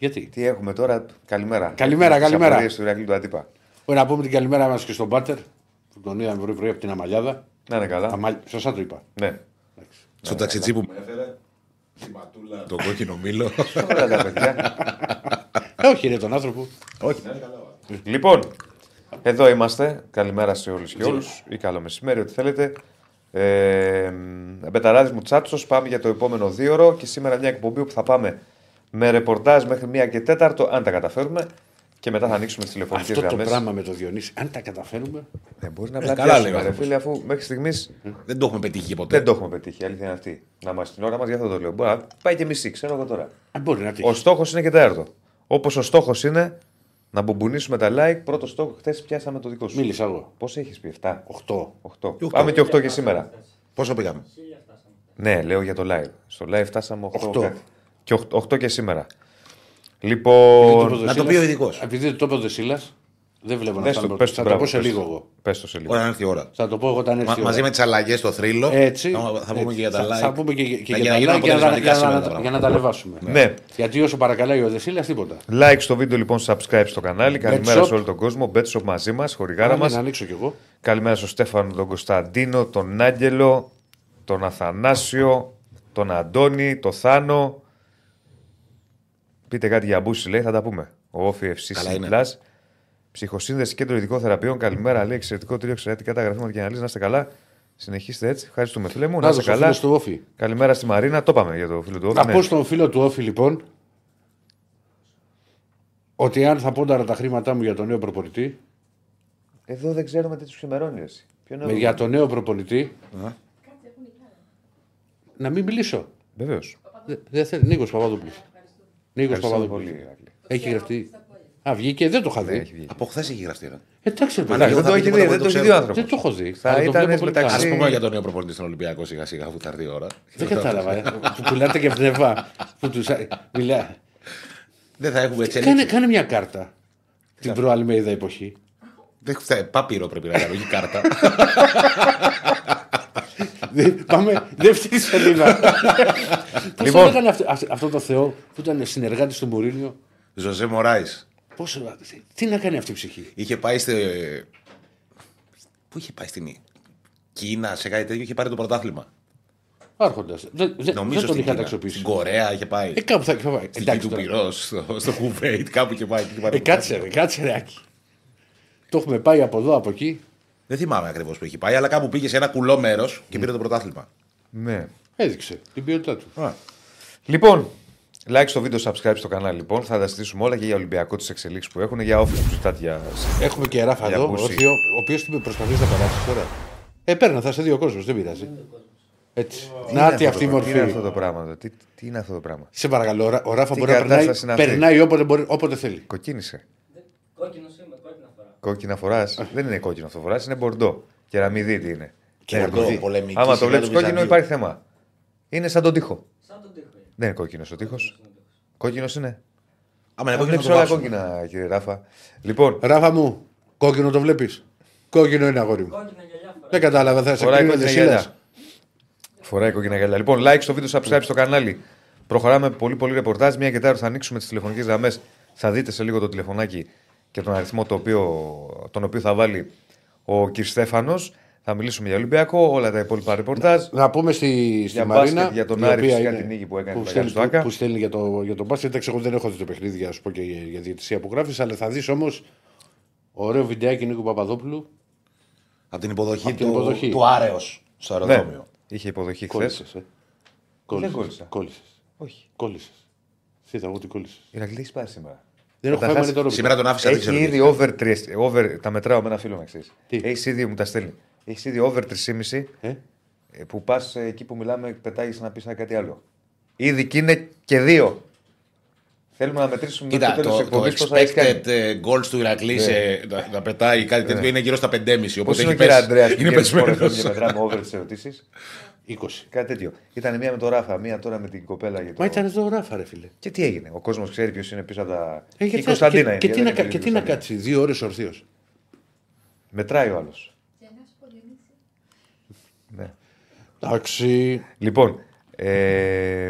Γιατί; Τι έχουμε τώρα, καλημέρα. Καλημέρα, Στις καλημέρα. απορίες του Ηρακλή του Αντίπα. Μπορεί να πούμε την καλημέρα μας και στον Πάτερ. Που τον είδαμε πρωί πρωί από την Αμαλιάδα. Να είναι καλά. Αμαλ... Σωστά το είπα. Ναι. Στο ταξιτσί που με έφερε. Στη ματούλα, το κόκκινο μήλο. Ωραία τα παιδιά. Ε, όχι, είναι τον άνθρωπο. Όχι, να είναι καλά. Λοιπόν, εδώ είμαστε. Καλημέρα σε όλους και όλους. Ή καλό μεσημέρι, ό,τι θέλετε. Ε, Μπεταράδη μου Τσάτσος, πάμε για το επόμενο δύο ώρο και σήμερα μια εκπομπή που θα πάμε με ρεπορτάζ μέχρι μία και τέταρτο, αν τα καταφέρουμε. Και μετά θα ανοίξουμε τις τηλεφωνικές Αυτό το γραμμές. πράγμα με το Διονύση, αν τα καταφέρουμε. Δεν μπορείς να Ε, καλά πλατιάσουμε, λέει ο ρε άνθρωπος. φίλε, αφού μέχρι στιγμής Δεν το έχουμε πετύχει ποτέ. δεν το έχουμε πετύχει. Η αλήθεια είναι αυτή. Να είμαστε στην ώρα μας, για αυτό το λέω. Μπορεί να πάει και μισή, ξέρω εγώ τώρα. Αν μπορεί να τύχει. Ο στόχος είναι και τέταρτο. Όπως ο στόχος είναι να μπουμπουνίσουμε τα like, πρώτο στόχο χθες πιάσαμε το δικό σου. Μίλησα εγώ. Πώς έχεις πει, 7. 8. 8. Και οκτώ. Πάμε και 8 και σήμερα. Πόσο πήγαμε; Ναι, λέω για το live. Στο live φτάσαμε 8. Οκτώ. κάτι. Και 8 και σήμερα. Λοιπόν. Να το πει ο ειδικός. Επειδή το είπε ο Δεσίλας, δεν βλέπω να Πες το, φτάνουμε. πες το, Θα το μπράβο, πω σε πες λίγο το. εγώ. Πες το σε λίγο. Όταν έρθει η ώρα. Θα το πω εγώ όταν έρθει. Μα- η ώρα. μαζί με τις αλλαγές στο θρύλο. Έτσι. Θα, θα πούμε έτσι. και για τα Θα- like. Θα πούμε και, και Να- για να τα γίνουν like για να, αποτελεσματικά για, σήμερα να, τα για πράγματα. να τα λεβάσουμε. Ναι. Γιατί όσο παρακαλάει ο Δεσίλας, τίποτα. Like στο βίντεο λοιπόν, subscribe στο κανάλι. Καλημέρα Betshop. σε όλο τον κόσμο. Betshop μαζί μας, χορηγάρα Άρα, μας. Να ανοίξω κι εγώ. Καλημέρα στον Στέφανο, τον Κωνσταντίνο, τον Άγγελο, τον Αθανάσιο, τον Αντώνη, τον Θάνο. Πείτε κάτι για Μπούση, λέει, θα τα πούμε. Ο Όφη FC Καλά είναι. Plus. Ψυχοσύνδεση Κέντρο Ειδικών Θεραπείων. Καλημέρα, λέει, εξαιρετικό τρίο, εξαιρετικά τα γραφήματα και αναλύσεις. Να είστε καλά. Συνεχίστε έτσι. Ευχαριστούμε, φίλε μου. Να Να είστε στο φίλο καλά. του Όφη. Καλημέρα στη Μαρίνα. Το είπαμε για το φίλο του Όφη. Να ναι. πω στον φίλο του Όφη λοιπόν ότι αν θα πόνταρα τα χρήματά μου για τον νέο προπονητή, Εδώ δεν ξέρουμε τι τους ξημερώνει. Εσύ. Ποιο είναι με, για τον νέο προπονητή, να μην μιλήσω. Βεβαίως. Δε- Δεν θέλει. Νίκος Παπαδόπουλος. Νίκος Ευχαριστούμε Παπαδόπουλος. πολύ. Ηρακλή. Έχει γραφτεί. Α, βγήκε, δεν το είχα Ναι, δει. έχει βγει. Από χθες έχει γραφτεί. ρε. Εντάξει, ρε Μα παιδί, ναι, Δεν το θα έχει πει δει, τίποτα δεν που το το έχει δει ο ξέρω. άνθρωπο. δεν το έχω δει. Θα Αλλά το ήταν βλέπω πολύ μεταξύ- καλά. Α πούμε για τον νέο προπονητή στην Ολυμπιακό σιγά σιγά αφού θα έρθει η ώρα. Δεν κατάλαβα. ε. Που πουλάτε και πνευμά. Που τους... Μιλά. Δεν θα έχουμε Κάνε, εξέλιξη. κάνε μια κάρτα. Την προ-Αλμέιδα εποχή. Δεν φταίει. Πάπυρο πρέπει να κάνω, όχι κάρτα. Δε- Πάμε δεύτερη σελίδα. Πώς Λοιπόν. έκανε αυτό, αυτό, αυτό το Θεό που ήταν συνεργάτης του Μουρίνιο. Ζωζέ Μωράης. Πώς, τι να κάνει αυτή η ψυχή; Είχε πάει στη. Πού είχε πάει στην Κίνα, σε κάτι τέτοιο, είχε πάρει το πρωτάθλημα. Άρχοντας. Δεν, δεν, Νομίζω δεν τον στην είχα Κίνα. ταξιοποιήσει. Στην Κορέα είχε πάει. Ε, κάπου θα είχε πάει. Στην Εντάξει του τώρα. πυρός, στο, στο Κουβέιτ, κάπου είχε πάει. είχε πάρει Ε, το κάτσε, ρε, κάτσε ρε, Άκη. Το έχουμε πάει από εδώ, από εκεί. Δεν θυμάμαι ακριβώς που είχε πάει, αλλά κάπου πήγε σε ένα κουλό μέρος και πήρε το πρωτάθλημα. Ναι. Έδειξε την ποιότητά του. Α, Λοιπόν, like στο βίντεο, subscribe στο κανάλι λοιπόν. Θα τα συζητήσουμε όλα και για Ολυμπιακό τις εξελίξεις που έχουν. Για όφη που ζητάτε για. Έχουμε και Ράφα Για εδώ, Μπούση. όρθιο, ο οποίος τι προσπαθείς να περάσεις τώρα. Ε, παίρνα, θα σε δύο κόσμος, δεν πειράζει. Έτσι. Να είναι τι αυτό αυτή η το- Τι είναι αυτό μορφή. το πράγμα εδώ, τι, τι είναι αυτό το πράγμα; Σε παρακαλώ, ο Ρα- ο Ράφα Τι μπορεί να περνάει, κατάσταση είναι αυτή; περνάει όποτε, μπορεί, όποτε θέλει. Κοκκίνησε. Κόκκινο είμαι, κόκκινα φοράς. Κόκκινα φορά. Δεν είναι κόκκινο αυτό φοράς, είναι μπορντό. Κεραμιδί τι είναι. Μπορντό, Κεραμιδί. πολεμική Άμα το σειρά βλέπεις του κόκκινο Βυζαντίου. υπάρχει θέμα. Είναι σαν τον τοίχο. Σαν τον τοίχο. είναι. Δεν είναι κόκκινος ο τοίχος. Κόκκινος είναι. Άμα είναι Τα κόκκινο, βλέπεις θα το όλα βάψουμε. κόκκινα, κύριε Ράφα. Λοιπόν, Ράφα μου, κόκκινο το βλέπεις; Κόκκινο είναι αγόρι μου. Κόκκινα γυαλιά φορά. Δεν κατάλαβα, θα σε φοράει κρίνω κόκκινα δεσίλας. γυαλιά. Φοράει κόκκινα γυαλιά. Λοιπόν, like στο βίντεο, subscribe στο κανάλι. Προχωράμε πολύ πολύ ρεπορτάζ. Μια και τέταρτο θα ανοίξουμε τις τηλεφωνικές γραμμές. Θα δείτε σε λίγο το τηλεφωνάκι και τον αριθμό το οποίο, τον οποίο θα βάλει ο κ. Στέφανος. Θα μιλήσουμε για Ολυμπιακό, όλα τα υπόλοιπα ρεπορτάζ. Να πούμε στη, στη Για Μαρίνα. μπάσκετ, για τον η Άρης, οποία για είναι- την νίκη που έκανε που με στέλνει, τον Άκα. που, που στέλνει για το, για το μπάσκετ. Εντάξει, εγώ δεν έχω δει το παιχνίδι για να σου πω και για, για διαιτησία που γράφεις, αλλά θα δεις όμως ωραίο βιντεάκι Νίκου Παπαδόπουλου. Από την υποδοχή, Από την του, υποδοχή. του Άρεος στο Ναι, αεροδρόμιο. είχε υποδοχή χθες. Κόλλησες. Ε. Κόλλησες. κόλλησα. Κόλλησες. Όχι. Κόλλησες. Είδα εγώ ότι κόλλησες. Η Ρακλή έχει πάρει σήμερα. Δεν έχω Καταρχάς, φάει μόνο Σήμερα τον άφησα, δεν Έχει ξέρω. τι. ήδη over 3. Over, τα μετράω με ένα φίλο να ξέρεις. Τι; Έχεις ήδη, μου τα στέλνει. Έχεις ήδη over 3,5 Ε; ε, που πας εκεί που μιλάμε, πετάγεις να πεις κάτι άλλο. Ήδη και είναι και δύο. Θέλουμε να μετρήσουμε Κοίτα, το τέλος το, της το εκπομπής πόσα έχεις κάνει. expected ε, goals του Ηρακλής σε- να, να πετάει κάτι τέτοιο είναι γύρω στα 5,5. Πώς Οπότε είναι ο έχει κύριε πέσει. Αντρέα που Είναι βγαίνει σπορ FM πεσμένος. και μετράμε over τις ερωτήσεις; 20. Κάτι τέτοιο. Ήταν μία με το Ράφα, μία τώρα με την κοπέλα. Για το... Μα ήταν εδώ ο Ράφα, ρε φίλε. Και τι έγινε. Ο κόσμος ξέρει ποιος είναι πίσω από τα. Ε, η γιατί- Κωνσταντίνα και, είναι. και, γιατί τι να, δεν κα- είναι και η τι να Κωνσταντίνα. κάτσει, δύο ώρες ορθίο. Μετράει ο άλλος. Ναι. Εντάξει. Λοιπόν, ε,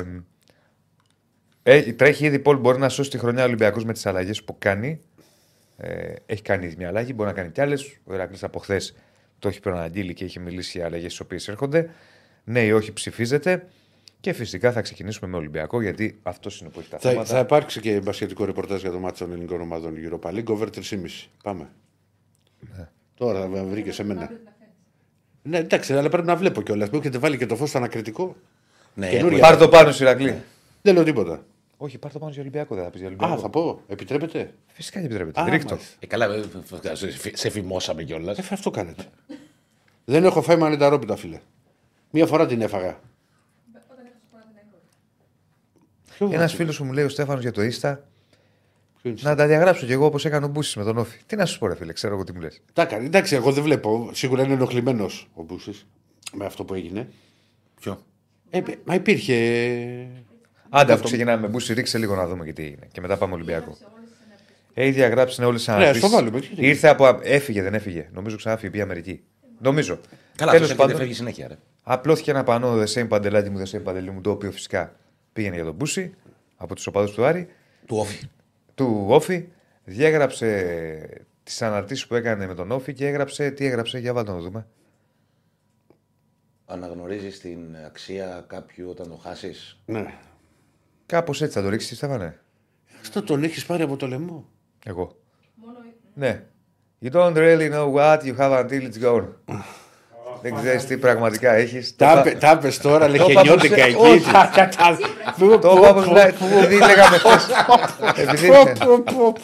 Ε, τρέχει ήδη Πολ, μπορεί να σώσει τη χρονιά Ολυμπιακός με τις αλλαγές που κάνει. Ε, έχει κάνει ήδη μια αλλαγή, μπορεί να κάνει κι άλλες. Ο Ηρακλής από χθες το έχει προαναγγείλει και έχει μιλήσει για αλλαγές τι οποίες έρχονται. Ναι ή όχι ψηφίζεται. Και φυσικά θα ξεκινήσουμε με Ολυμπιακό γιατί αυτό είναι που έχει τα Θα, θέματα. θα υπάρξει και μπασχετικό ρεπορτάζ για το μάτι των ελληνικών ομάδων Europa League over 3,5. Πάμε. Ναι. Τώρα θα βρήκες σε μένα. Ναι, εντάξει, αλλά πρέπει να βλέπω κιόλας. Μου έχετε βάλει και το φως στο ανακριτικό. Ναι, Καινούρια. που- Πάρ το πάνω, Ηρακλή. Δεν λέω τίποτα. όχι, πάρ το πάνω για Ολυμπιακό, δεν θα πεις για Ολυμπιακό. Α, θα πω. Επιτρέπετε; Φυσικά και επιτρέπεται. Α, Ρίχτω. μάλιστα. Ε, καλά, ε, φ- φ- σε φημώσαμε κιόλας. Ε, αυτό κάνετε. Δεν έχω φάει μανιταρόπιτα, φίλε. Μία φορά την έφαγα. Ποιο Ένας βάζει; φίλος μου λέει ο Στέφανος για το Ίστα Ποιο είναι να τα διαγράψω κι εγώ όπως έκανε ο Μπούσης με τον Όφη. Τι να σου πω, ρε φίλε, ξέρω εγώ τι μου λες. Τα έκανε. Εντάξει, εγώ δεν βλέπω. Σίγουρα είναι ενοχλημένος ο Μπούσης με αυτό που έγινε. Ποιο; Ε, μα υπήρχε. Άντε, αφού ξεκινάμε με Μπούση, ρίξε λίγο να δούμε και τι είναι. Και μετά πάμε Ολυμπιακό. Έχει διαγράψεις όλες τι Ναι, αναρτήσει. στο βάλουμε, τι είναι; Ήρθε από. Έφυγε, δεν έφυγε. Νομίζω ξανάφυγε, πήγε Αμερική. Νομίζω. Καλά, Τέλος αυτό πάντων, φεύγει συνέχεια. Ρε. απλώθηκε ένα πανό The same παντελάκι μου, The same παντελή μου, το οποίο φυσικά πήγαινε για τον Μπούση από τους οπαδούς του Άρη. Του όφη. του Όφη, διέγραψε τις αναρτήσεις που έκανε με τον Όφη και έγραψε. Τι έγραψε, για βάλτε να το δούμε. Αναγνωρίζεις την αξία κάποιου όταν το χάσεις; Ναι. Κάπως έτσι θα το ρίξεις, Στέφανε. Αυτό τον έχεις πάρει από το λαιμό. Εγώ. Ναι. You don't really know what you have until it's gone. Δεν ξέρεις τι πραγματικά έχεις. Τα πε- Τα πες τώρα, Το λεχενιώτικα είπα εκεί. πως- Τα- τα- τα- Το είπα όπως λέει, επειδή λέγαμε χθε.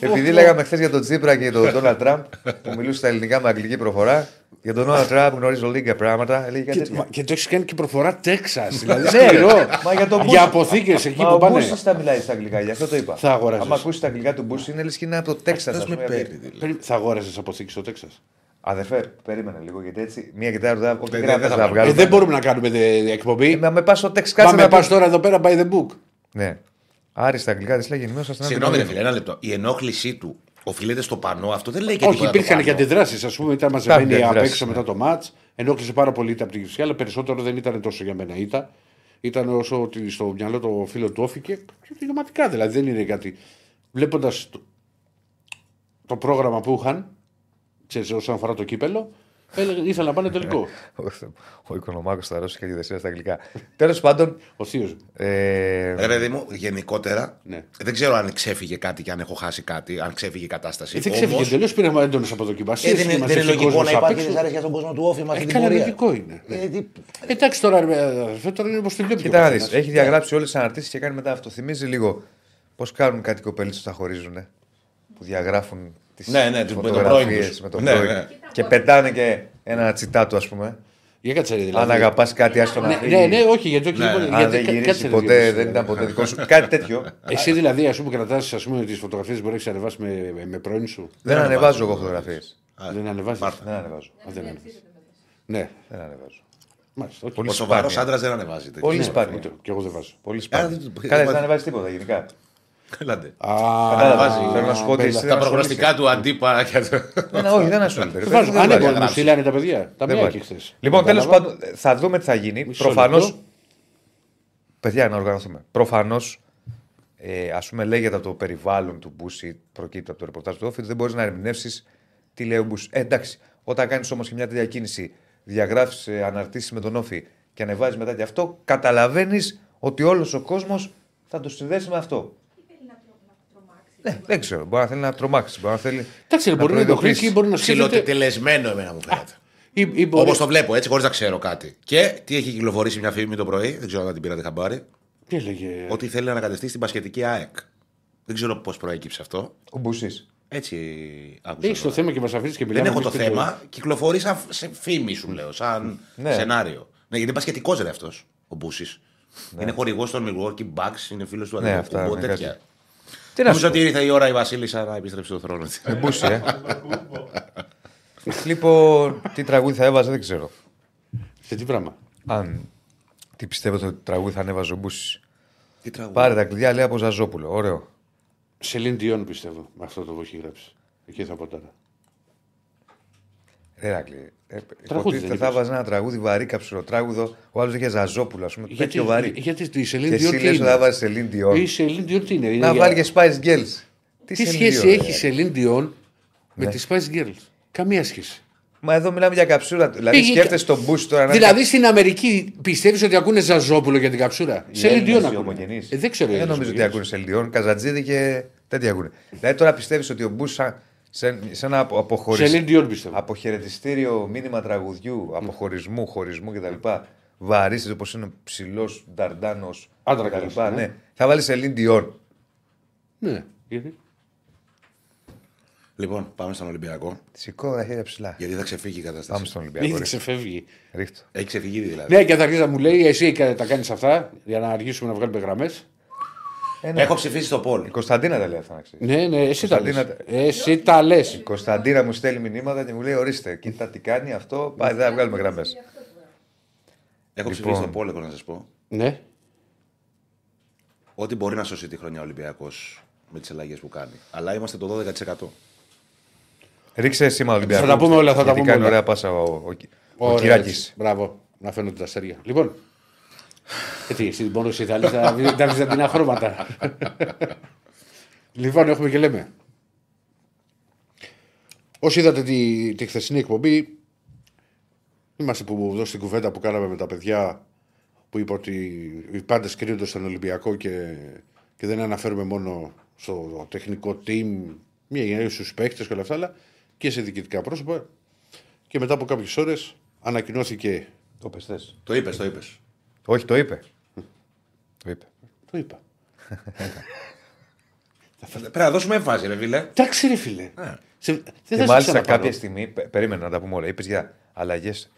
Επειδή λέγαμε χθες για τον Τσίπρα και τον Ντόναλτ Τραμπ που μιλούσε στα ελληνικά με αγγλική προφορά. Για τον Ντόναλτ Τραμπ γνωρίζω λίγα πράγματα. Έλεγε κάτι Και- τέτοια. Και το έχεις κάνει και προφορά Τέξας. Δηλαδή Ναι, σκληρό. μα για τον Για Μπούση. αποθήκες εκεί Μα που ο πάνε. Μπούση θα μιλάει στα αγγλικά, γι' αυτό το είπα. Θα αγοράζεις. Αν ακούσεις τα αγγλικά του Μπούση, είναι λες και είναι από το Τέξας. Αυτό με παίρνει. δηλαδή. Περί- Θα αγόρασε αποθήκη στο Τέξας. Αδερφέ, περίμενε λίγο γιατί έτσι μία κιτάρα δεν δεν θα θα θα βγάλουμε. Ε, βγάλουμε. δεν μπορούμε να κάνουμε δε- εκπομπή. Μα με πας στο Τέξ, Μα κάτσε με να πας πας τώρα εδώ πέρα by the book. Ναι. Άρη στα αγγλικά δεν λέγει ενημέρωση αστυνομία. Συγγνώμη, ρε φίλε, ένα λεπτό. Η ενόχλησή του οφείλεται στο πανό. Αυτό δεν λέει και Όχι, τίποτα το υπήρχαν και πανό. αντιδράσεις. Α πούμε, ήταν μαζεμένοι Κάποιες απ' αντιδράσεις, έξω ναι. μετά το ματ. Ενόχλησε πάρα πολύ ήττα από την Κυψιά, αλλά περισσότερο δεν ήταν τόσο για μένα ήττα. Ήταν όσο ότι στο μυαλό το φίλο του όφηκε. Και δικαιωματικά δηλαδή δεν είναι κάτι. Βλέποντας το, το πρόγραμμα που είχαν, ξέρεις, όσον αφορά το κύπελο, έλεγε, ήθελα να πάνε τελικό. Ο Οικονομάκος θα ρώσει και τη δεσία στα αγγλικά. Τέλος πάντων. Ο θείος μου. Ε, Ρε παιδί μου, γενικότερα Ναι. δεν ξέρω αν ξέφυγε κάτι και αν έχω χάσει κάτι, αν ξέφυγε η κατάσταση. Ε, δεν ξέφυγε Όμως, τελείως, πήραμε έντονε αποδοκιμασίε. ε, δεν είναι, δεν είναι λογικό να υπάρχει δυσαρέσκεια στον κόσμο του όφη με αυτή Ε, την καλά, πορεία. λογικό είναι. ναι. Ε, τι- Εντάξει τώρα, ρε, αδερφέ, τώρα είναι όπως τη βλέπει. Κοίτα να δει. Έχει διαγράψει όλες τις αναρτήσεις και κάνει μετά αυτό. Θυμίζει λίγο πώς κάνουν κάτι κοπέλε που τα χωρίζουν. Που διαγράφουν τις Ναι, ναι, με τον πρώην φωτογραφίες τους. με τον Ναι, πρώην. ναι. Και πετάνε και ένα τσιτάτο, ας πούμε. Για κάτσε, ρε, δηλαδή. Αν αγαπάς κάτι, άστο να Ναι, φύγεις. ναι, ναι, όχι, γιατί όχι. Ναι, λοιπόν, ναι. Αν γιατί- δεν κα- γυρίσεις κάτσε, ρε, ποτέ, γυρίσει, δεν ρε. ήταν ποτέ δικό σου. Κάτι τέτοιο. Εσύ δηλαδή, ας πούμε, κρατάς τις φωτογραφίες που έχει ανεβάσεις με, με, με πρώην σου. Δεν ανεβάζω εγώ φωτογραφίες. δεν ανεβάζεις. Δεν ανεβάζω. δεν ανεβάζεις. Ναι, Δεν ανεβάζω. μάλιστα. όχι. Πολύ Ο σοβαρός σπάνια. άντρας δεν ανεβάζει. τέτοια. Πολύ Ναι, σπάνια. ούτε- Και εγώ δεν βάζω. Πολύ σπάνια. δεν- Καλά, δεν- δεν ανεβάζεις τίποτα γενικά. Ελάτε. Α, Κατάλαβα. Θέλω να σου πω ότι μπέλα. εσύ Τα δεν προγνωστικά του αντίπα. και το- Ναι, ναι, όχι, δεν ασχολείται. Δεν βάζω. Δεν Αν βάζει. δεν μου στείλανε τα παιδιά. Τα Δεν μία βάζει. και χθες. Λοιπόν, τέλος πάντων, θα δούμε τι θα γίνει. Μισό Προφανώ. λεπτό. Παιδιά, να οργανωθούμε. Προφανώς, ε, ας πούμε, λέγεται από το περιβάλλον του Μπούση, προκύπτει από το ρεπορτάζ του Όφη, δεν μπορείς να ερμηνεύσεις τι λέει ο Μπούση. Ε, εντάξει, όταν κάνεις όμως και μια τέτοια κίνηση, διαγράφεις ε, αναρτήσεις με τον Όφη και ανεβάζεις μετά και αυτό, καταλαβαίνεις ότι όλος ο κόσμος θα το συνδέσει με αυτό. Ναι, δεν ξέρω. Μπορεί να θέλει να τρομάξει. Μπορεί να θέλει. Εντάξει, να μπορεί να ενοχλήσει προειδοποιήσει. ή μπορεί να σκέφτεται. Ψιλοτετελεσμένο εμένα μου φαίνεται. ή- ή μπορεί- Όπως το βλέπω έτσι, χωρίς να ξέρω κάτι. Και τι έχει κυκλοφορήσει μια φήμη το πρωί, δεν ξέρω αν την πήρατε χαμπάρι, Τι έλεγε; ότι θέλει να ανακατεστεί στην πασχετική ΑΕΚ. Δεν ξέρω πώς προέκυψε αυτό. Ο Μπούση. Έτσι άκουσα. Έχει το θέμα και μας αφήσει και Δεν μιλάμε. έχω το εμείς θέμα. Κυκλοφορεί σαν σε φήμη, σου λέω, σαν Ναι. σενάριο. Ναι, γιατί είναι πασχετικός ρε αυτός ο Μπούση. Είναι χορηγός των Milwaukee Bucks, είναι φίλος του Ναι, Αντιποκούμπο, αυτά, ναι, τέτοια. κάτι. Τι να σου Νομίζω πω. ότι ήρθε η ώρα η Βασίλισσα να επιστρέψει στο θρόνο τη. Ε, Μπούση, ε. λοιπόν, τι τραγούδι θα έβαζε δεν ξέρω. Σε τι πράγμα; Αν τι πιστεύετε ότι τραγούδι θα ανέβαζε ο Μπούσης. Τι τραγούδι; Πάρε τα κλειδιά, λέει από Ζαζόπουλο. Ωραίο. Σελήν Διόν πιστεύω. Με αυτό το που έχει γράψει. Εκεί θα πω τώρα. Εράκλη. Ε, Τραγούδι υποτίθεται δεν θα είπες. βάζα ένα τραγούδι βαρύ καψουροτράγουδο. Ο άλλος είχε ζαζόπουλο, ας πούμε. Γιατί, Τέτοιο βαρύ. γιατί τη Και Σελήν εσύ Διόν τι λες ότι θα είναι. βάζεις Σελήν Διόν. Η Σελήν Διόν τι είναι. είναι Να για- βάλει και Spice Girls. Τι Celine σχέση Dion, έχει η ρε. Σελήν Διόν με Ναι. τη Spice Girls; Καμία σχέση. Μα εδώ μιλάμε για καψούρα. Δηλαδή Πήγε- σκέφτεσαι τον Bush τώρα. να είναι Δηλαδή στην Αμερική πιστεύεις ότι ακούνε Ζαζόπουλο για την καψούρα; Οι Σελήν Έλληνες Διόν οι ακούνε. ομογενείς. Ε, δεν ξέρω. οι Δεν Έλληνες νομίζω ότι ομογενείς. ακούνε Σελντιόν, Καζατζίδη και τέτοια ακούνε. Δηλαδή τώρα πιστεύεις ότι ο Μπού σε, σε ένα απο- αποχωρησ- Σελήν Διόν πιστεύω. αποχαιρετιστήριο μήνυμα τραγουδιού, αποχωρισμού, χωρισμού κτλ. Βαρύ όπως είναι ψηλός, νταρντάνος Άντρα κτλ. καλός, ναι. Ναι. Θα βάλεις Σελήν Διόν. Ναι. Γιατί; Λοιπόν, πάμε στον Ολυμπιακό. Σηκώ τα χέρια ψηλά. Γιατί θα ξεφύγει η Πάμε κατάσταση. στον Ολυμπιακό. Ήδη ρε. ξεφεύγει; Ρίχτω. Έχει ξεφύγει ήδη δηλαδή. Ναι, και θα αρχίσει να μου λέει εσύ τα κάνεις αυτά για να αργήσουμε να βγάλουμε γραμμές. Ε, ναι. Έχω ψηφίσει στο Πολ. Η Κωνσταντίνα τα λέει αυτά να ξέρεις. Ναι, ναι, εσύ τα Κωνσταντίνα- λες. Εσύ τα λες. Η Κωνσταντίνα μου στέλνει μηνύματα και μου λέει: Ορίστε, κοίτα τι κάνει αυτό. Πάει, δεν θα βγάλουμε γραμμές. Έχω Λοιπόν. ψηφίσει στο Πολ, έχω να σας πω. Ναι. Ότι μπορεί να σώσει τη χρονιά ο Ολυμπιακός με τις αλλαγές που κάνει. Αλλά είμαστε το 12%. Ρίξε σήμα Ολυμπιακό. Θα τα πούμε όλα, θα τα γιατί πούμε κάνει όλα. ωραία πάσα ο, ο, ο, Ωραία, Κυράκης. έτσι. Μπράβο. Να φαίνονται τα αστέρια. Λοιπόν. Ε, τι, εσύ μόνο εσύ θα λες τα βυ- τα βυζαντινά χρώματα. λοιπόν, έχουμε και λέμε. Όσοι είδατε τη, τη χθεσινή εκπομπή, είμαστε που μου δώσει την κουβέντα που κάναμε με τα παιδιά που είπα ότι οι πάντες κρίνονται στον Ολυμπιακό και, και δεν αναφέρουμε μόνο στο τεχνικό team, μία γενιά στους παίχτε και όλα αυτά, αλλά και σε διοικητικά πρόσωπα. Και μετά από κάποιες ώρες ανακοινώθηκε. Το πες θες. Το είπες, το είπες. Όχι, το είπε. το είπε. Το είπα. Πρέπει να δώσουμε έμφαση, ρε φίλε. Εντάξει, ρε φίλε. Σε, δεν Και θα σε μάλιστα ξαναπάρω. κάποια στιγμή, πε- περίμενα να τα πούμε όλα. Είπες για αλλαγές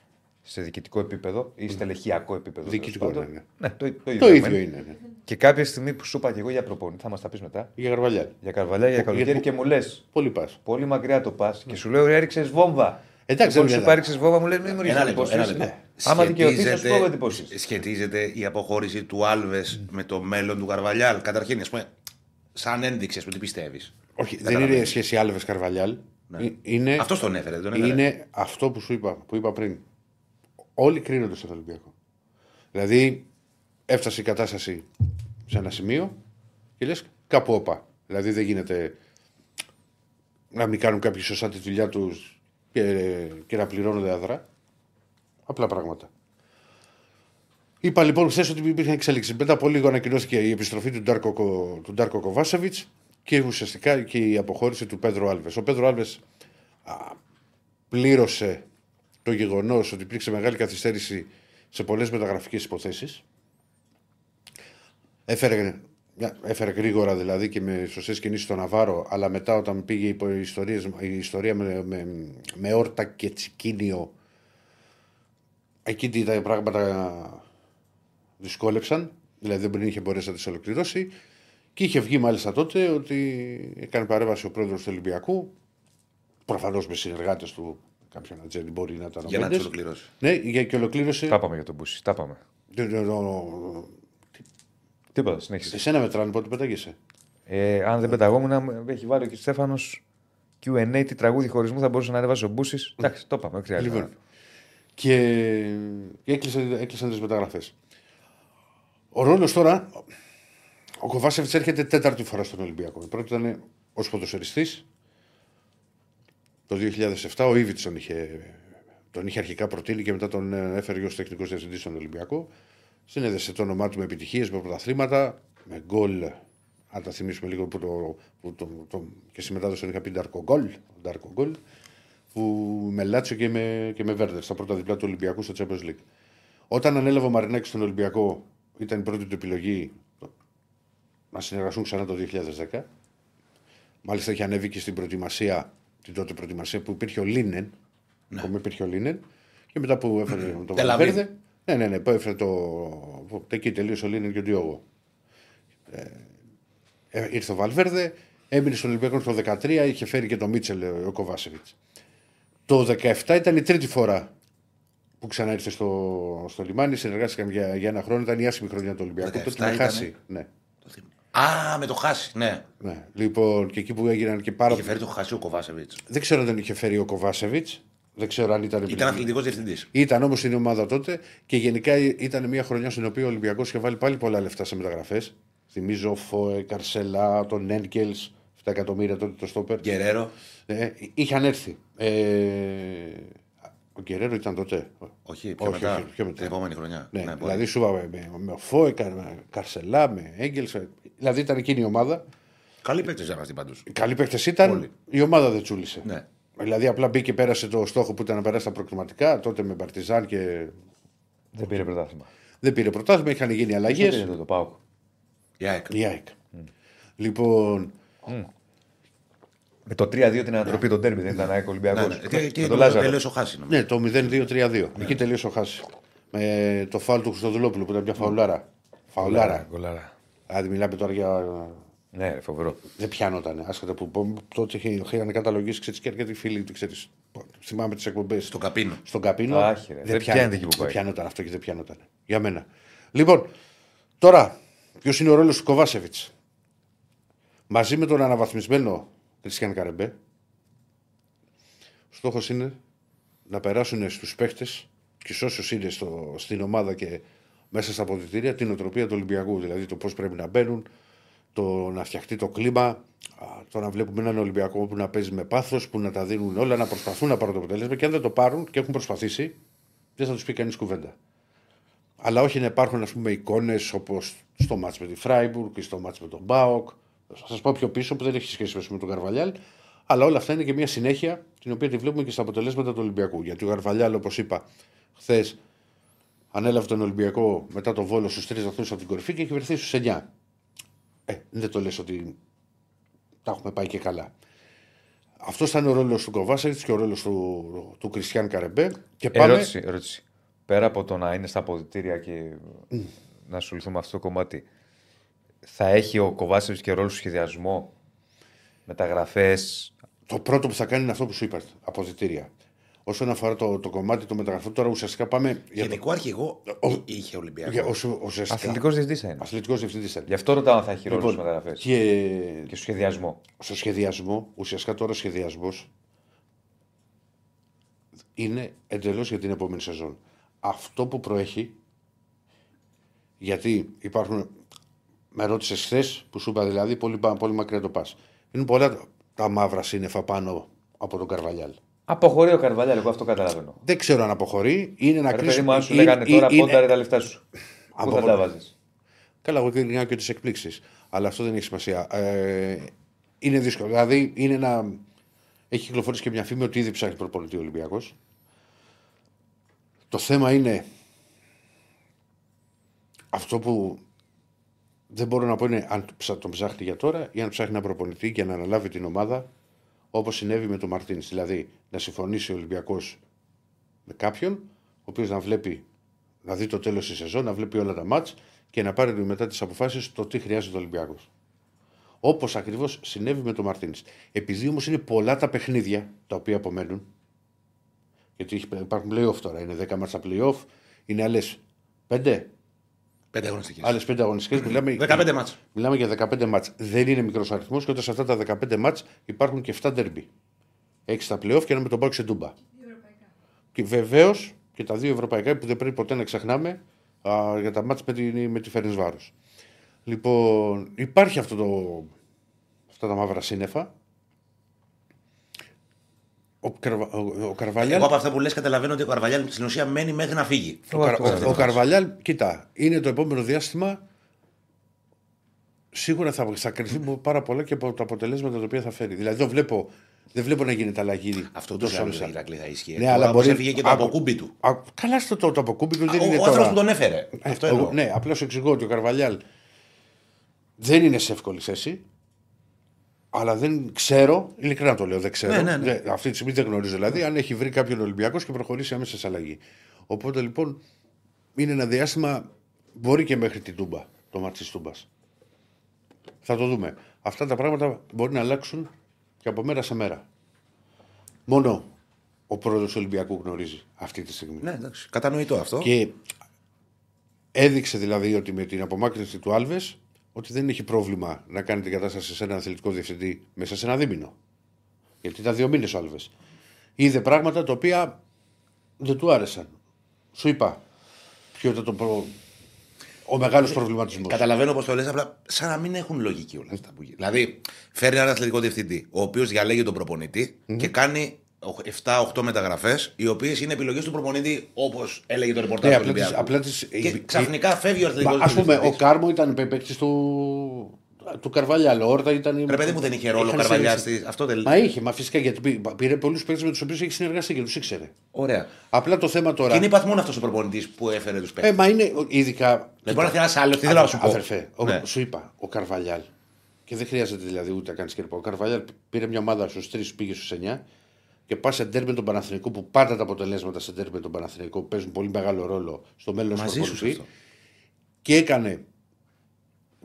σε διοικητικό επίπεδο ή στελεχειακό επίπεδο. Διοικητικό, τέλος πάντων. ναι, Ναι, το, το, Το ίδιο, ίδιο μεν. είναι. Ναι. Και κάποια στιγμή που σου είπα και εγώ για προπόνηση, θα μας τα πεις μετά. Για Γαρβαλιάλ. Για καρβαλιά, για καλοκαίρι γιατί- και μου λες. Πολύ πας. Πολύ μακριά το πας και σου λέω έριξες βόμβα. Εντάξει, λοιπόν, δεν σου είναι. έριξε βόμβα, μου λέει μην μου ρίξει Ένα λεπτό. εντυπώσεις. Ένα λεπτό. Ναι. Άμα δικαιωθείς, θα σου πω εντυπώσει. σχετίζεται η αποχώρηση του Άλβες με το μέλλον του Καρβαλιάλ. Καταρχήν, ας πούμε, σαν ένδειξη, ας πούμε, τι πιστεύεις; Όχι, δεν είναι σχέση Άλβε Καρβαλιάλ. Ε, Είναι, Αυτό τον έφερε, δεν τον έφερε. είναι αυτό που σου είπα, που είπα πριν. Όλοι κρίνονται στον Ολυμπιακό. Δηλαδή, έφτασε η κατάσταση σε ένα σημείο και λες κάπου όπα. Δηλαδή, δεν γίνεται να μην κάνουν κάποιοι σωστά τη δουλειά τους και, και να πληρώνονται αδρά. Απλά πράγματα. Είπα λοιπόν χθε ότι υπήρχαν εξέλιξει. Μετά από λίγο ανακοινώθηκε η επιστροφή του Ντάρκο, Κο- του Ντάρκο Κοβάσεβιτς και ουσιαστικά και η αποχώρηση του Πέδρο Άλβες. Ο Πέδρο Άλβες πλήρωσε το γεγονός ότι υπήρξε μεγάλη καθυστέρηση σε πολλές μεταγραφικές υποθέσεις. Έφερε, μια- έφερε γρήγορα δηλαδή και με σωστές κινήσεις στον Ναβάρο, αλλά μετά όταν πήγε η, ιστορίες, η ιστορία με, με, με όρτα και τσικίνιο, εκεί τα πράγματα δυσκόλεψαν. Δηλαδή δεν είχε μπορέσει να τις ολοκληρώσει. Και είχε βγει μάλιστα τότε ότι έκανε παρέμβαση ο πρόεδρος του Ολυμπιακού. Προφανώς με συνεργάτες του. Κάποιον ατζέντη μπορεί να ήταν ο Για να Μέντες. τι ολοκληρώσει. Ναι, για και ολοκλήρωσε. Τα πάμε για τον Μπούση. Τα πάμε. Το- το- το- Τίποτα, συνέχισε. Εσένα μετράνε πότε πετάγεσαι. Ε, αν δεν πεταγόμουν, μου έχει βάλει ο κ. Στέφανο QA τι τραγούδι χωρισμού θα μπορούσε να ανεβάσει ο Μπούσης. Εντάξει, το είπαμε. όχι χρειάζεται. Λοιπόν. Και, και έκλεισαν, έκλεισαν τι μεταγραφές. Ο ρόλος τώρα. Ο Κοβάσεβιτ έρχεται τέταρτη φορά στον Ολυμπιακό. Η πρώτη ήταν ως ποδοσφαιριστή. Το 2007 ο Ήβιτ τον είχε, τον είχε αρχικά προτείνει και μετά τον ε, έφερε ως τεχνικός διευθυντής στον Ολυμπιακό. Συνέδεσε το όνομά του με επιτυχίες, με πρωταθλήματα, με γκολ. Αν τα θυμίσουμε λίγο που το, που το, το, και στη μετάδοση τον είχα πει Ντάρκο Γκολ. Ντάρκο Γκολ που με Λάτσιο και με, και με Βέρντερ στα πρώτα διπλά του Ολυμπιακού στο Champions League. Όταν ανέλαβε ο Μαρινάκης στον Ολυμπιακό, ήταν η πρώτη του επιλογή να συνεργαστούν ξανά το 2010. Μάλιστα είχε ανέβει και στην προετοιμασία, την τότε προετοιμασία που υπήρχε ο Λίνεν. Ναι. Που υπήρχε ο Λίνεν. Και μετά που έφερε τον Τελαβίβ. Βαλβέρδε. Ναι, ναι, ναι, που έφερε το. που Εκεί τελείωσε ο Λίνεν και ο Διόγο. Ε, ήρθε ο Βαλβέρδε, έμεινε στον Ολυμπιακό το 2013, είχε φέρει και τον Μίτσελ ε, ο Κοβάσεβιτς. Το 2017 ήταν η τρίτη φορά που ξανά ήρθε στο, στο λιμάνι. Συνεργάστηκαν για, για ένα χρόνο. Ήταν η άσχημη χρονιά του Ολυμπιακού. 17 Τότε με ήτανε. χάσει. Ναι, Το θυμ- Α, με το χάσει, ναι. ναι. Λοιπόν, και εκεί που έγιναν και πάρα Είχε φέρει το χάσει ο Κοβάσεβιτς. Δεν ξέρω αν δεν είχε φέρει ο Κοβάσεβιτς. Δεν ξέρω αν ήταν. Ήταν αθλητικός διευθυντής. Ήταν όμως στην ομάδα τότε και γενικά ήταν μια χρονιά στην οποία ο Ολυμπιακός είχε βάλει πάλι πολλά λεφτά σε μεταγραφές. Θυμίζω Φόε, Καρσελά, τον Ένκελ, 7 εκατομμύρια τότε το στόπερ. Γκερέρο. Ε, είχαν έρθει. Ε, ο Γκερέρο ήταν τότε. Όχι, πιο, Όχι, μετά, όχι, πιο μετά. Την επόμενη χρονιά. Ναι, μπορεί. δηλαδή σου είπαμε με, με Φόε, Κα- με Καρσελά, με Έγγελ. Δηλαδή ήταν εκείνη η ομάδα. Καλή παίκτη ήταν αυτή πάντως. Καλοί παίχτε ήταν. Όλοι. Η ομάδα δεν τσούλησε. Ναι. Δηλαδή απλά μπήκε πέρασε το στόχο που ήταν να περάσει τα προκριματικά τότε με Παρτιζάν και Δεν πήρε πρωτάθλημα. δεν πήρε πρωτάθλημα. Είχαν γίνει Ποιο αλλαγές. πήρε το Πάουκ. Η ΑΕΚ. Η ΑΕΚ. Λοιπόν, Με το 3-2 την ανατροπή των τέρμι δεν ήταν ΑΕΚ Ολυμπιακό. Ναι, ναι. Και- Και Με το τον Λάζαρο. τέλειωσε ο Χάσης. νομίζω. ναι, το 0-2-3-2. Εκεί τελείωσε ο Χάσης. Με το φάουλ του Χρυστοδουλόπουλου που ήταν μια φαουλάρα. Φαουλάρα. Γκολάρα. Δηλαδή μιλάμε τώρα για. Ναι, ρε, φοβερό. Δεν πιάνονταν. Άσχετα που πω, τότε είχε- είχαν καταλογίσει ξέρεις, και αρκετοί φίλοι του. Ξέρεις, θυμάμαι τις εκπομπές. Στο καπίνο. στον καπίνο. Άχι, ρε. Δεν πιάνεται εκεί που δεν πάει. πιάνονταν αυτό και δεν πιάνονταν. Για μένα. Λοιπόν, τώρα, ποιος είναι ο ρόλος του Κοβάσεβιτς; Μαζί με τον αναβαθμισμένο Κριστιαν Καρεμπέ, στόχος είναι να περάσουν στους παίχτες και σε όσους είναι στο, στην ομάδα και μέσα στα αποδητήρια την οτροπία του Ολυμπιακού. Δηλαδή το πώς πρέπει να μπαίνουν, το να φτιαχτεί το κλίμα, α, το να βλέπουμε έναν Ολυμπιακό που να παίζει με πάθος, που να τα δίνουν όλα, να προσπαθούν να πάρουν το αποτέλεσμα και αν δεν το πάρουν και έχουν προσπαθήσει, δεν θα τους πει κανείς κουβέντα. Αλλά όχι να υπάρχουν ας πούμε εικόνες όπως στο μάτς με τη Φράιμπουργκ ή στο μάτς με τον Μπάοκ. Θα σας πω πιο πίσω που δεν έχει σχέση ας πούμε, με τον Καρβαλιάλ. Αλλά όλα αυτά είναι και μια συνέχεια την οποία τη βλέπουμε και στα αποτελέσματα του Ολυμπιακού. Γιατί ο Καρβαλιάλ, όπως είπα, χθες ανέλαβε τον Ολυμπιακό μετά τον βόλο στους τρεις βαθμούς από την κορυφή και έχει βρεθεί στους 9. Ε, δεν το λες ότι τα έχουμε πάει και καλά. Αυτός ήταν ο ρόλος του Κοβάσεβιτ και ο ρόλος του, του Κριστιαν Καρεμπέ. Και πάμε. Ερώτηση, ερώτηση. Πέρα από το να είναι στα αποδητήρια και να ασχοληθούμε με αυτό το κομμάτι, θα έχει ο Κοβάσεβιτ και ρόλος στο σχεδιασμό, μεταγραφές; Το πρώτο που θα κάνει είναι αυτό που σου είπα, αποδητήρια. Όσον αφορά το, το κομμάτι του μεταγραφού, τώρα ουσιαστικά πάμε για το. Γενικό αρχηγό Ο- είχε Ολυμπιακό. Για, όσο, ουσιαστικά. Αθλητικός διευθυντής θα είναι. Αθλητικός διευθυντής. Γι' αυτό ρωτάω αν θα έχει ρόλο Λοιπόν, στι μεταγραφές και και στο σχεδιασμό. στο σχεδιασμό, ουσιαστικά τώρα ο σχεδιασμός είναι εντελώς για την επόμενη σεζόν. Αυτό που προέχει, γιατί υπάρχουν. Με ρώτησες χθες που σου είπα δηλαδή, πολύ, πα- πολύ μακριά το πας. Είναι πολλά τα μαύρα σύννεφα πάνω από τον Καρβαλιάλ. Αποχωρεί ο Καρβαλιάλ, εγώ αυτό καταλαβαίνω. Δεν ξέρω αν αποχωρεί. Είναι να Ρε κλείσει. παιδί μου, αν σου είναι- λέγανε τώρα είναι- πόνταρε τα λεφτά σου. Πού Από θα πότε. τα βάζεις; Καλά, εγώ κρίνω και τις εκπλήξεις. Αλλά αυτό δεν έχει σημασία. Ε, είναι δύσκολο. Δηλαδή, είναι ένα. Έχει κυκλοφορήσει και μια φήμη ότι ήδη ψάχνει προπονητή ο Ολυμπιακός. Το θέμα είναι. Αυτό που δεν μπορώ να πω είναι αν ψα- τον ψάχνει για τώρα ή αν ψάχνει ένα προπονητή για να αναλάβει την ομάδα όπως συνέβη με τον Μαρτίν. Δηλαδή, να συμφωνήσει ο Ολυμπιακός με κάποιον, ο οποίος να βλέπει, να δει το τέλος της σεζόν, να βλέπει όλα τα μάτς και να πάρει μετά τις αποφάσεις το τι χρειάζεται ο Ολυμπιακός. Όπως ακριβώς συνέβη με τον Μαρτίν. Επειδή όμως είναι πολλά τα παιχνίδια τα οποία απομένουν, γιατί έχει- υπάρχουν playoff τώρα, είναι 10 μάτσα playoff, είναι άλλες 5, Πέντε αγωνιστικές. άλλες 5 αγωνιστικές. Μιλάμε, 15 μάτς. μιλάμε για 15 μάτς. Δεν είναι μικρός αριθμός και όταν σε αυτά τα 15 μάτς υπάρχουν και 7 derby. Έχεις τα playoff και ένα με τον Πάουκ σε ντούμπα. Και βεβαίως και τα δύο ευρωπαϊκά που δεν πρέπει ποτέ να ξεχνάμε α, για τα μάτς με τη, με τη Φερνισβάρος. Λοιπόν, υπάρχει αυτό το, αυτά τα μαύρα σύννεφα. Ο, Καρβα, ο, ο Καρβαλιάλ. Εγώ από αυτά που λες καταλαβαίνω ότι ο Καρβαλιάλ στην ουσία μένει μέχρι να φύγει. Ο, Καρ- ο- ο Καρβαλιάλ, κοίτα, είναι το επόμενο διάστημα. Σίγουρα θα, θα κρυθεί πάρα πολλά και από τα αποτελέσματα τα οποία θα φέρει. Δηλαδή δεν βλέπω, δεν βλέπω να γίνεται αλλαγή. Αυτό το τόσο ζάλο άμεσα. του Ηρακλή θα ισχύει. Ναι, Τώρα αλλά όπως μπορεί. έφυγε και το Άκου- αποκούμπι του. Α, καλά στο το, το αποκούμπι του δεν Ο, είναι ο τώρα. άνθρωπο που τον έφερε. Ε, Αυτό εγώ- εννοώ. ναι, απλά σου εξηγώ ότι ο Καρβαλιάλ δεν είναι σε εύκολη θέση. Αλλά δεν ξέρω, ειλικρινά το λέω, δεν ξέρω. Ναι, ναι, ναι. Δεν- αυτή τη στιγμή δεν γνωρίζω δηλαδή αν έχει βρει κάποιον Ολυμπιακός και προχωρήσει άμεσα σε αλλαγή. Οπότε λοιπόν είναι ένα διάστημα, μπορεί και μέχρι την Τούμπα, το μάτι της Τούμπας. Θα το δούμε. Αυτά τα πράγματα μπορεί να αλλάξουν και από μέρα σε μέρα. Μόνο ο πρόεδρος του Ολυμπιακού γνωρίζει αυτή τη στιγμή. Ναι, εντάξει. Κατανοητό αυτό. Και έδειξε δηλαδή ότι με την απομάκρυνση του Άλβες ότι δεν έχει πρόβλημα να κάνει την κατάσταση σε ένα αθλητικό διευθυντή μέσα σε ένα δίμηνο. Γιατί ήταν δύο μήνες ο Άλβες. είδε πράγματα τα οποία δεν του άρεσαν. Σου είπα ποιο ήταν το προ... ο μεγάλος προβληματισμός. Καταλαβαίνω πώς το λες, απλά σαν να μην έχουν λογική όλα αυτά που γίνονται. Δηλαδή, φέρνει έναν αθλητικό διευθυντή, ο οποίος διαλέγει τον προπονητη και κάνει 7-8 μεταγραφές, οι οποίες είναι επιλογές του προπονητή, όπως έλεγε το ρεπορτάζ Ναι, του απλά τις, Ολυμπιακού. απλά τις, Και ξαφνικά φεύγει ο αθλητικό Α πούμε, ο Κάρμο ήταν παίκτης του, του Καρβαλιάλ. Ο Όρτα ήταν. Ρε παιδί μου δεν είχε ρόλο ο είχαν Καρβαλιά συνεργαστεί. στη- αυτό δεν Μα είχε, μα φυσικά γιατί πή- πήρε πολλούς παίκτες με τους οποίους έχει συνεργαστεί και τους ήξερε. Ωραία. Απλά το θέμα τώρα. Και είναι υπαθμόν αυτός ο προπονητής που έφερε τους παίκτες. Ε, μα είναι ο- ειδικά. Δεν μπορεί να θέλει ένα άλλο. Τι θέλω να σου πω. Αδερφέ, ο- Ναι. σου είπα, ο Καρβαλιάλ. Και δεν χρειάζεται δηλαδή ούτε να κάνεις κερπό. Ο Καρβαλιάλ πήρε μια ομάδα στους 3, πήγε στους 9 και πας σε ντέρμπι με τον Παναθηναϊκό που πάντα τα αποτελέσματα σε ντέρμπι με τον Παναθηναϊκό παίζουν πολύ μεγάλο ρόλο στο μέλλον του Μαζί σου σε προπονητή. αυτό. Και έκανε,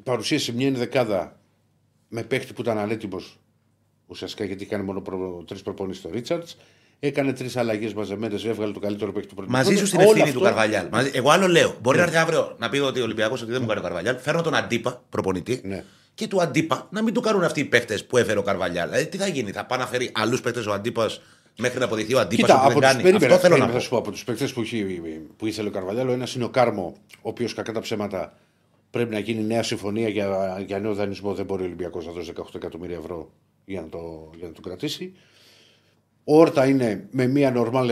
παρουσίασε μια ενδεκάδα με παίχτη που ήταν ανέτοιμος ουσιαστικά γιατί έκανε μόνο προ, τρεις προπονήσεις στο Ρίτσαρτς. Έκανε τρεις αλλαγές μαζεμένες, έβγαλε το καλύτερο παίχτη του πρωτοβουλίου. Μαζί σου στην Όλο ευθύνη αυτό- του Καρβαλιάλ. Μαζί- Εγώ άλλο λέω. Μπορεί να έρθει αύριο να πει ότι ο Ολυμπιακός ότι δεν μου κάνει ο Καρβαλιάλ. Φέρνω τον αντίπα προπονητή Ναι. Και του αντίπα να μην του κάνουν αυτοί οι παίχτες που έφερε ο Καρβαλιάλ. Δηλαδή τι θα γίνει, θα πάει να φέρει άλλους παίχτες ο αντίπας μέχρι να αποδειχθεί ο αντίπας Κοίτα, ότι από δεν τους κάνει. περίμενα, Αυτό θέλω να περίμενα, θα πω. σου πω από τους παίκτε που, έχει- που ήθελε ο Καρβαλιάλο, ένας είναι ο Κάρμο, ο οποίος κακά τα ψέματα πρέπει να γίνει νέα συμφωνία για, για νέο δανεισμό. Δεν μπορεί ο Ολυμπιακός να δώσει 18 εκατομμύρια ευρώ για να το, για να το κρατήσει. Ο Όρτα είναι με μια νορμάλ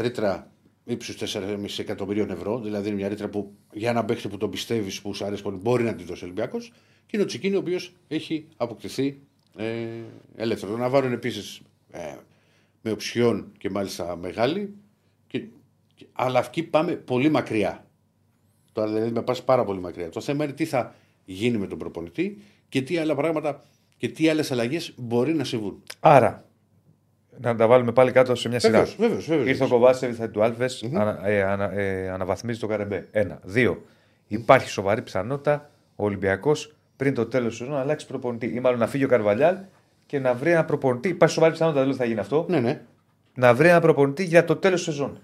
ρήτρα ύψους 4,5 εκατομμυρίων ευρώ. Δηλαδή είναι μια ρήτρα που για έναν παίχτη που τον πιστεύεις, που σου αρέσει πολύ, μπορεί να τη δώσει ο Ολυμπιακός. Και είναι ο Τσικίνη, ο οποίος έχει αποκτηθεί ε, ελεύθερο. Ο Ναβάρο είναι επίσης ε, με οψιόν και μάλιστα μεγάλη. Και, και- αλλά εκεί πάμε πολύ μακριά. Τώρα δηλαδή με πας πάρα πολύ μακριά. Το θέμα είναι τι θα γίνει με τον προπονητή και τι άλλα πράγματα και τι άλλες αλλαγές μπορεί να συμβούν. Άρα, να τα βάλουμε πάλι κάτω σε μια σειρά. Βεβαίως, βεβαίως, βεβαίως. Ήρθε ο Κοβάσεβιτ θα του αλβε ανα, ε, ανα, ε, αναβαθμίζει το Καρεμπέ. Ένα. Δύο. Υπάρχει σοβαρή πιθανότητα ο Ολυμπιακός πριν το τέλος του σεζόν να αλλάξει προπονητή. Ή μάλλον να φύγει ο Καρβαλιάλ και να βρει ένα προπονητή. Υπάρχει σοβαρή πιθανότητα, δεν λέω ότι θα γίνει αυτό. Ναι, ναι. Να βρει ένα προπονητή για το τέλος του σεζόν.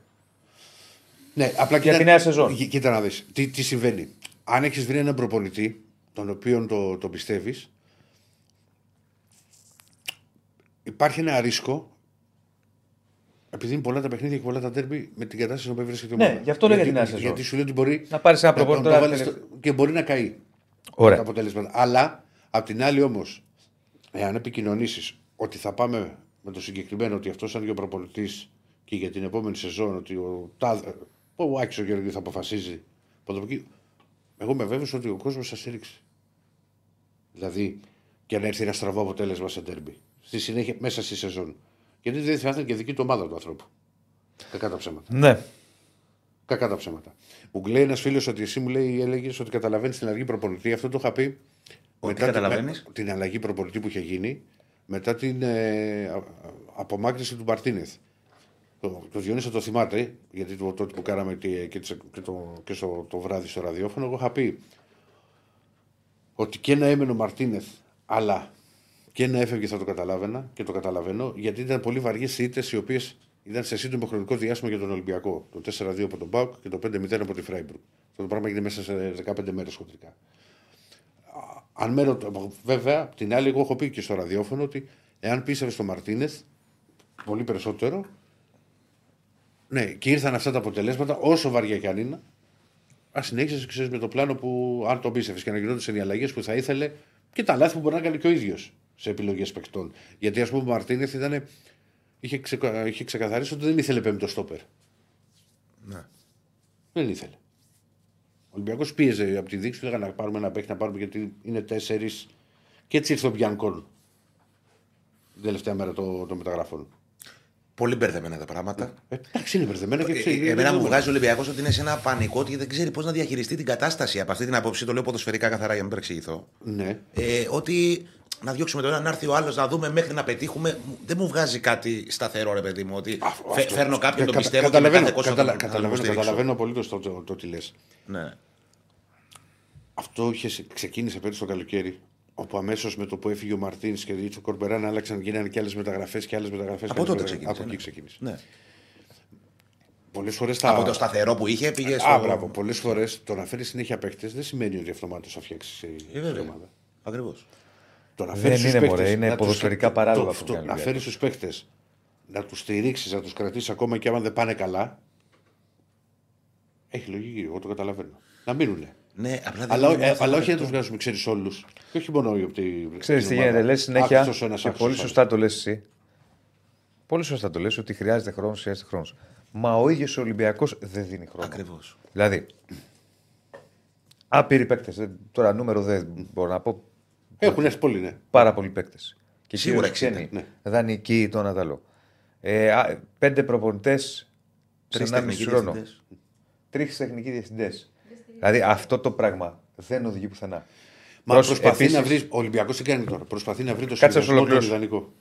ναι απλά Για τη νέα σεζόν. Κοί- Κοίτα να δεις. Τι, τι συμβαίνει. Αν έχεις βρει έναν προπονητή, τον οποίο το, το πιστεύεις, υπάρχει ένα ρίσκο. Επειδή είναι πολλά τα παιχνίδια και πολλά τα τέρμπι με την κατάσταση που βρίσκεται η Ναι, ομάδα. γι' αυτό λέω για Γιατί- τη νέα σεζόν. Γιατί σου λέει ότι μπορεί Να πάρεις ένα να- προπονητή να το τώρα βάλεις τελευταία. στο- και μπορεί να καεί. Ωραία. τα αποτελέσματα. Αλλά απ' την άλλη όμως, εάν επικοινωνήσεις ότι θα πάμε με το συγκεκριμένο ότι αυτός σαν και ο προπονητής και για την επόμενη σεζόν ότι ο, τάδε- ο Άκης ο Γεωργίου θα αποφασίζει από εδώ και εκεί, εγώ είμαι βέβαιος ότι ο κόσμος θα στηρίξει. Δηλαδή, και να έρθει ένα στραβό αποτέλεσμα σε τέρμπι. Στη συνέχεια, μέσα στη σεζόν. Γιατί δεν θα ήταν και δική του ομάδα του ανθρώπου. Κακά τα ψέματα. Ναι. Κακά τα ψέματα. Μου λέει ένας φίλος ότι εσύ μου λέει, έλεγες ότι καταλαβαίνεις την αλλαγή προπονητή. Αυτό το είχα πει. Ότι την- καταλαβαίνεις; την αλλαγή προπονητή που είχε γίνει μετά την ε, α- α- απομάκρυνση του Μαρτίνεθ. Το, το Διονύση θα το θυμάται, γιατί το, τότε που κάναμε και, και, τις- και το, και στο, το βράδυ στο ραδιόφωνο, εγώ είχα πει ότι και να έμενε ο Μαρτίνεθ, αλλά και να έφευγε θα το καταλάβαινα και το καταλαβαίνω, γιατί ήταν πολύ βαριές ήττε οι οποίες ήταν σε σύντομο χρονικό διάστημα για τον Ολυμπιακό. Το 4-2 από τον Μπάουκ και το 5-0 από τη Φράιμπουργκ. Αυτό το πράγμα έγινε μέσα σε 15 μέρες χοντρικά. Αν με ρωτώ- βέβαια, απ' την άλλη, εγώ έχω πει και στο ραδιόφωνο ότι εάν πίστευε στο Μαρτίνεθ πολύ περισσότερο, ναι, και ήρθαν αυτά τα αποτελέσματα, όσο βαριά κι αν είναι, ας συνέχισες ξέρεις, με το πλάνο που αν τον πίστευε και να γινόντουσαν οι αλλαγές που θα ήθελε και τα λάθη που μπορεί να κάνει και ο ίδιος σε επιλογές παικτών. Γιατί ας πούμε ο Μαρτίνεθ ήταν, είχε, ξεκα- είχε ξεκαθαρίσει ότι δεν ήθελε πέμπτο στόπερ. Ναι. Δεν ήθελε. Ο Ολυμπιακός πίεζε από τη δείξη του, λέγανε να πάρουμε ένα παίχτη να πάρουμε γιατί είναι τέσσερις. Και έτσι ήρθε ο Μπιανκόν. Την τελευταία μέρα των το μεταγραφών. Πολύ μπερδεμένα τα πράγματα. Ε, εντάξει, είναι μπερδεμένα και Ε, ξέρει. Εμένα μου βγάζει ο Ολυμπιακός ότι είναι σε ένα πανικό και δεν ξέρει πώς να διαχειριστεί την κατάσταση. Από αυτή την άποψη το λέω ποδοσφαιρικά καθαρά για να μην παρεξηγηθώ. Ναι. Ε, ότι να διώξουμε το ένα, να έρθει ο άλλος, να δούμε μέχρι να πετύχουμε. Δεν μου βγάζει κάτι σταθερό, ρε παιδί μου. Ότι Αυτό- φε- αυτό. φέρνω κάποιον, Ε, τον κατα- πιστεύω και μετά καταλαβαίνω, δεν κόστο καταλα- να τον καταλαβαίνω, υποστηρίξω. καταλαβαίνω απολύτως το, το, το, τι λες. Ναι. Αυτό είχε, ξεκίνησε πέρυσι το καλοκαίρι. Όπου αμέσως με το που έφυγε ο Μαρτίνς και ήρθε ο Κορμπεράν, άλλαξαν, γίνανε και άλλες μεταγραφές και άλλες μεταγραφές. Από τότε ξεκίνησε. Από εκεί ναι. ξεκίνησε. Ναι. Πολλές φορές τα. Από το σταθερό που είχε πήγε στο. Α, μπράβο. Πολλές φορές το να φέρεις συνέχεια παίκτες δεν σημαίνει ότι αυτομάτως θα φτιάξεις Ε, η βέβαια. ομάδα. Ακριβώς. Το να Δεν φέρεις τους είναι, παίκτες, μωρέ, είναι να τους- ποδοσφαιρικά το- παράλογα το- αυτό που το- κάνει ο Να φέρεις τους παίκτες να τους στηρίξεις, να τους κρατήσεις ακόμα και άμα δεν πάνε καλά. Έχει λογική, εγώ το καταλαβαίνω. Να μείνουνε. Ναι, απλά δεν Αλλά, είναι ε, μόνο αλλά αυτό. όχι να τους βγάζουμε, ξέρεις όλους. Και όχι μόνο από την. Ξέρεις τι την ομάδα. γίνεται, λες συνέχεια. Άκουστος ο ένας, και άκουστος πολύ ο σωστά το λες εσύ. Πολύ σωστά το λες ότι χρειάζεται χρόνος, χρειάζεται χρόνος. Μα ο ίδιος ο Ολυμπιακός δεν δίνει χρόνο. Ακριβώς. Δηλαδή, άπειροι παίκτες. Τώρα νούμερο δεν μπορώ να πω. Άλλος. Έχουν έρθει πολλοί, ναι. Πάρα πολλοί παίκτες. Και Σίγουρα κυρίως 60, ξένοι, ναι. δανεικοί, το ένα το άλλο. Ε, α, πέντε προπονητές σε Τρεις 1,5 τεχνικοί χρόνο. διευθυντές. Τρεις τεχνικοί διευθυντές. Δηλαδή αυτό το πράγμα δεν οδηγεί πουθενά. Μα Προς- προσπαθεί επίσης- να βρει. Ο Ολυμπιακός τι κάνει τώρα; Προσπαθεί να βρει το Κάτσε να συνδυασμό του ολοκληρώσω. ιδανικό.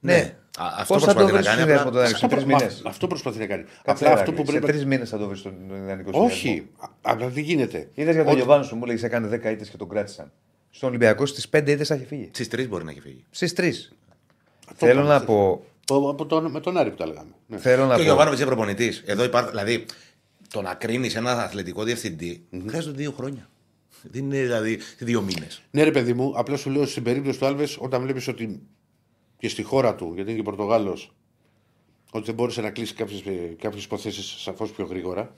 Ναι. Α, αυτό Πώς θα το προσπαθεί να βρεις κάνει. συνδυασμό απλά- το δανεικό σε Αυτό, τρεις προ- μήνες. μα- αυτό προσπαθεί να κάνει. Απλά αυτό που Σε πρέπει. τρεις μήνες θα το βρεις τον ιδανικό συνδυασμό. Όχι. Α- Απλά τι γίνεται; Είδες για τον Ότι- Γιωβάνος σου μου λέει έκανε 10 ήττες και τον κράτησαν. Στον Ολυμπιακό στις 5 ήττε θα έχει φύγει. Στις τρεις μπορεί να έχει φύγει. Στις 3. Το Θέλω είπαμε, να χθες. πω. Από- από τον- με τον Άρη που τα λέγαμε. Ναι. Θέλω να Και ο πω. Γιωβάνοβιτς είναι προπονητής. Εδώ υπάρχει. Δηλαδή, το να κρίνεις ένα αθλητικό διευθυντή χρειάζονται δύο χρόνια. Δεν είναι δηλαδή δύο μήνες. Ναι, ρε παιδί μου, απλά σου λέω στην περίπτωση του Άλβες, όταν βλέπεις ότι και στη χώρα του, γιατί είναι και Πορτογάλος, ότι δεν μπόρεσε να κλείσεις κάποιες υποθέσεις σαφώς πιο γρήγορα.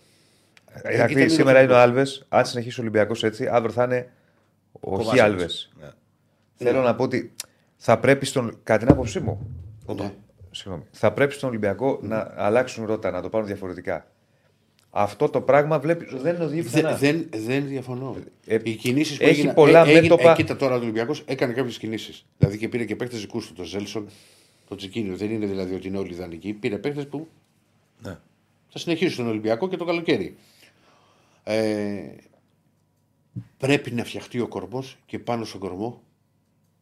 Ε, ήταν Ηρακλή, είναι σήμερα το είναι ο Άλβες. Αν συνεχίσει ο Ολυμπιακός έτσι, αύριο θα είναι ο Χι Άλβε. Ναι. Θέλω να πω ότι θα πρέπει στον. Κατά την άποψή μου. Ναι. Συγγνώμη. Θα πρέπει στον Ολυμπιακό να αλλάξουν ρότα, να το πάρουν διαφορετικά. Αυτό το πράγμα βλέπει δεν οδηγεί πουθενά. Δεν, δεν, δεν διαφωνώ. Ε, Οι κινήσεις που έχει έγιναν. πολλά ε, έγινε- μέτωπα. ε, κοίτα τώρα ο Ολυμπιακός έκανε κάποιες κινήσεις. Δηλαδή και πήρε και παίχτε δικού του, τον Ζέλσον, τον Τσικίνιο. Δεν είναι δηλαδή ότι είναι όλοι ιδανικοί. Πήρε παίχτε που Ναι. θα συνεχίσουν τον Ολυμπιακό και το καλοκαίρι. Ε, πρέπει να φτιαχτεί ο κορμός και πάνω στον κορμό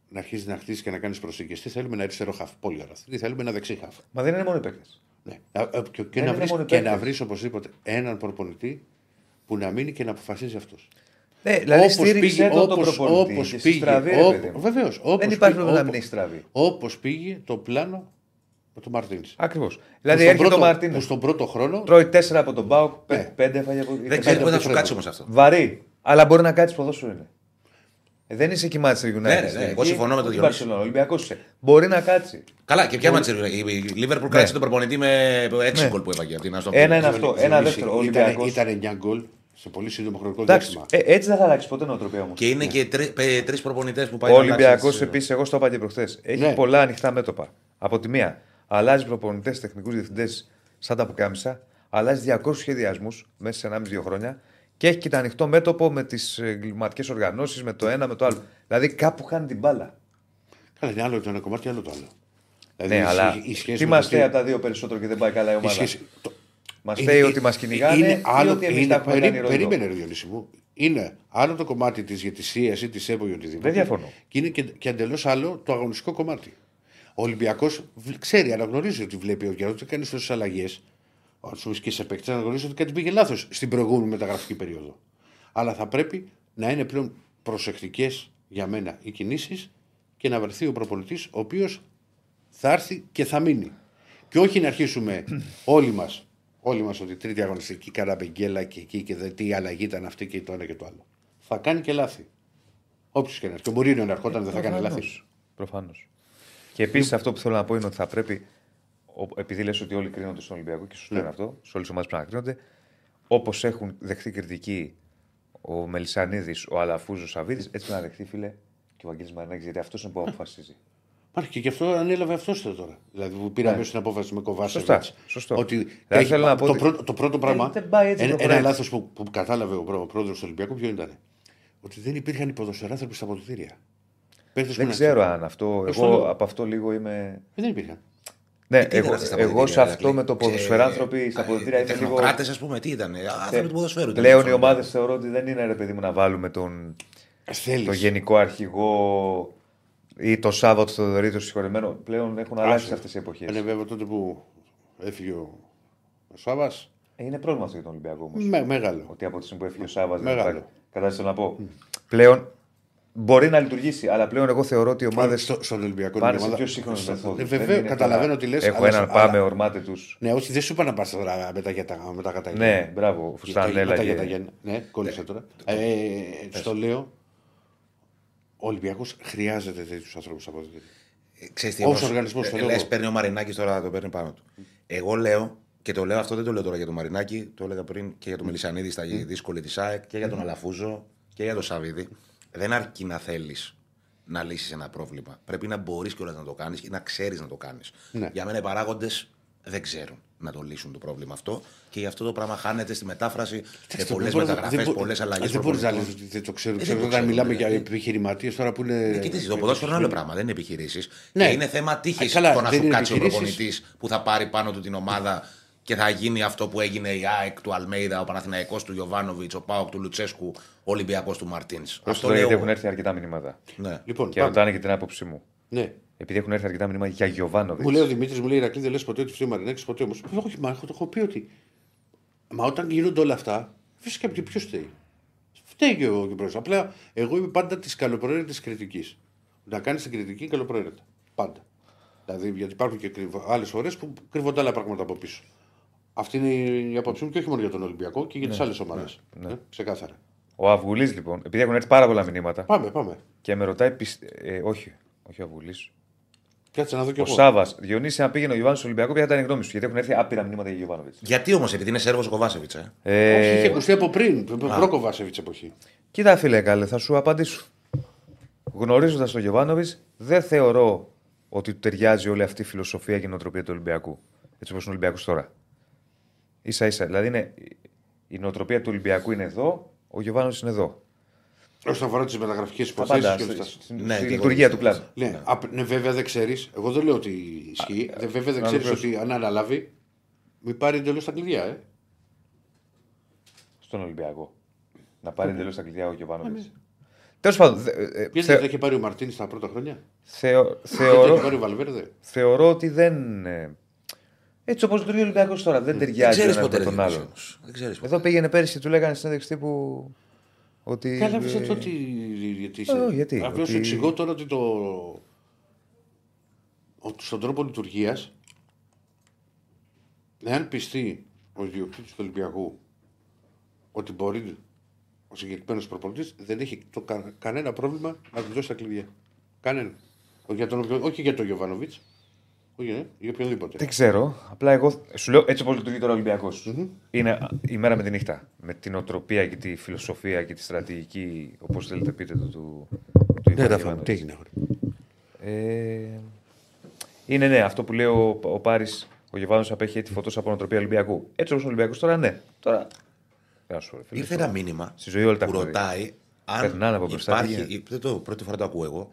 να αρχίσει να χτίσει και να κάνει προσήκε. Τι θέλουμε ένα αριστερό χαφ. Πολύ ωραία. Τι θέλουμε ένα δεξί χαφ. Μα δεν είναι μόνο οι παίκτες. Ναι. Α, α, Και, και Δεν να είναι βρεις, μόνο οι και παίκτες. να βρεις οπωσδήποτε έναν προπονητή που να μείνει και να αποφασίζει αυτός. Ναι, δηλαδή στήριξε τον τον προπονητή. όπως και στη πήγε, στραβή, ρε ό- παιδί μου. βεβαίως, όπως Δεν υπάρχει πήγε- πρόβλημα να όπως- μην έχει στραβή. Όπως πήγε το πλάνο με τον Μαρτίνς. Ακριβώς. Δηλαδή έρχεται ο Μαρτίνες. Που στον πρώτο χρόνο. Τρώει 4 από τον Μπάουκ, Ναι. 5 έφαγε από Δεν και ξέρει πέντε πότε θα από σου τη κάτσει Φρέμπορ. όμω αυτό. Βαρύ. Αλλά μπορεί να κάτσει ποδόσφαιρο είναι. Ε, δεν είσαι και Manchester United. Ναι, ναι, στην ναι, εκεί, εγώ συμφωνώ με τον ούτε Διονύση. Barcelona, Ολυμπιακός είσαι. Μπορεί να κάτσει. Καλά, και ποια μάτσε. Η Λίβερπουλ κράτησε τον προπονητή με 6 Ναι. γκολ που έβαγε από την Αστον Ένα Βίλα. είναι αυτό. Ένα δεύτερο. Ο Ολυμπιακός. Ήταν 9 γκολ σε πολύ σύντομο χρονικό Εντάξει, διάστημα. ε, έτσι δεν θα αλλάξει ποτέ νοοτροπία όμως. Και είναι και τρεις προπονητές που πάει Ο να αλλάξεις Ολυμπιακός τις- επίσης, εγώ στο είπα και προχθές, έχει Ναι. πολλά ανοιχτά μέτωπα. Από τη μία, αλλάζει προπονητές, τεχνικούς διευθυντές σαν τα πουκάμισα, αλλάζει 200 σχεδιασμούς μέσα σε 1,5-2 χρόνια και έχει και το ανοιχτό μέτωπο με τις εγκληματικές οργανώσεις, με το ένα, με το άλλο. Δηλαδή κάπου χάνει την μπάλα. Καλά, είναι άλλο το ένα κομμάτι, άλλο το άλλο. Ναι, Δηλαδή, η αλλά σχέση- η σχέση τι με μας το θέλει από τα δύο περισσότερο και δεν πάει καλά η η ομάδα; σχέση- το- Μας είναι- θέλει ότι μας κυνηγάνε είναι ή άλλο- ότι εμεί είναι- τα έχουμε περί- κάνει ρόλο. Περίμενε, ρε Διονύση μου. Είναι άλλο το κομμάτι της ηγετησία ή της ΕΠΟ ή οτιδήποτε. Δεν διαφωνώ. Και είναι και, και εντελώς άλλο το αγωνιστικό κομμάτι. Ο Ολυμπιακός ξέρει, αναγνωρίζει ότι βλέπει ο Γιάννη ότι κάνει τόσε αλλαγές. Αν σου και σε παίκτη, αναγνωρίζει ότι κάτι πήγε λάθος στην προηγούμενη μεταγραφική περίοδο. Αλλά θα πρέπει να είναι πλέον προσεκτικές για μένα οι κινήσεις και να βρεθεί ο προπολιτή ο οποίος θα έρθει και θα μείνει. Και όχι να αρχίσουμε όλοι μας όλοι μας ότι τρίτη αγωνιστική καραμπεγγέλα και εκεί και δε, τι αλλαγή ήταν αυτή και το ένα και το άλλο. Θα κάνει και λάθη. Όποιος και να έρθει. Και ο Μουρίνιο να ερχόταν δεν θα κάνει λάθη. Προφανώς. Και επίσης αυτό που θέλω να πω είναι ότι θα πρέπει, ο- επειδή λες ότι όλοι κρίνονται στον Ολυμπιακό και σωστό Ναι. είναι αυτό, σε όλες τις ομάδες πρέπει να κρίνονται, όπως έχουν δεχθεί κριτική ο Μελισανίδης, ο Αλαφούζος, ο Σαββίδης, έτσι πρέπει να δεχθεί, φίλε, και ο Βαγγέλης Μαρινάκης, γιατί αυτός είναι που αποφασίζει. Υπάρχει και γι' αυτό ανέλαβε αυτός τώρα. Δηλαδή που πήρε Ναι. αμέσω την απόφαση με κοβάσε. Σωστά, σωστό. Ότι Δηλαδή, έχει- θέλω να πω το, ότι- πρώτο, το πρώτο πράγμα. δεν πάει έτσι ένα, το ένα πράγμα. λάθος που, που κατάλαβε ο, πρό- ο πρόεδρος του Ολυμπιακού ποιο ήταν. Ότι δεν υπήρχαν οι ποδοσφαιράνθρωποι στα αποδητήρια. Παίχτες που Δεν να ξέρω ξέρουν. αν αυτό. Πώς το Εγώ λέω; από αυτό λίγο είμαι. Ε, Δεν υπήρχαν. Ναι, τι ήταν εγώ, αυτά στα εγώ αποδυτήρια, σε αυτό Ηρακλή; με το Ξε- ποδοσφαιράνθρωποι στα αποδητήρια είμαι λίγο. Τεχνοκράτε, ας πούμε, τι ήταν. Άνθρωποι του ποδοσφαίρου. ήταν. Πλέον οι ομάδες θεωρώ ότι δεν είναι ρε παιδί μου να βάλουμε τον, Θέλεις. το γενικό αρχηγό ή το Σάββατο Θοδωρή το συγχωρεμένο. Πλέον έχουν αλλάξει αυτές οι εποχές. Είναι βέβαια τότε που έφυγε ο, ο Σάβα. Είναι πρόβλημα αυτό για τον Ολυμπιακό όμως. Με, μεγάλο. Ότι από τη στιγμή που έφυγε ο Σάββας. Μεγάλο. Κατάσταση να πω. Πλέον μπορεί να λειτουργήσει, αλλά πλέον εγώ θεωρώ ότι οι ομάδες Στο, στον Ολυμπιακό πάνε είναι σε ομάδα- πιο σύγχρονε στο- μεθόδου. Ε, Βεβαίω, καταλαβαίνω τι λες. Έχω έναν πάμε, ορμάτε τους. Ναι, όχι, δεν σου είπα να πας τώρα μετά για τα, με τα καταγγέλια. Ναι, μπράβο, φουστανέλα. Μετά για τα και- γέννα. Ναι, κόλλησε τώρα. Ε, στο λέω, ο Ολυμπιακός χρειάζεται τέτοιους ανθρώπους από εδώ. Ξέρεις τι, Ως όμως, οργανισμός, ε, θέλω λες, εγώ. παίρνει ο Μαρινάκης τώρα το παίρνει πάνω του. Εγώ λέω, και το λέω αυτό δεν το λέω τώρα για τον Μαρινάκη, το έλεγα πριν και για τον Μελισανίδη στα δύσκολη της ΑΕΚ και για τον Αλαφούζο και για τον Σαββίδη. Δεν αρκεί να θέλεις να λύσεις ένα πρόβλημα. Πρέπει να μπορείς κιόλας να το κάνεις και να ξέρεις να το κάνεις. Ναι. Για μένα οι παράγοντες δεν ξέρουν να το λύσουν το πρόβλημα αυτό και γι' αυτό το πράγμα χάνεται στη μετάφραση και πολλές Δεν μπορείς να- μεταγραφές, δεν μπο- πολλές αλλαγές. Δεν μπορείς να λες ότι δεν το ξέρω. Ε, ξέρω δεν το όταν ξέρουν, μιλάμε δηλαδή. για επιχειρηματίες τώρα που είναι. Κοιτάξτε, το ποδόσφαιρο είναι άλλο πράγμα, δεν είναι επιχειρήσεις. Ναι. Και είναι θέμα τύχης Ε, καλά, το να δεν σου είναι κάτσει ο επιχειρήσεις. προπονητής που θα πάρει πάνω του την ομάδα και θα γίνει αυτό που έγινε η ΑΕΚ του Αλμέιδα, ο Παναθηναϊκός του Γιωβάνοβιτς, ο Πάοκ του Λουτσέσκου, ο Ολυμπιακός του Μαρτίνς. Αυτό λέει γιατί έχουν έρθει αρκετά μηνύματα. Ναι. Λοιπόν, Και πάμε. ρωτάνε και την άποψή μου. Ναι. Επειδή έχουν έρθει αρκετά μηνύματα για Γιωβάνοβιτς. Μου λέει ο Δημήτρης, μου λέει Ηρακλή, δεν λες ποτέ ότι φταίει ο Μαρινάκη, ποτέ όμως. Όχι, μα έχω, το έχω πει ότι. Μα όταν γίνονται όλα αυτά, φυσικά και ποιος φταίει. Φταίει και ο Κυπρός. Απλά εγώ είμαι πάντα της καλοπροαίρετης κριτικής. Να κάνεις την κριτική καλοπροαίρετα. Πάντα. Δηλαδή, γιατί υπάρχουν και άλλες φορές που κρύβονται άλλα πράγματα από πίσω. Αυτή είναι η άποψή μου και όχι μόνο για τον Ολυμπιακό και για τις άλλες ομάδες. Ε, ξεκάθαρα. Ο Αυγουλής λοιπόν, επειδή έχουν έρθει πάρα πολλά μηνύματα Πάμε, πάμε. και με ρωτάει. πιστε- Ε, όχι, όχι ο Αυγουλής. Κάτσε να δω κι Ο εγώ. Σάβας, Διονύση, αν πήγαινε ο Γιωβάνο στο Ολυμπιακό, ποια θα ήταν η γνώμη σου. Γιατί έχουν έρθει άπειρα μηνύματα για Γιωβάνοβιτς. Γιατί όμως, επειδή είναι Σέρβος ο Κοβάσεβιτς, ε; Όχι, είχε Ε, ακουστεί από πριν. Προ-Κοβάσεβιτ εποχή. κοίτα, φίλε, καλέ, θα σου απαντήσω. Γνωρίζοντας τον Γιωβάνοβιτς, δεν θεωρώ ότι του ταιριάζει όλη αυτή η φιλοσοφία και η νοοτροπία του Ολυμπιακού. Έτσι όπως είναι ο Ολυμπιακός τώρα. Σα ίσα. Δηλαδή, είναι, η νοοτροπία του Ολυμπιακού είναι εδώ, ο Γιωβάνοβιτ είναι εδώ. Όσον αφορά τις μεταγραφικές Τα πάντα. υποθέσει και Στη, όλα αυτά. στη- Ναι, στη και λειτουργία εγώ του κλάδου. Ναι, απ- ναι, βέβαια δεν ξέρεις. Εγώ δεν λέω ότι ισχύει. Δε- βέβαια δεν να ξέρεις το πες. ότι αν αναλάβει, μην πάρει εντελώς τα κλειδιά. Ε. Στον Ολυμπιακό. Να πάρει εντελώς τα κλειδιά ο Γιωβάνοβιτς. Τέλος πάντων, δε- ε, Γιατί θε- δεν είχε πάρει ο Μαρτίνης τα πρώτα χρόνια; θεω- Γιατί είχε θεωρώ, πάρει ο Βαλβέρδε. θεωρώ ότι δεν. Ε, Έτσι όπως λειτουργεί ο Ολυμπιακός τώρα, δεν Δεν ταιριάζει ο ξέρεις ένας ποτέ. με ρε, τον Δημήτρη, άλλον. όμως. Δεν ξέρεις ποτέ. Εδώ πήγαινε πέρυσι, του λέγανε συνέντευξη τύπου. Ότι. Καλά, πει ε, αυτό τι. Γιατί Ε, γιατί, Απλώ ότι- σου εξηγώ τώρα ότι το. ότι στον τρόπο λειτουργίας, εάν πιστεί ο ιδιοκτήτης του Ολυμπιακού ότι μπορεί ο συγκεκριμένος προπονητής, δεν έχει το, κα- κανένα πρόβλημα να του δώσει τα κλειδιά. Κανένα. Όχι για τον, οποιο- όχι για τον Γιωβάνοβιτς, όχι ε, για οποιονδήποτε. Δεν ξέρω. Απλά εγώ σου λέω έτσι όπως λειτουργεί τώρα ο ολυμπιακο Είναι η μέρα με τη νύχτα. Με την οτροπία και τη φιλοσοφία και τη στρατηγική, όπως θέλετε πείτε το, του. του Ναι, Ιβάν Ραφα, Γιωβάνοβιτς. τι έγινε. αγόρι. Ε, είναι ναι, αυτό που λέει ο, ο Πάρης, ο Γεβάνο απέχει τη φωτός από νοοτροπία Ολυμπιακού. Έτσι όπως ο Ολυμπιακός τώρα, ναι. Τώρα. Δεν σου πω, ρε φίλε, Ήρθε τώρα. ένα μήνυμα Στη ζωή όλα τα που έχουμε δει. ρωτάει αν Περνάνε από μπροστά, τι υπάρχει. γίνεται. Δεν το πρώτη φορά το ακούω εγώ.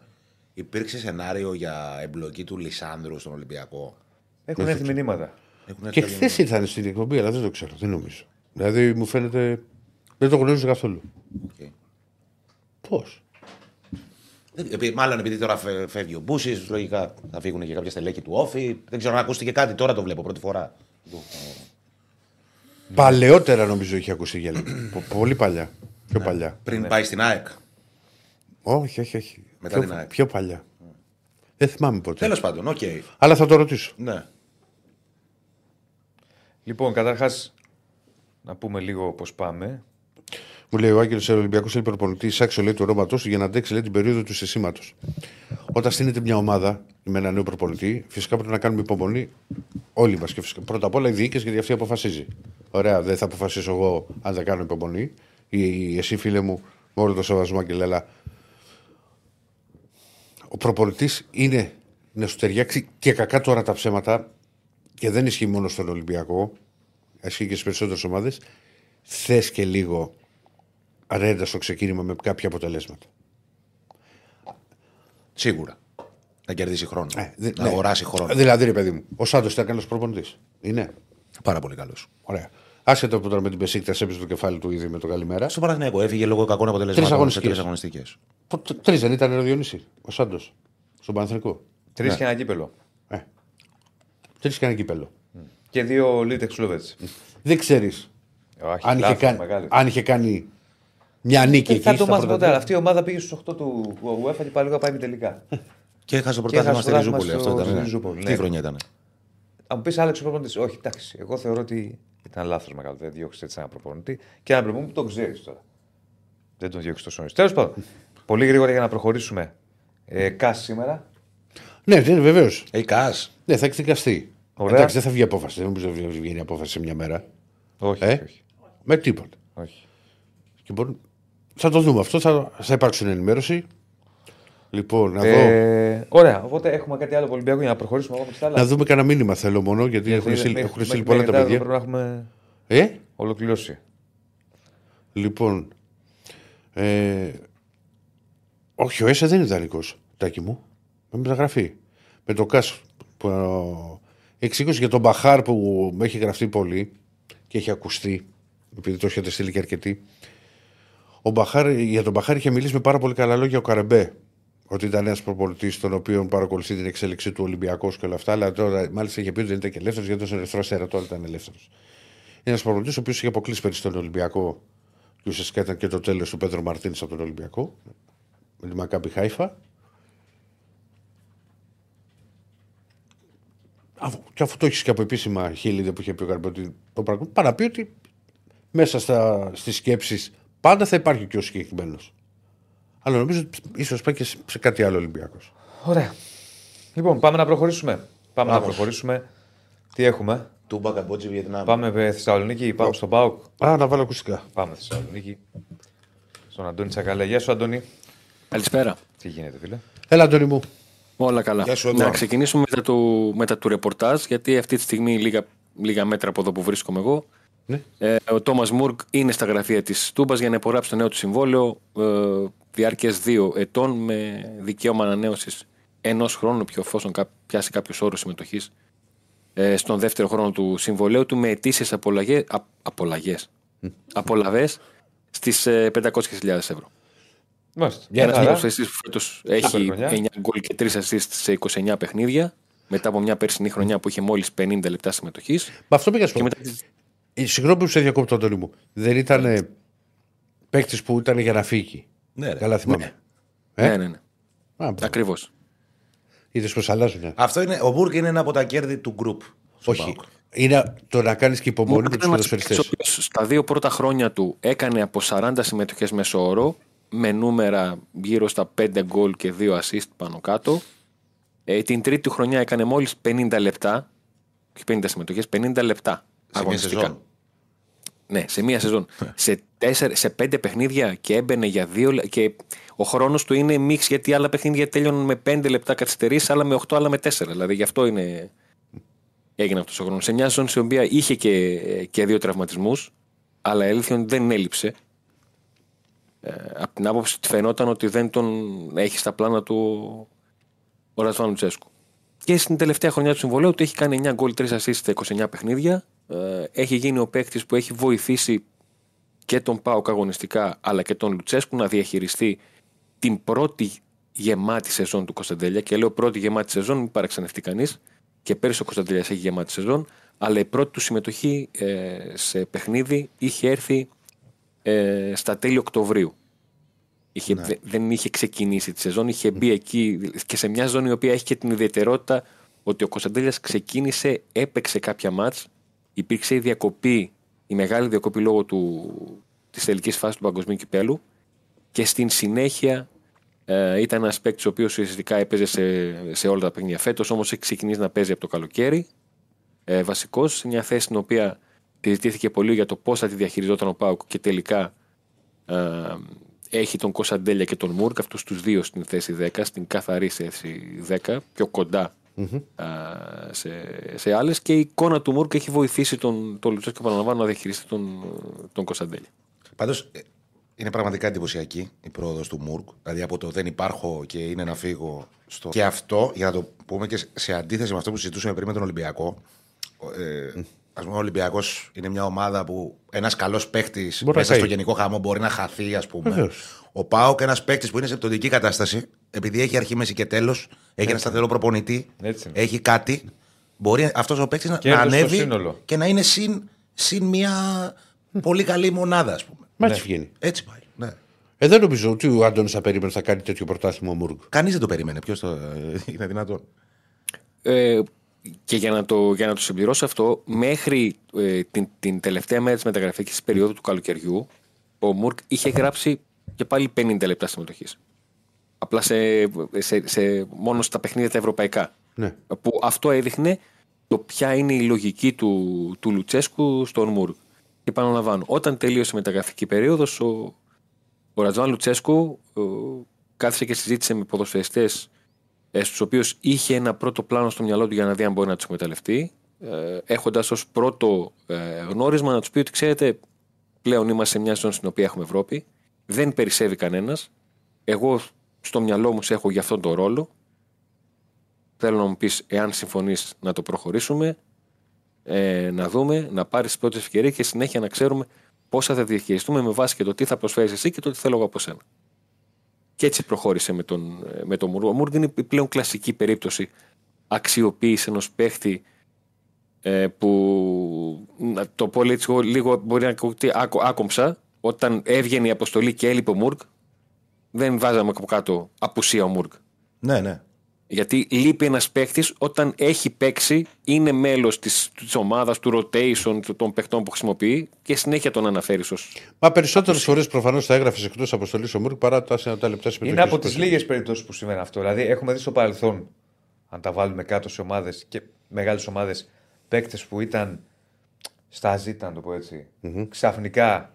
Υπήρξε σενάριο για εμπλοκή του Λισάνδρου στον Ολυμπιακό; Έχουν έρθει μηνύματα. Έχουν έρθει Και κάποια χθες ήταν στην εκπομπή, αλλά δεν το ξέρω, δεν νομίζω. Δηλαδή μου φαίνεται. Δεν το γνωρίζω καθόλου. μηνύματα. Πώς; Δεν- επει- Μάλλον επειδή τώρα φε- φεύγει ο Μπούσης, λογικά θα φύγουν και κάποια στελέχη του Όφη. Δεν ξέρω αν ακούστηκε κάτι, τώρα το βλέπω πρώτη φορά. Παλαιότερα νομίζω είχε ακούσει γέλιο. Πο- Πολύ παλιά. Πιο παλιά. Πριν πάει στην ΑΕΚ. Όχι, όχι, όχι. Μετά πιο, την ΑΕΚ. πιο παλιά. Δεν θυμάμαι ποτέ. Τέλος πάντων, οκ. Αλλά θα το ρωτήσω. Ναι. Λοιπόν, καταρχάς, να πούμε λίγο πώς πάμε. Μου λέει ο Άγγελος Ολυμπιακός θέλει προπονητής ισάξιο λέει του ονόματό του για να αντέξει λέει, την περίοδο του χτισίματος. Όταν στήνεται μια ομάδα με ένα νέο προπονητή, φυσικά πρέπει να κάνουμε υπομονή όλοι μας. Και φυσικά, πρώτα απ' όλα οι διοίκηση γιατί αυτή αποφασίζει. Ωραία, δεν θα αποφασίσω εγώ αν δεν κάνω υπομονή. Ή, ή εσύ, φίλε μου, με όλο το σεβασμό και αλλά ο προπονητής είναι να σου ταιριάξει και κακά τώρα τα ψέματα και δεν ισχύει μόνο στον Ολυμπιακό, ισχύει και στις περισσότερες ομάδες. Θες και λίγο ρέντα στο ξεκίνημα με κάποια αποτελέσματα. Σίγουρα. Να κερδίσει χρόνο. Ε, δε- να ναι. αγοράσει χρόνο. Δηλαδή, ρε παιδί μου, ο Σάντος ήταν καλός προπονητής. Είναι. Πάρα πολύ καλός. Ωραία. Άσχετο που τώρα με την Πεσίκτα έπαιζε το κεφάλι του ήδη με το καλημέρα. Στο Παναθηναϊκό έφυγε λόγω κακών Τρεις αποτελεσμάτων σε αγωνιστικές. τρει αγωνιστικέ. Τρεις δεν ήταν ο Διονύση, ο Σάντος. Στον Παναθρικό. Τρεις και ένα κύπελο. Ε. Τρεις και ένα κύπελο. Και δύο Λίτεξ Λούβετ. Δεν ξέρεις αν, είχε κάνει- αν είχε κάνει μια νίκη Δεν εκεί. θα το στα μάθει πρώτα ποτέ. τρία. αλλά Αυτή η ομάδα πήγε στους 8 του UEFA και πάλι λίγο πάει με τελικά. Και έχασε το Και έχασε πρωτάθλημα στη το Ριζούπολη. πρωτάθλημα Αυτό στο- ήταν. στη ναι. Ριζούπολη, Τι ναι. χρονιά ήταν. Αν μου πεις Άλεξ ο προπονητής, όχι, εντάξει. Εγώ θεωρώ ότι ήταν λάθος μεγάλο. Δεν διώξεις έτσι ένα προπονητή. Και ένα προπονητή που τον ξέρεις τώρα. Δεν τον διώξεις τόσο νωρίς. Τέλος πάντων, πολύ γρήγορα για να προχωρήσουμε. Ε, Κάσ σήμερα. Ναι, ναι βεβαίως. Έχει κας. Ναι, θα εκδικαστεί. Ωραία. Εντάξει, δεν θα βγει απόφαση. Δεν νομίζω ότι θα βγει απόφαση σε μια μέρα. Όχι, Ε; όχι. Με τίποτα. όχι. Και μπορούν- Θα το δούμε αυτό. Θα, θα υπάρξει ενημέρωση. Λοιπόν, να, δω, Ε, ωραία, οπότε έχουμε κάτι άλλο από Ολυμπιακό για να προχωρήσουμε εγώ με τις άλλα. να δούμε κανένα μήνυμα θέλω μόνο γιατί έχουν Γιατί στείλει, μέχρι- έχουν στείλει μέχρι πολλά τα μετά παιδιά. Πρέπει να έχουμε Ε, ολοκληρώσει. λοιπόν. Ε, όχι, ο Έσε δεν είναι ιδανικός. Τάκι μου. Με μεταγραφή. Με το Κάσ. Που, ε, εξήγησε για τον Μπαχάρ που με έχει γραφτεί πολύ και έχει ακουστεί. Επειδή το έχετε στείλει και αρκετοί. Ο Μπαχάρ, για τον Μπαχάρ είχε μιλήσει με πάρα πολύ καλά λόγια ο Καρεμπέ. Ότι ήταν ένας προπολιτή τον οποίο παρακολουθεί την εξέλιξη του Ολυμπιακού και όλα αυτά. Αλλά τώρα μάλιστα είχε πει ότι δεν ήταν και ελεύθερος γιατί ήταν ερυθρό αστέρα. Τώρα ήταν ελεύθερος. Είναι ένας προπολιτή ο οποίος είχε αποκλείσει πέρυσι τον Ολυμπιακό και ουσιαστικά ήταν και το τέλος του Πέτρο Μαρτίνης από τον Ολυμπιακό. Με τη Μακάμπι Χάιφα. Αφού, και αφού το έχεις και από επίσημα χείλη που είχε πει ο Καρμπέ ότι το πράγμα. Πάρα πει ότι μέσα στα, στις σκέψεις πάντα θα υπάρχει και ο συγκεκριμένος. Αλλά νομίζω ότι ίσως πάει και σε σε κάτι άλλο Ολυμπιακός. Ωραία. Λοιπόν, πάμε να προχωρήσουμε. Πάμε να προχωρήσουμε. Τι έχουμε; Τούμπα Καμπότζη Βιετνάμ. Πάμε με Θεσσαλονίκη, πάμε στον Πάουκ. Α, να βάλω ακουστικά. Πάμε Θεσσαλονίκη. Στον Αντώνη Τσακαλέ. Γεια σου, Αντώνη. Καλησπέρα. Τι γίνεται, φίλε; Έλα, Αντώνη μου. Όλα καλά. Γεια σου, να Αντώνη. ξεκινήσουμε μετά του, μετά του ρεπορτάζ, γιατί αυτή τη στιγμή λίγα, λίγα μέτρα από εδώ που βρίσκομαι εγώ. Ναι. Ε, ο Τόμας Μουρκ είναι στα γραφεία της Τούμπας για να υπογράψει το νέο του συμβόλαιο ε, διάρκειας δύο ετών με δικαίωμα ανανέωσης ενός χρόνου, πιο εφόσον κά- πιάσει κάποιου όρου συμμετοχής ε, στον δεύτερο χρόνο του συμβολέου του με αιτήσεις απολαγέ, α, απολαγές, απολαβές στις ε, 500.000 ευρώ. Μάλιστα. Για Ένα χαρά. ποδοσφαιριστής που φέτος έχει χρονιά. 9 γκολ και 3 assist σε 29 παιχνίδια. Μετά από μια περσινή χρονιά που είχε μόλις 50 λεπτά συμμετοχής. Με αυτό πήγα να σου Και πω. μετά. τις- Ε, Συγγνώμη που σε διακόπτω, Αντώνη μου. Δεν ήταν ε, παίκτης που ήταν για να φύγει. Ναι, ρε. Καλά θυμάμαι. Ε; Ναι, ναι, ναι. Ακριβώς. Είδες πως αλλάζουν. ε. Αυτό είναι, ο Μπούρκ είναι ένα από τα κέρδη του γκρουπ. στον Όχι. ΠΑΟΚ. Είναι το να κάνεις και υπομονή με τους ποδοσφαιριστές. Στα δύο πρώτα χρόνια του έκανε από 40 συμμετοχές μέσω όρο με νούμερα γύρω στα 5 γκολ και 2 assist πάνω κάτω. Ε, την τρίτη του χρονιά έκανε μόλις 50 λεπτά. Όχι 50 συμμετοχές, 50 λεπτά. Σε μια αγωνιστικά. Σεζόν. Ναι, σε μία σεζόν. σε, τέσσερα, σε πέντε παιχνίδια και έμπαινε για δύο λε- και ο χρόνος του είναι μίξ γιατί άλλα παιχνίδια τέλειωναν με πέντε λεπτά καθυστερήσει, άλλα με 8, άλλα με 4. Δηλαδή γι' αυτό είναι... έγινε αυτός ο χρόνος. Σε μια σεζόν στην οποία είχε και, και δύο τραυματισμούς, αλλά η αλήθεια είναι ότι δεν έλειψε. Ε, από την άποψη ότι φαινόταν ότι δεν τον έχει στα πλάνα του ο Ρατσβάν Λουτσέσκου. Και στην τελευταία χρονιά του συμβολέου του έχει κάνει 9 γκολ, 3 assists στα 29 παιχνίδια. Ε, έχει γίνει ο παίκτης που έχει βοηθήσει και τον Πάοκ αγωνιστικά αλλά και τον Λουτσέσκου να διαχειριστεί την πρώτη γεμάτη σεζόν του Κωνσταντέλια. Και λέω πρώτη γεμάτη σεζόν, μην παραξενευτεί κανείς. Και πέρυσι ο Κωνσταντέλιας έχει γεμάτη σεζόν. Αλλά η πρώτη του συμμετοχή ε, σε παιχνίδι είχε έρθει ε, στα τέλη Οκτωβρίου. Είχε, δε- δεν είχε ξεκινήσει τη σεζόν, είχε μπει εκεί και σε μια ζώνη η οποία έχει και την ιδιαιτερότητα ότι ο Κωνσταντέλιας ξεκίνησε, έπαιξε κάποια μάτς, υπήρξε η διακοπή, η μεγάλη διακοπή λόγω του, της τελικής φάσης του παγκοσμίου κυπέλου και στην συνέχεια ε, ήταν ένας παίκτης ο οποίος ουσιαστικά έπαιζε σε, σε όλα τα παιχνίδια. Φέτος όμως έχει ξεκινήσει να παίζει από το καλοκαίρι. Ε, Βασικός, σε μια θέση στην οποία συζητήθηκε πολύ για το πώς θα τη διαχειριζόταν ο Πάουκ και τελικά ε, έχει τον Κωνσταντέλια και τον Μούρκ, αυτούς τους δύο στην θέση 10, στην καθαρή θέση 10, πιο κοντα α, σε, σε άλλες. Και η εικόνα του Μούρκ έχει βοηθήσει τον, τον Λουτσέσκο, επαναλαμβάνω, να διαχειριστεί τον, τον Κωνσταντέλια. Πάντως είναι πραγματικά εντυπωσιακή η πρόοδος του Μουρκ. Δηλαδή από το δεν υπάρχω και είναι να φύγω στο. Και αυτό, για να το πούμε και σε αντίθεση με αυτό που συζητούσαμε πριν με τον Ολυμπιακό. Ε, Α πούμε, ο Ολυμπιακός είναι μια ομάδα που ένας καλός παίκτης Μπορεί να μέσα στο καεί. γενικό χαμό μπορεί να χαθεί, ας πούμε. Βεβαίως. Ο Πάοκ, ένας παίκτης που είναι σε πτωτική κατάσταση, επειδή έχει αρχή, μέση και τέλος, έχει ένα σταθερό προπονητή, Έτσι είναι. έχει κάτι, μπορεί αυτός ο παίκτης να, να Κέρδος στο ανέβει σύνολο. και να είναι συν, συν μια πολύ καλή μονάδα, ας πούμε. Μα έτσι βγαίνει. Έτσι πάει. Ναι. Ε, δεν νομίζω ότι ο Άντωνης θα περίμενε θα κάνει τέτοιο πρωτάθλημα ο Μούργκ. Κανείς δεν το περίμενε. Ποιος το. είναι δυνατόν. Ε, και για να, το, για να το συμπληρώσω αυτό, μέχρι ε, την, την τελευταία μέρα της μεταγραφική περίοδου του καλοκαιριού, ο Μουρκ είχε γράψει και πάλι 50 λεπτά συμμετοχής. Απλά σε, σε, σε, μόνο στα παιχνίδια τα ευρωπαϊκά. Ναι. Που αυτό έδειχνε το ποια είναι η λογική του, του Λουτσέσκου στον Μουρ. Και επαναλαμβάνω, όταν τελείωσε η μεταγραφική περίοδος, ο, ο Ρατζάν Λουτσέσκου ο, κάθισε και συζήτησε με ποδοσφαιριστές ε, στους οποίους είχε ένα πρώτο πλάνο στο μυαλό του για να δει αν μπορεί να τους εκμεταλλευτεί, ε, έχοντας ως πρώτο ε, γνώρισμα να τους πει ότι ξέρετε, πλέον είμαστε σε μια ζώνη στην οποία έχουμε Ευρώπη, δεν περισσεύει κανένας. Εγώ στο μυαλό μου σε έχω για αυτόν τον ρόλο. Θέλω να μου πεις, εάν συμφωνείς, να το προχωρήσουμε, ε, να δούμε, να πάρεις τι πρώτε ευκαιρίε και συνέχεια να ξέρουμε πόσα θα διαχειριστούμε με βάση και το τι θα προσφέρεις εσύ και το τι θέλω εγώ από σένα. Και έτσι προχώρησε με τον, με τον Μουργκ. Ο Μουργκ είναι η πλέον κλασική περίπτωση αξιοποίηση ενός παίχτη ε, που να το πω λίγο, λίγο μπορεί να ακούγεται άκο- άκομψα όταν έβγαινε η αποστολή και έλειπε ο Μουργκ δεν βάζαμε από κάτω απουσία ο Μουργκ Ναι, ναι. γιατί λείπει ένας παίκτης όταν έχει παίξει, είναι μέλος της της ομάδας, του rotation του- των παιχτών που χρησιμοποιεί και συνέχεια τον αναφέρει ω. Μα περισσότερες φορές προφανώς θα έγραφες εκτός αποστολής ο Μουρκ παρά τα, τα λεπτά συμμετοχής. Είναι από τις λίγες περιπτώσεις που συμβαίνει αυτό. Δηλαδή, έχουμε δει στο παρελθόν, αν τα βάλουμε κάτω σε ομάδες και μεγάλες ομάδες, παίκτες που ήταν στα ζήτα, να το πω ετσι ξαφνικά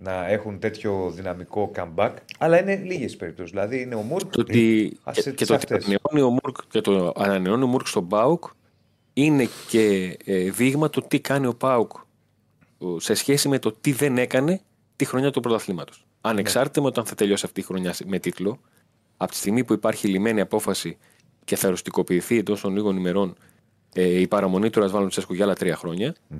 να έχουν τέτοιο δυναμικό comeback. Αλλά είναι λίγες περιπτώσεις. Δηλαδή, είναι ο Μουρκ. Το ότι, Ας και, σε- και σε το ότι αυτές. ανανεώνει ο Μουρκ, και το ανανεώνει ο Μουρκ στον Πάουκ είναι και ε, δείγμα του τι κάνει ο Πάουκ ε, σε σχέση με το τι δεν έκανε τη χρονιά του πρωταθλήματος. Ανεξάρτητα με όταν θα τελειώσει αυτή η χρονιά με τίτλο, από τη στιγμή που υπάρχει λιμένη απόφαση και θα οριστικοποιηθεί εντός των λίγων ημερών ε, η παραμονή του Ρασβάλλου Τσέσκου για άλλα τρία χρόνια, ε,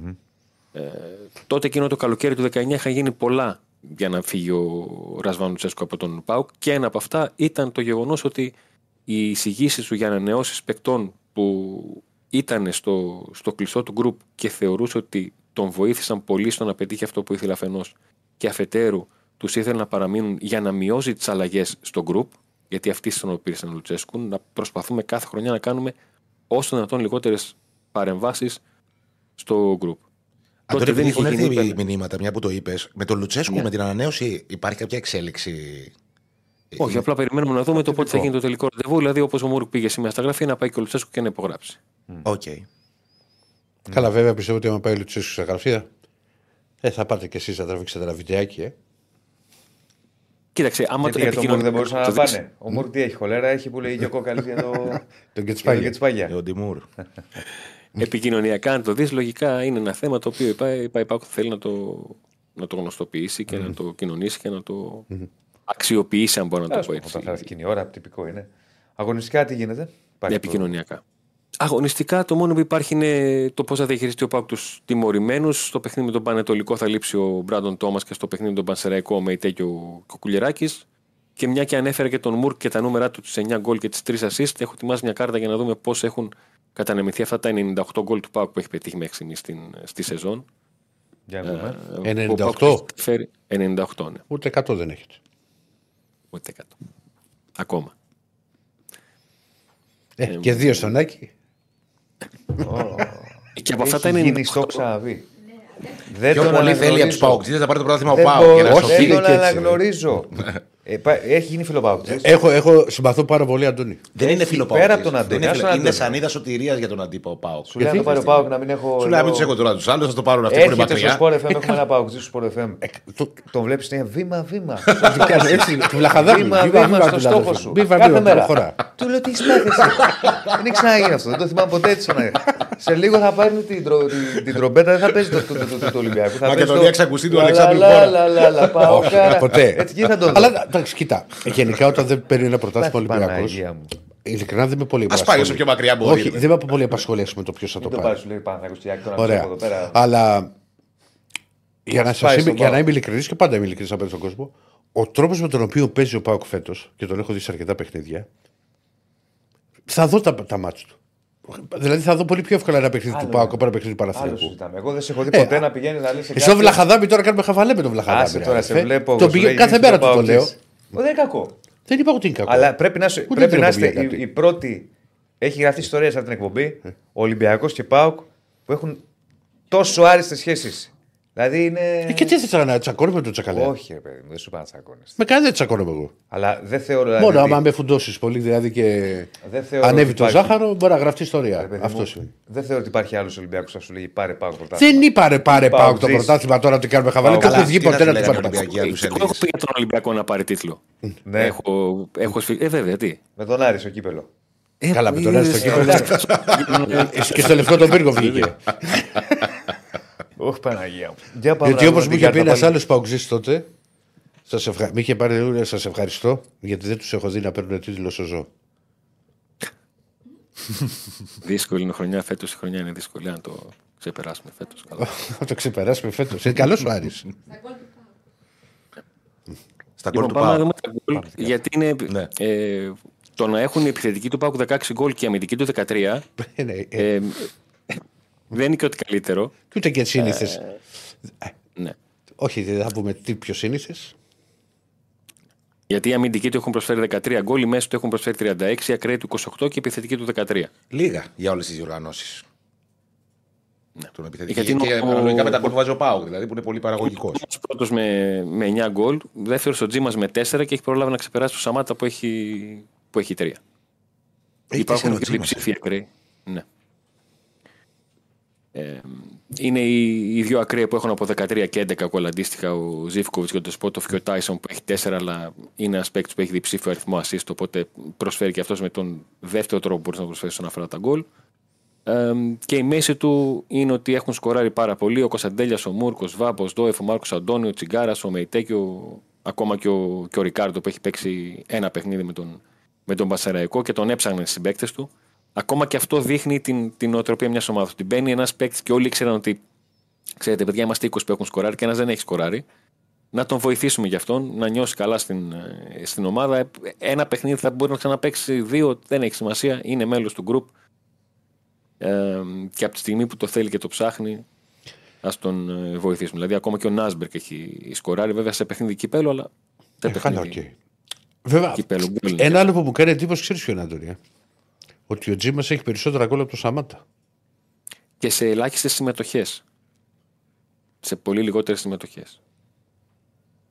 τότε εκείνο το καλοκαίρι του 19 είχαν γίνει πολλά για να φύγει ο Ρασβάνου Τσέσκο από τον ΠΑΟΚ και ένα από αυτά ήταν το γεγονός ότι οι εισηγήσεις του για ανανεώσεις παικτών που ήταν στο, στο κλειστό του γκρουπ και θεωρούσε ότι τον βοήθησαν πολύ στο να πετύχει αυτό που ήθελε αφενός και αφετέρου τους ήθελε να παραμείνουν για να μειώσει τις αλλαγές στο γκρουπ, γιατί αυτή στον πήρε ο Λουτσέσκου, να προσπαθούμε κάθε χρονιά να κάνουμε όσο δυνατόν λιγότερες παρεμβάσεις στο γκρουπ. Αν Τότε τώρα δεν δεν είχε έχουν γίνει έρθει ούτε- μηνύματα, μια που το είπες, με τον Λουτσέσκου, Ναι. με την ανανέωση, υπάρχει κάποια εξέλιξη; Όχι, απλά περιμένουμε να δούμε το πότε θα γίνει το τελικό ραντεβού. Δηλαδή, όπως ο Μούρκ πήγε σήμερα στα γραφεία, να πάει και ο Λουτσέσκου και να υπογράψει. Οκ. Καλά, βέβαια πιστεύω ότι άμα πάει ο Λουτσέσκου στα γραφεία, ε, θα πάτε κι εσείς να τραβήξετε ένα βιντεάκι. Ε. Κοίταξε, άμα Γιατί για τον Μουρκ δεν μπορούσαν να το δεις- πάνε. Ο Μουρκ τι έχει, χολέρα, έχει που λέει και ο κόκαλη για το. Τον για το Κετσπάγια. Κετσπάγια. Ε, Ο Ντιμούρ. Επικοινωνιακά, αν το δεις, λογικά είναι ένα θέμα το οποίο η ΠΑΕ- η ΠΑΕ ΠΑΟΚ θέλει να το, να το γνωστοποιήσει και να το κοινωνήσει και να το αξιοποιήσει, αν μπορώ να το Τέλος πω πάντων, έτσι. Όταν θα έρθει εκείνη η ώρα, τυπικό είναι. Αγωνιστικά τι γίνεται; Υπάρχει Επικοινωνιακά. Αγωνιστικά το μόνο που υπάρχει είναι το πώς θα διαχειριστεί ο Πάουκ του τιμωρημένους. Στο παιχνίδι με τον Πανετολικό θα λείψει ο Μπράντον Τόμας και στο παιχνίδι με τον Πανσεραϊκό ο Μεϊτέ και ο, και ο Κουλιεράκη. Και μια και ανέφερε και τον Μουρκ και τα νούμερα του, τις 9 γκολ και τις 3 assist, έχω ετοιμάσει μια κάρτα για να δούμε πώς έχουν κατανεμηθεί αυτά τα 98 γκολ του Πάουκ που έχει πετύχει μέχρι στιγμής στην, στη σεζόν. Για να δούμε. Ε, 98? ο Πάουκ έχει καταφέρει- 98, ναι. Ούτε 100 δεν έχετε. Ούτε 100. Ακόμα. Ε, και δύο στον Άκη. Και από αυτά τα Έχει 98. γίνει στο ξαναβεί. Δεν Πιο τον πολύ θέλει από αναγνωρίζω. του Παοκτζίδε να πάρει το πρωτάθλημα ο Δεν Πάοκ. μπορώ, για να όχι, σωθεί. δεν τον και έτσι, αναγνωρίζω. Ε, πα- Έχει γίνει φιλοπάουκτη. Έχω, έχω συμπαθώ πάρα πολύ, Αντώνη. Δεν είναι Έχει φίλο πέρα από τον Αντώνη, Είναι, ας φίλο- τον είναι Αντώνη. σανίδα σωτηρίας για τον αντίπο Πάοκ. Σου λέει να το πάρει ο Πάουκ να μην έχω. Σου λέει, μην εδώ- τους έχω τώρα τους άλλους, θα το πάρουν αυτοί που είναι Έρχεται στο μακριά. Sport FM, έχουμε ένα Πάουκ στο Sport FM. το- Τον βλέπεις είναι βήμα-βήμα. Έτσι, του βλαχαδάκου. Βήμα, Βήμα, βήμα βήμα, στο του στόχο λάθος. σου. Βήμα, Κάθε βήμα, μέρα. προχωρά. Του λέω τι σπέθεσαι. Δεν έχει ξαναγίνει αυτό. Δεν το θυμάμαι ποτέ έτσι. ξαναγίνει. Σε λίγο θα πάρει την, τρο- την- την τρομπέτα, δεν θα παίζει το, το, το, το, το Ολυμπιακό. Θα παίζει Μακεδονία το- ξακουστεί του Λα, Αλεξάνδρου λα, Χώρα. λα, λα, λα, πάω Όχι, κάρα. ποτέ. Έτσι και θα τον δω. Αλλά εντάξει, κοίτα. Γενικά όταν δεν παίρνει ένα πρωτάθλημα Αχ, Ολυμπιακός. Παναγία μου. Ειλικρινά δεν με πολύ Ας πάει όσο πιο μακριά μπορεί, Όχι, ρε. δεν με πολύ απασχολεί ας πούμε, το ποιος θα το Μην το πάρει. πάρεις, σου λέει Παναγιώτη Στιάκη, τώρα να Ωραία. από εδώ πέρα. Αλλά για να, σας πάει είμαι, στον για να Πάοκ. είμαι ειλικρινής και πάντα είμαι ειλικρινής απέναντι στον κόσμο, ο τρόπος με τον οποίο παίζει ο Πάοκ φέτος και τον έχω δει σε αρκετά παιχνίδια, θα δω τα, τα μάτια του. Δηλαδή θα δω πολύ πιο εύκολα ένα παιχνίδι Άλλο του Πάοκ είναι. από ένα παιχνίδι του Άλλο Παναθηναϊκού. συζητάμε. Εγώ δεν σε έχω δει Ε, ποτέ να πηγαίνει να λες. Εσύ το Βλαχαδάμι τώρα κάνουμε χαβαλέ με τον Βλαχαδάμι. Άσε ρε, τώρα, σε αδερφέ. βλέπω. Το σου πηγα- λέει, Κάθε είσαι μέρα του το Πάοκης. λέω. Ο, Δεν είναι κακό. Δεν είπα ότι είναι κακό. Αλλά πρέπει να, είσαι- Ούτε πρέπει δεν να έχω είστε πει κάτι. η, η πρώτη. Έχει γραφτεί ιστορία σε αυτή την εκπομπή. Ο Ολυμπιακός και Πάοκ που έχουν τόσο άριστες σχέσεις. Δηλαδή είναι. Ε, και τι θε να τσακώνω με τον τσακαλέα; Όχι, ρε παιδί μου, δεν σου είπα να τσακώνεσαι. Με κάνει δεν τσακώνομαι εγώ. Αλλά δεν θεωρώ. Δηλαδή, Μόνο ότι- άμα με φουντώσεις πολύ δηλαδή και Δεν θεωρώ ανέβει ότι το υπάρχει- ζάχαρο, μπορεί να γραφτεί ιστορία. ρε παιδί Αυτό μου, σημαίνει. Δεν θεωρώ ότι υπάρχει άλλος Ολυμπιακός που θα σου λέγει πάρε πάω πρωτάθλημα. Δεν είπα ρε πάρε Πάω πάω το τζις. πρωτάθλημα τώρα ότι κάνουμε χαβαλέ. Πάω Δεν έχω καλά, βγει τι να ποτέ σου να του λέγανε πάρει Ολυμπιακοί, πάω. αν τους Και εγώ έχω έλεγες. πει για τον Ολυμπιακό να πάρει τίτλο. Ναι. Έχω, έχω σφυ- Ε, βέβαια, τι. Με τον Άρη στο κύπελο. Ε, Καλά, με τον είδες, Άρη στο κύπελο. ε, Εσύ και στο λευκό τον πύργο βγήκε. Όχι Παναγία μου. Για πάμε Γιατί να όπως δούμε μου την είχε πει κάρτα ένας πάλι. άλλος παοξή τότε, σας ευχα... με είχε πάρει σας ευχαριστώ γιατί δεν τους έχω δει να παίρνουν τίτλο στο ζώο. Δύσκολη είναι η χρονιά. Φέτος η χρονιά είναι δύσκολη. Αν το ξεπεράσουμε φέτος. Θα το ξεπεράσουμε φέτος. Είναι καλό ο Άρης. Στα γκολ Λοιπόν, του πάμε να Πάου. δούμε τα γκολ. Γιατί είναι. Ναι. Ε, το να έχουν η επιθετική του Πάουκ 16 γκολ και η αμυντική του 13 Ε, ναι, ε, ε, δεν είναι και ότι καλύτερο. Και ούτε και σύνηθες. Ναι. Όχι, δεν θα πούμε τι πιο σύνηθες. Γιατί η αμυντική του έχουν προσφέρει 13 γκολ, η μέση του έχουν προσφέρει 36, η ακραία του 28 και η επιθετική του 13. Λίγα για όλες τις διοργανώσεις. Τον επιθετική. Γιατί είναι και ο- αναλογικά με τα γκολ που βάζει ο Πάου, δηλαδή που είναι πολύ παραγωγικός. Ο πρώτος με, με 9 γκολ, δεύτερος ο Τζίμας με 4 και έχει προλάβει να ξεπεράσει το Σαμάτα που έχει, που έχει 3. Έχει Υπάρχουν τέσσερα ο και Τζίμας, διψήφοι ακραίοι. Ναι. Ε, είναι οι, οι δύο ακραίοι που έχουν από 13 και 11 γκολ αντίστοιχα ο Ζήφκοβιτς και ο Ντεσπότοφ και ο Τάισον που έχει 4, αλλά είναι ένας παίκτης που έχει διψήφιο αριθμό assist, οπότε προσφέρει και αυτός με τον δεύτερο τρόπο που μπορείς να προσφέρεις όσον αφορά τα γκολ. Ε, και η μέση του είναι ότι έχουν σκοράρει πάρα πολύ. Ο Κωνσταντέλιας, ο Μούρκος, Βάπο, Ντόεφ, ο Μάρκος Αντώνιο, ο Τσιγκάρας, ο Μεϊτέ και ο, ακόμα και ο, και ο Ρικάρντο που έχει παίξει ένα παιχνίδι με τον, με τον Πασαραϊκό και τον έψαχνε στις συμπαίκτες του. Ακόμα και αυτό δείχνει την, την νοοτροπία μιας ομάδας. Ότι μπαίνει ένας παίκτης και όλοι ήξεραν ότι ξέρετε, παιδιά, είμαστε 20 που έχουν σκοράρει και ένας δεν έχει σκοράρει. Να τον βοηθήσουμε γι' αυτόν, να νιώσει καλά στην, ε, στην ομάδα. Ένα παιχνίδι θα μπορεί να ξαναπέξει δύο, δεν έχει σημασία. Είναι μέλος του γκρουπ. Ε, και από τη στιγμή που το θέλει και το ψάχνει, ας τον ε, βοηθήσουμε. Δηλαδή, ακόμα και ο Νάσμπερκ έχει σκοράρει, βέβαια σε παιχνίδι κυπέλου, αλλά. σε Ε, καλά, παιχνίδι οκ. Βέβαια, κυπέλλου. γκολ είναι. ένα άλλο που μου κάνει εντύπωση, ξέρεις ποιο είναι, Αντώνια. Ότι ο Τζίμας έχει περισσότερα γκολ από το Σαμάτα. Και σε ελάχιστες συμμετοχές. Σε πολύ λιγότερες συμμετοχές.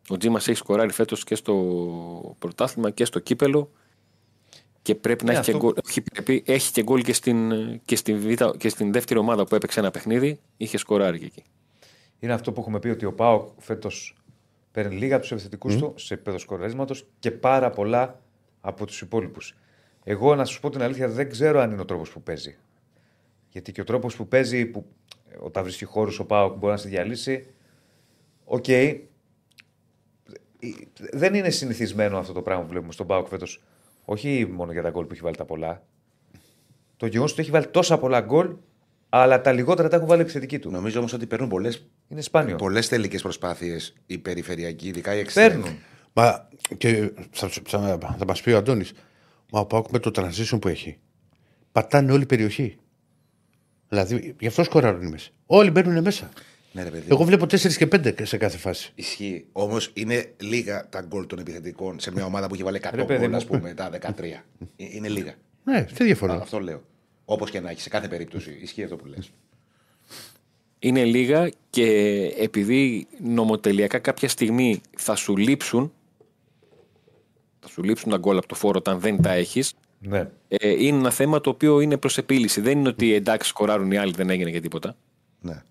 Ο Τζίμας έχει σκοράρει φέτος και στο πρωτάθλημα και στο κύπελλο. Και πρέπει να Ναι, έχει, και αυτό- γκολ, όχι, πρέπει, έχει και γκολ και στην, και, στην β, και στην δεύτερη ομάδα που έπαιξε ένα παιχνίδι. Είχε σκοράρει και εκεί. Είναι αυτό που έχουμε πει ότι ο ΠΑΟΚ φέτος παίρνει λίγα από τους επιθετικούς του σε επίπεδο σκοραρίσματος και πάρα πολλά από τους υπόλοιπους. Εγώ να σου πω την αλήθεια, δεν ξέρω αν είναι ο τρόπος που παίζει. Γιατί και ο τρόπος που παίζει, που ε, όταν βρίσκει χώρους ο ΠΑΟΚ μπορεί να σε διαλύσει. Οκ. Ε, Δεν είναι συνηθισμένο αυτό το πράγμα που βλέπουμε στον ΠΑΟΚ φέτος. Όχι μόνο για τα γκολ που έχει βάλει τα πολλά. Το γεγονός ότι έχει βάλει τόσα πολλά γκολ, αλλά τα λιγότερα τα έχουν βάλει επιθετικοί του. Νομίζω όμως ότι παίρνουν πολλέ Είναι σπάνιο. πολλές τελικές προσπάθειες οι περιφερειακοί, ειδικά οι εξτρέμ. Παίρνουν. Μα και θα, θα, θα μας πει ο Αντώνης, Μα ο Πάουκ με το transition που έχει. Πατάνε όλη η περιοχή. Δηλαδή, γι' αυτό σκοράρουν μέσα. Όλοι μπαίνουν μέσα. Ναι, ρε παιδί. Εγώ βλέπω 4 και 5 σε κάθε φάση. Ισχύει. Όμως είναι λίγα τα γκολ των επιθετικών σε μια ομάδα που έχει βάλει 100 Ρε παιδί γκολ, μου. ας πούμε, τα 13. Ε, είναι λίγα. Ναι, τι διαφορά. Αυτό λέω. Όπως και να έχει, σε κάθε περίπτωση. Ισχύει αυτό που λες. είναι λίγα και επειδή νομοτελειακά κάποια στιγμή θα σου λείψουν θα σου λείψουν τα γκολ από το φόρο όταν δεν τα έχεις Ναι. ε, είναι ένα θέμα το οποίο είναι προς επίλυση δεν είναι ότι εντάξει σκοράρουν οι άλλοι δεν έγινε και τίποτα Ναι.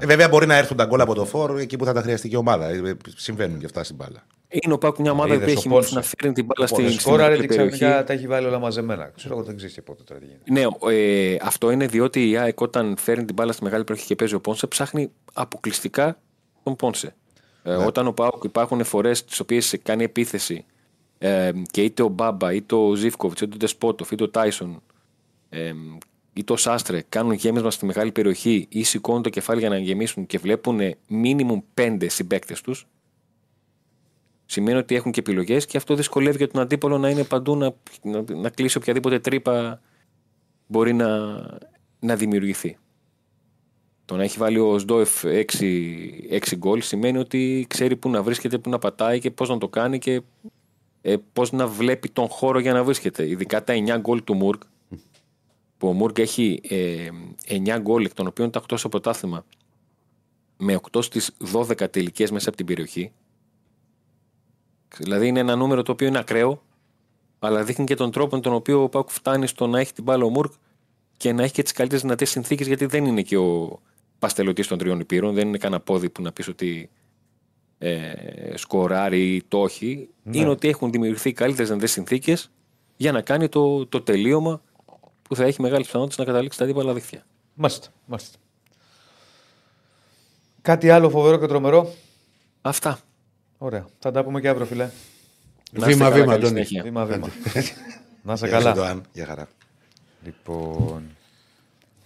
Ε, βέβαια μπορεί να έρθουν τα γκολ από το φόρ εκεί που θα τα χρειαστεί και η ομάδα. Ε, συμβαίνουν και αυτά στην μπάλα. είναι ο Πάκου μια ομάδα Είδες, που ο έχει Πόνσε. να φέρνει την μπάλα στην, στην Σκόραρε μεγάλη και ξαφνικά περιοχή τα έχει βάλει όλα μαζεμένα. Ξέρω εγώ δεν ξέρεις και πότε τώρα τι γίνεται. Ναι, ε, αυτό είναι διότι η ΑΕΚ όταν φέρνει την μπάλα στη μεγάλη περιοχή και παίζει ο Πόνσε, ψάχνει αποκλειστικά τον Πόνσε. Ε, όταν ο Πάουκ υπάρχουν φορές τι οποίες κάνει επίθεση ε, και είτε ο Μπάμπα, είτε ο Ζήφκοβιτς, είτε ο Ντεσπότοφ, είτε ο Τάισον, ε, είτε ο Σάστρε κάνουν γέμισμα στη μεγάλη περιοχή ή σηκώνουν το κεφάλι για να γεμίσουν και βλέπουν μίνιμουμ πέντε συμπαίκτες τους, σημαίνει ότι έχουν και επιλογές και αυτό δυσκολεύει για τον αντίπολο να είναι παντού να, να, να κλείσει οποιαδήποτε τρύπα μπορεί να, να δημιουργηθεί. Το να έχει βάλει ο Σντόεφ 6, 6 γκολ σημαίνει ότι ξέρει πού να βρίσκεται, πού να πατάει και πώς να το κάνει και ε, πώς να βλέπει τον χώρο για να βρίσκεται. Ειδικά τα 9 γκολ του Μουρκ, που ο Μουρκ έχει ε, 9 γκολ, εκ των οποίων τα 8 στο πρωτάθλημα. με 8 στις 12 τελικές μέσα από την περιοχή. Δηλαδή είναι ένα νούμερο το οποίο είναι ακραίο, αλλά δείχνει και τον τρόπο με τον οποίο ο Πάουκ φτάνει στο να έχει την μπάλα ο Μουρκ και να έχει και τις καλύτερες δυνατές συνθήκες, γιατί δεν είναι και ο παστελωτής των τριών υπήρων, δεν είναι κανένα πόδι που να πεις ότι ε, σκοράρει ή το όχι. Είναι ότι έχουν δημιουργηθεί καλύτερες δυνατέ συνθήκες για να κάνει το, το τελείωμα που θα έχει μεγάλε πιθανότητε να καταλήξει τα αντίπαλα δίχτυα. Μάλιστα. μάλιστα. Κάτι άλλο φοβερό και τρομερό; Αυτά. Ωραία. Θα τα πούμε και αύριο, φιλέ. Να είστε Βήμα, καλά, βήμα, καλή Αντώνη. συνέχεια. Βήμα, βήμα. να είσαι Γεια σου, καλά. Ντοάν. Γεια χαρά. Λοιπόν.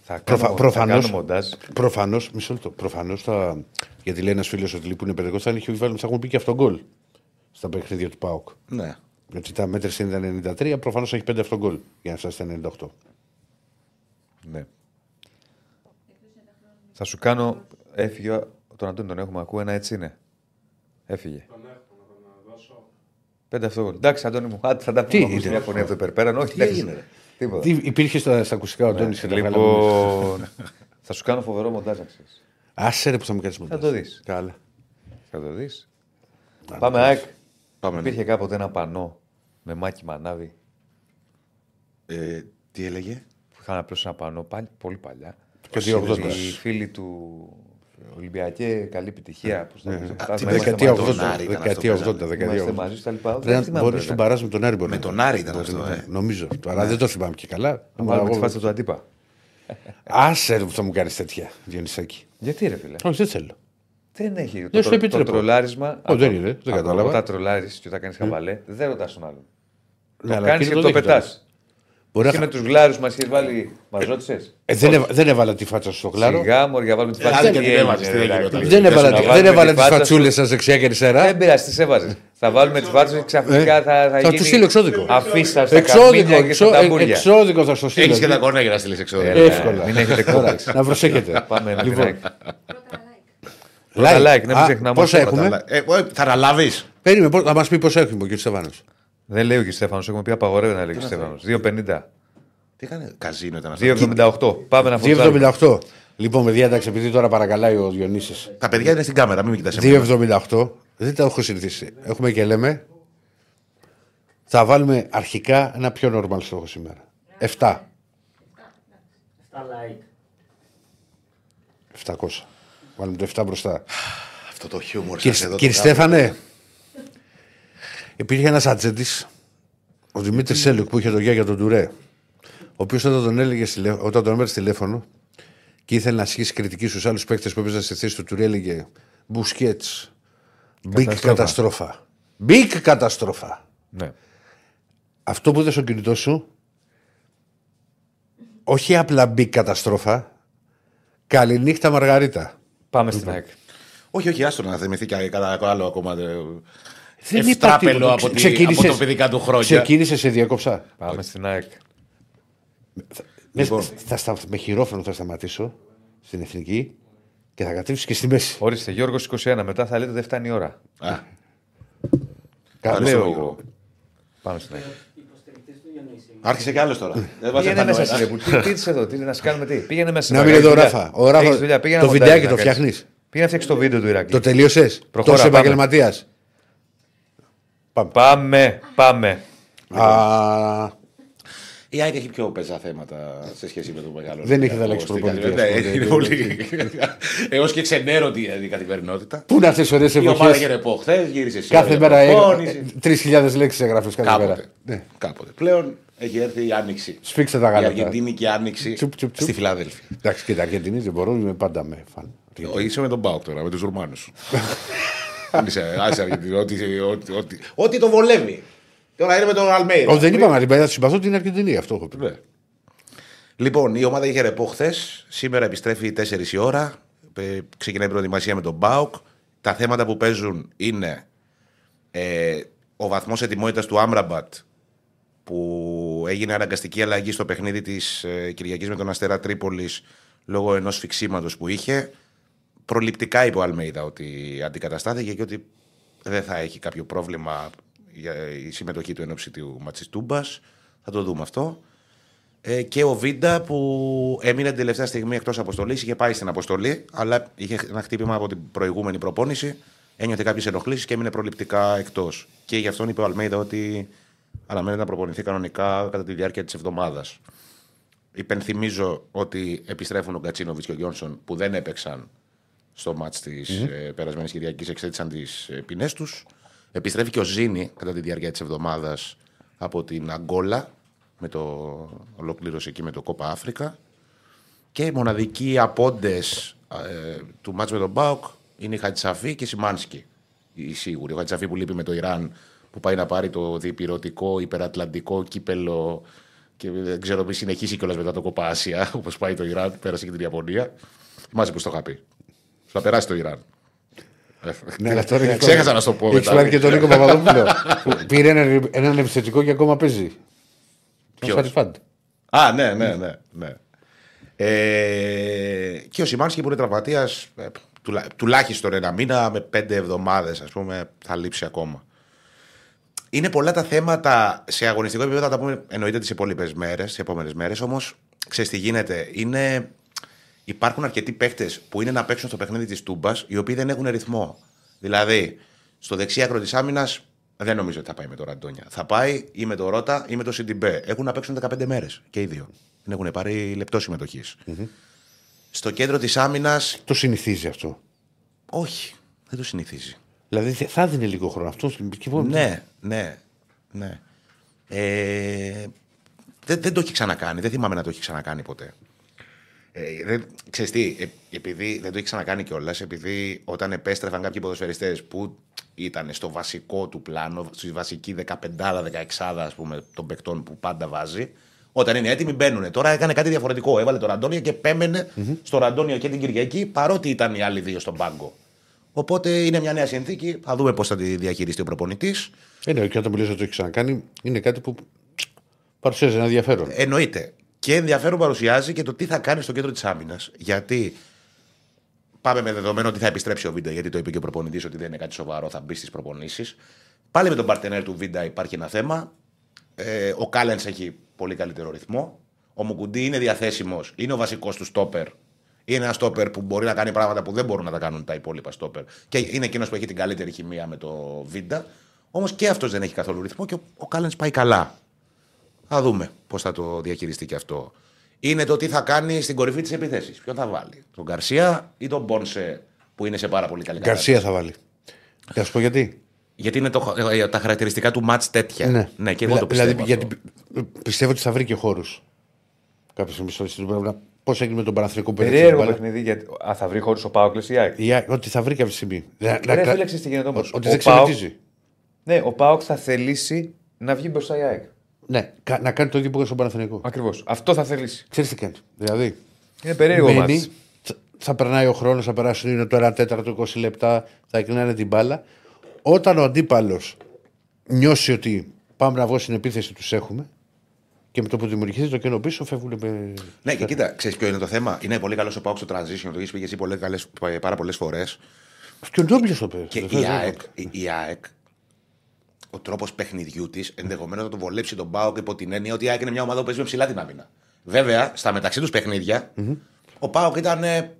Θα Προφα- κάνω, προφανώς. θα κάνω μοντάζ. Προφανώς, μισό λεπτό. Προφανώς θα. Γιατί λέει ένας φίλος ότι λείπουν παιδικό, θα είχε βάλει, θα έχουν πει και αυτόν γκολ στα παιχνίδια του Πάουκ. Ναι. Γιατί τα μέτρε είναι 93, προφανώς έχει 5 αυτόν γκολ για να φτάσει στα 98. Ναι. Θα σου κάνω. Έφυγε. ο- Τον Αντώνη τον έχουμε ακούει, ένα έτσι είναι. Έφυγε. Πέντε αυτό γκολ. Εντάξει, Αντώνη μου, άντε, θα τα Τι πούμε. είναι, Μια φωνή από το υπερπέραν. Όχι, εντάξει. έγινε, ρε; Τίποτα. Τι υπήρχε στα, στα ακουστικά ο Αντώνη και τα βγάλαμε. Λοιπόν. θα σου κάνω φοβερό μοντάζ, να ξέρεις. Άσε ρε που θα μου κάνει Θα το δεις. Καλά. Θα το δεις. Πάμε, ΑΕΚ. Πάμε. Υπήρχε κάποτε ένα πανό με μάκι μανάβι Ε, τι έλεγε; που είχαν απλώς ένα πανό πάλι, πολύ παλιά. Δεκαετία 80. Οι φίλοι του Ολυμπιακέ, καλή επιτυχία. Πώς Ναι, το λένε, Α, φτάσαμε, τι είμαστε Δεκαετία μαζί. τον 80. Άρη ήταν Δεκαετία αυτό που 80. παίζανε. Δεκαετία Είμαστε 80. μαζί στα λοιπά. Δεν Πρέπει θυμάμαι, να μπορείς βέβαια. στον παράζ με τον Άρη. μπορεί Με να τον είναι. Άρη ήταν Μπορεί αυτό, να ε. είναι. Νομίζω. Αλλά δεν το θυμάμαι και καλά. Να βάλουμε Εγώ- τη φάση του αντίπα. Άσε ρε που θα μου κάνεις τέτοια, Διονυσάκη. Γιατί ρε φίλε; Όχι, δεν θέλω. Δεν έχει. Δεν το, σου τρο- το επιτρέπω. τρολάρισμα. Ω, δεν είναι, δεν κατάλαβα. Όταν τρολάρεις και όταν κάνεις χαβαλέ, δεν ρωτάς τον άλλον. Ναι, Το αλλά κάνεις εκείνο και το το δέχεται. πετάς. Μπορεί να Και χα- με τους γλάρους μας έχεις βάλει. Μα ρώτησε. Ε, δεν, έβα- δεν έβαλα τη φάτσα στο κλάρο. Σιγά μου, για βάλουμε τη Ε, φάτσα. άντε Τι και την έγινε, έβαζες, τι ρε, έγινε Ηρακλή. όταν- Δεν έβαλα, Να δεν βάλουμε έβαλα τη τις φάτσα φατσούλες σου. σας δεξιά και αριστερά. Δεν πειράζει, τις έβαζες. Θα βάλουμε τις φάτσες και ξαφνικά Ε, θα, θα, θα γίνει. τους στείλω εξώδικο. Αφήσα στα Εξώδικο, καμίνια και στα εξώ- ε, ταμπούρια. εξώδικο θα στο στείλω. Έχεις και τα κόρνα για να στείλεις εξόδου. Ε, Εύκολα. Μην έχετε Τώρα, κόμπλεξ. Να προσέχετε. Πάμε ένα Λοιπόν, like. like. Πρώτα like, ναι, μην Α, ξεχνάμε Πόσα ότι έχουμε; Ε, ε, Θα αναλάβεις. Περίμενε, πώς- θα μας πει πόσα έχουμε, κύριε Στεφάνο. Δεν λέει ο κ. Στέφανος, έχουμε πει απαγορεύει να λέει ο κ. Στέφανος. 2,50. Τι έκανε, καζίνο ήταν αυτό. 2,78. Πάμε να φωτζάρουμε. 2,78. Λοιπόν, παιδιά, εντάξει, επειδή τώρα παρακαλάει ο Διονύσης. Τα παιδιά είναι στην κάμερα, μην με κοιτάς 2,78. Δεν τα έχω συνηθίσει. Έχουμε και λέμε. Θα βάλουμε αρχικά ένα πιο normal στόχο σήμερα. 7. 7 like. 700. Βάλουμε το 7 μπροστά. Αυτό το χιούμορ σας Κύριε, εδώ. κύριε το κάνω. Στέφανε, υπήρχε ένας ατζέντης, ο Δημήτρης Σέλουκ που είχε το γεια για τον Τουρέ, ο οποίος όταν τον έλεγε τηλε- όταν τον έμερε τηλέφωνο και ήθελε να ασκήσει κριτική στους άλλους παίκτες που έπαιζαν στη θέση του Τουρέ, έλεγε Μπουσκέτς. Big Καταστρόφα. καταστρόφα. Big καταστρόφα. Ναι. Αυτό που είδες στο κινητό σου, όχι απλά big καταστρόφα, καληνύχτα Μαργαρίτα. Πάμε στην ΑΕΚ. Όχι, όχι, άστο να θυμηθεί και κανένα άλλο ακόμα. Ε, Δεν είπα Ευτράπελο τίποτα. από, τη, Ξεκίνησες- από το παιδικά του χρόνια. Ξεκίνησες σε διακόψα. Πάμε στην ΑΕΚ. Λοιπόν. Θα στα, με χειρόφρονο θα σταματήσω στην εθνική και θα κατέβεις και στη μέση. Ορίστε, Γιώργος 21. Μετά θα λέτε δεν φτάνει η ώρα. Α, Καλά. Λέω Γιώργο. εγώ. Πάμε στην ΑΕΚ. Υποστηρικτής του Διονύση. άρχισε κι άλλος τώρα. Δεν μας Πήγαινε έφτανε ο μέσα ένας. στην Τι τι είσαι εδώ, τι να σου κάνουμε τι; Πήγαινε μέσα. Να στην μην ΑΕΚ, είναι εδώ έχεις ο δουλειά. Ράφα. Ο Ράφα- Έχεις δουλειά, πήγαινε το να βιντεάκι μοντάρεις το να κάνεις. φτιάχνεις. Πήγαινε να φτιάξεις το βίντεο του Ηρακλή. Το τελείωσες; Προχώρα, Τόσο πάμε. επαγγελματίας. Πάμε, πάμε. Α, Η ΑΕΚ έχει πιο πεζά θέματα σε σχέση με το μεγάλο. Δεν έχει Ολυμπιακό αλλάξει στην προπονητή, καθημερινότητα. ας Ναι, πούμε. είναι πολύ. Έως και ξενέρωτη η καθημερινότητα. Πού είναι αυτές οι ωραίες Η ομάδα εποχέ. έγινε από χθες, γύρισε σήμερα. Κάθε μέρα προπόνηση. τρεις χιλιάδες λέξεις έγραφες κάθε μέρα. Κάποτε. Ναι. Κάποτε. Πλέον έχει έρθει η άνοιξη. Σφίξτε τα Η γάλατα. Αργεντίνικη άνοιξη Τσουπ, τσουπ, τσουπ. στη Φιλάδελφη. Εντάξει, και τα Αργεντινή δεν μπορούν, είμαι πάντα με φαν. Είσαι με τον Μπάουκ τώρα, με τους Ρουμάνους. Είσαι άσε Αργεντινή, ό,τι- ό,τι- ό,τι- Ό,τι το βολεύει. Τώρα είναι με τον Αλμέιδα. Όχι, δεν είπαμε την παλιά του συμπαθώ την Αργεντινή, αυτό έχω πει. Ναι. Λοιπόν, η ομάδα είχε ρεπό χθες. Σήμερα επιστρέφει 4 η ώρα. Ε, Ξεκινάει η προετοιμασία με τον Μπάουκ. Τα θέματα που παίζουν είναι ε, ο βαθμός ετοιμότητας του Άμραμπατ που έγινε αναγκαστική αλλαγή στο παιχνίδι της ε, Κυριακής με τον Αστέρα Τρίπολης λόγω ενός φυξήματο που είχε. Προληπτικά είπε ο Αλμέιδα ότι αντικαταστάθηκε και ότι δεν θα έχει κάποιο πρόβλημα για η συμμετοχή του εν ώψη του Ματσιστούμπα. Θα το δούμε αυτό. Ε, και ο Βίντα που έμεινε την τελευταία στιγμή εκτός αποστολής. Είχε πάει στην αποστολή, αλλά είχε ένα χτύπημα από την προηγούμενη προπόνηση. Ένιωθε κάποιες ενοχλήσεις και έμεινε προληπτικά εκτός. Και γι' αυτόν είπε ο Αλμέιδα ότι αναμένεται να προπονηθεί κανονικά κατά τη διάρκεια της εβδομάδας. Υπενθυμίζω ότι επιστρέφουν ο Γκατσίνοβιτς και ο Γιόνσον που δεν έπαιξαν στο μάτς της mm-hmm. ε, περασμένης Κυριακής, εξέτησαν τις ε, ποινές τους. Επιστρέφει και ο Ζήνη κατά τη διάρκεια της εβδομάδας από την Αγκόλα με το ολοκλήρωση εκεί με το Κόπα Αφρικα. Και οι μοναδικοί απόντες ε, του μάτς με τον Μπάουκ είναι η Χατσαφή και η Σιμάνσκι. Η σίγουρη. Ο Χατσαφή που λείπει με το Ιράν που πάει να πάρει το διπυρωτικό υπερατλαντικό κύπελο και δεν ξέρω αν συνεχίσει κιόλας μετά το Κόπα Άσια, όπως πάει το Ιράν, πέρασε και την Ιαπωνία. Θυμάσαι που το είχα πει. Θα περάσει το Ιράν. Ναι, αλλά τώρα Ξέχασα να σου το πω. Έχει μετά. πάρει και τον Νίκο Παπαδόπουλο. που πήρε ένα- έναν επιθετικό και ακόμα παίζει. Ποιος; Τον Σαριφάντ. Α, ναι, ναι, ναι. ναι. Ε, και ο Σιμάνσκι που είναι τραυματίας, τουλά, τουλάχιστον ένα μήνα με πέντε εβδομάδες, ας πούμε, θα λείψει ακόμα. Είναι πολλά τα θέματα σε αγωνιστικό επίπεδο, θα τα πούμε εννοείται τις υπόλοιπε μέρες, τις επόμενες μέρες. Όμως, ξέρεις τι γίνεται. Είναι, υπάρχουν αρκετοί παίχτε που είναι να παίξουν στο παιχνίδι της Τούμπας, οι οποίοι δεν έχουν ρυθμό. Δηλαδή, στο δεξί άκρο της άμυνας δεν νομίζω ότι θα πάει με το Ραντόνια. Θα πάει ή με το Ρότα ή με το Σιντιμπέ. Έχουν να παίξουν 15 μέρες και οι δύο. Δεν έχουν πάρει λεπτό συμμετοχής. Στο κέντρο της άμυνα, Το συνηθίζει αυτό. όχι, δεν το συνηθίζει. Δηλαδή θε- θα δίνει λίγο χρόνο αυτό. και μόνο- Ναι, ναι, ναι. Ε, δεν, δεν το έχει ξανακάνει. Δεν θυμάμαι να το έχει ξανακάνει ποτέ. Ε, δεν, ξέρεις τι, ε, επειδή δεν το έχει ξανακάνει κιόλας, επειδή όταν επέστρεφαν κάποιοι ποδοσφαιριστές που ήταν στο βασικό του πλάνο, στη βασική 15-16 ας πούμε των παικτών που πάντα βάζει, όταν είναι έτοιμοι μπαίνουν. Τώρα έκανε κάτι διαφορετικό. Έβαλε τον Ραντόνιο και πέμενε στο Ραντόνιο και την Κυριακή, παρότι ήταν οι άλλοι δύο στον πάγκο. Οπότε είναι μια νέα συνθήκη. Θα δούμε πώς θα τη διαχειριστεί ο προπονητής. Ε, ναι, και όταν μιλήσει ότι το έχει ξανακάνει, είναι κάτι που παρουσιάζει ένα ενδιαφέρον. Εννοείται. Και ενδιαφέρον παρουσιάζει και το τι θα κάνει στο κέντρο της άμυνας. Γιατί πάμε με δεδομένο ότι θα επιστρέψει ο Βίντα, γιατί το είπε και ο προπονητής ότι δεν είναι κάτι σοβαρό, θα μπει στις προπονήσεις. Πάλι με τον παρτενέρ του Βίντα υπάρχει ένα θέμα. Ε, ο Κάλενς έχει πολύ καλύτερο ρυθμό. Ο Μουκουντή είναι διαθέσιμος, είναι ο βασικός του στόπερ. Είναι ένα στόπερ που μπορεί να κάνει πράγματα που δεν μπορούν να τα κάνουν τα υπόλοιπα στόπερ. Και είναι εκείνος που έχει την καλύτερη χημεία με το Βίντα. Όμως και αυτός δεν έχει καθόλου ρυθμό και ο, ο Κάλενς πάει καλά. Θα δούμε πώς θα το διαχειριστεί και αυτό. Είναι το τι θα κάνει στην κορυφή της επίθεση. Ποιον θα βάλει, τον Γκαρσία ή τον Μπόνσε που είναι σε πάρα πολύ καλή Γκαρσία θα βάλει. Θα σου πω γιατί. Γιατί είναι το, ε, τα χαρακτηριστικά του μάτς τέτοια. Ναι, και εγώ το πιστεύω. Δηλαδή, αυτό. γιατί πιστεύω ότι θα βρει και χώρους. Κάποια στιγμή στο στην Πώς έγινε με τον Παναθρικό που Περίεργο έδειξε την παιχνίδι. Γιατί... Α, θα βρει χώρο ο Πάοκλε ή Άκη. μπάλα. Η- Ότι θα βρει κάποια στιγμή. Να- να Ρε κα- φίλε, ξέρεις τι γίνεται όμως. Ότι Ο δεν Πάοκ- ξεμετίζει. Ναι, ο Πάοκ θα θελήσει να βγει μπροστά η ΑΕΚ. Ναι, κα- να κάνει το ίδιο που έκανε στον Παναθρικό. Ακριβώς. Αυτό θα θελήσει. Ξέρεις τι κάνει. Δηλαδή, Είναι περίεργο μένει, μάτς. θα- θα περνάει ο χρόνος, θα περάσουν είναι το 1 τέταρτο, 20 λεπτά, θα εκνάνε την μπάλα. Όταν ο αντίπαλος νιώσει ότι πάμε να βγω στην επίθεση, τους έχουμε και με το που δημιουργηθεί το κενό πίσω φεύγουν με. Ναι, και κοίτα, ξέρεις ποιο είναι το θέμα; Είναι πολύ καλός ο Πάουκ στο transition. Το έχεις πει και εσύ πολλές, καλές, πάρα πολλές φορές. Και ο Ντόμπλε το παίζει. Και Δεν η φεύγει. ΑΕΚ, η, η ΑΕΚ, ο τρόπος παιχνιδιού της ενδεχομένως να τον βολέψει τον Πάοκ υπό την έννοια ότι η ΑΕΚ είναι μια ομάδα που παίζει με ψηλά την άμυνα. Βέβαια, στα μεταξύ τους παιχνιδια ο Πάοκ ήταν. ε,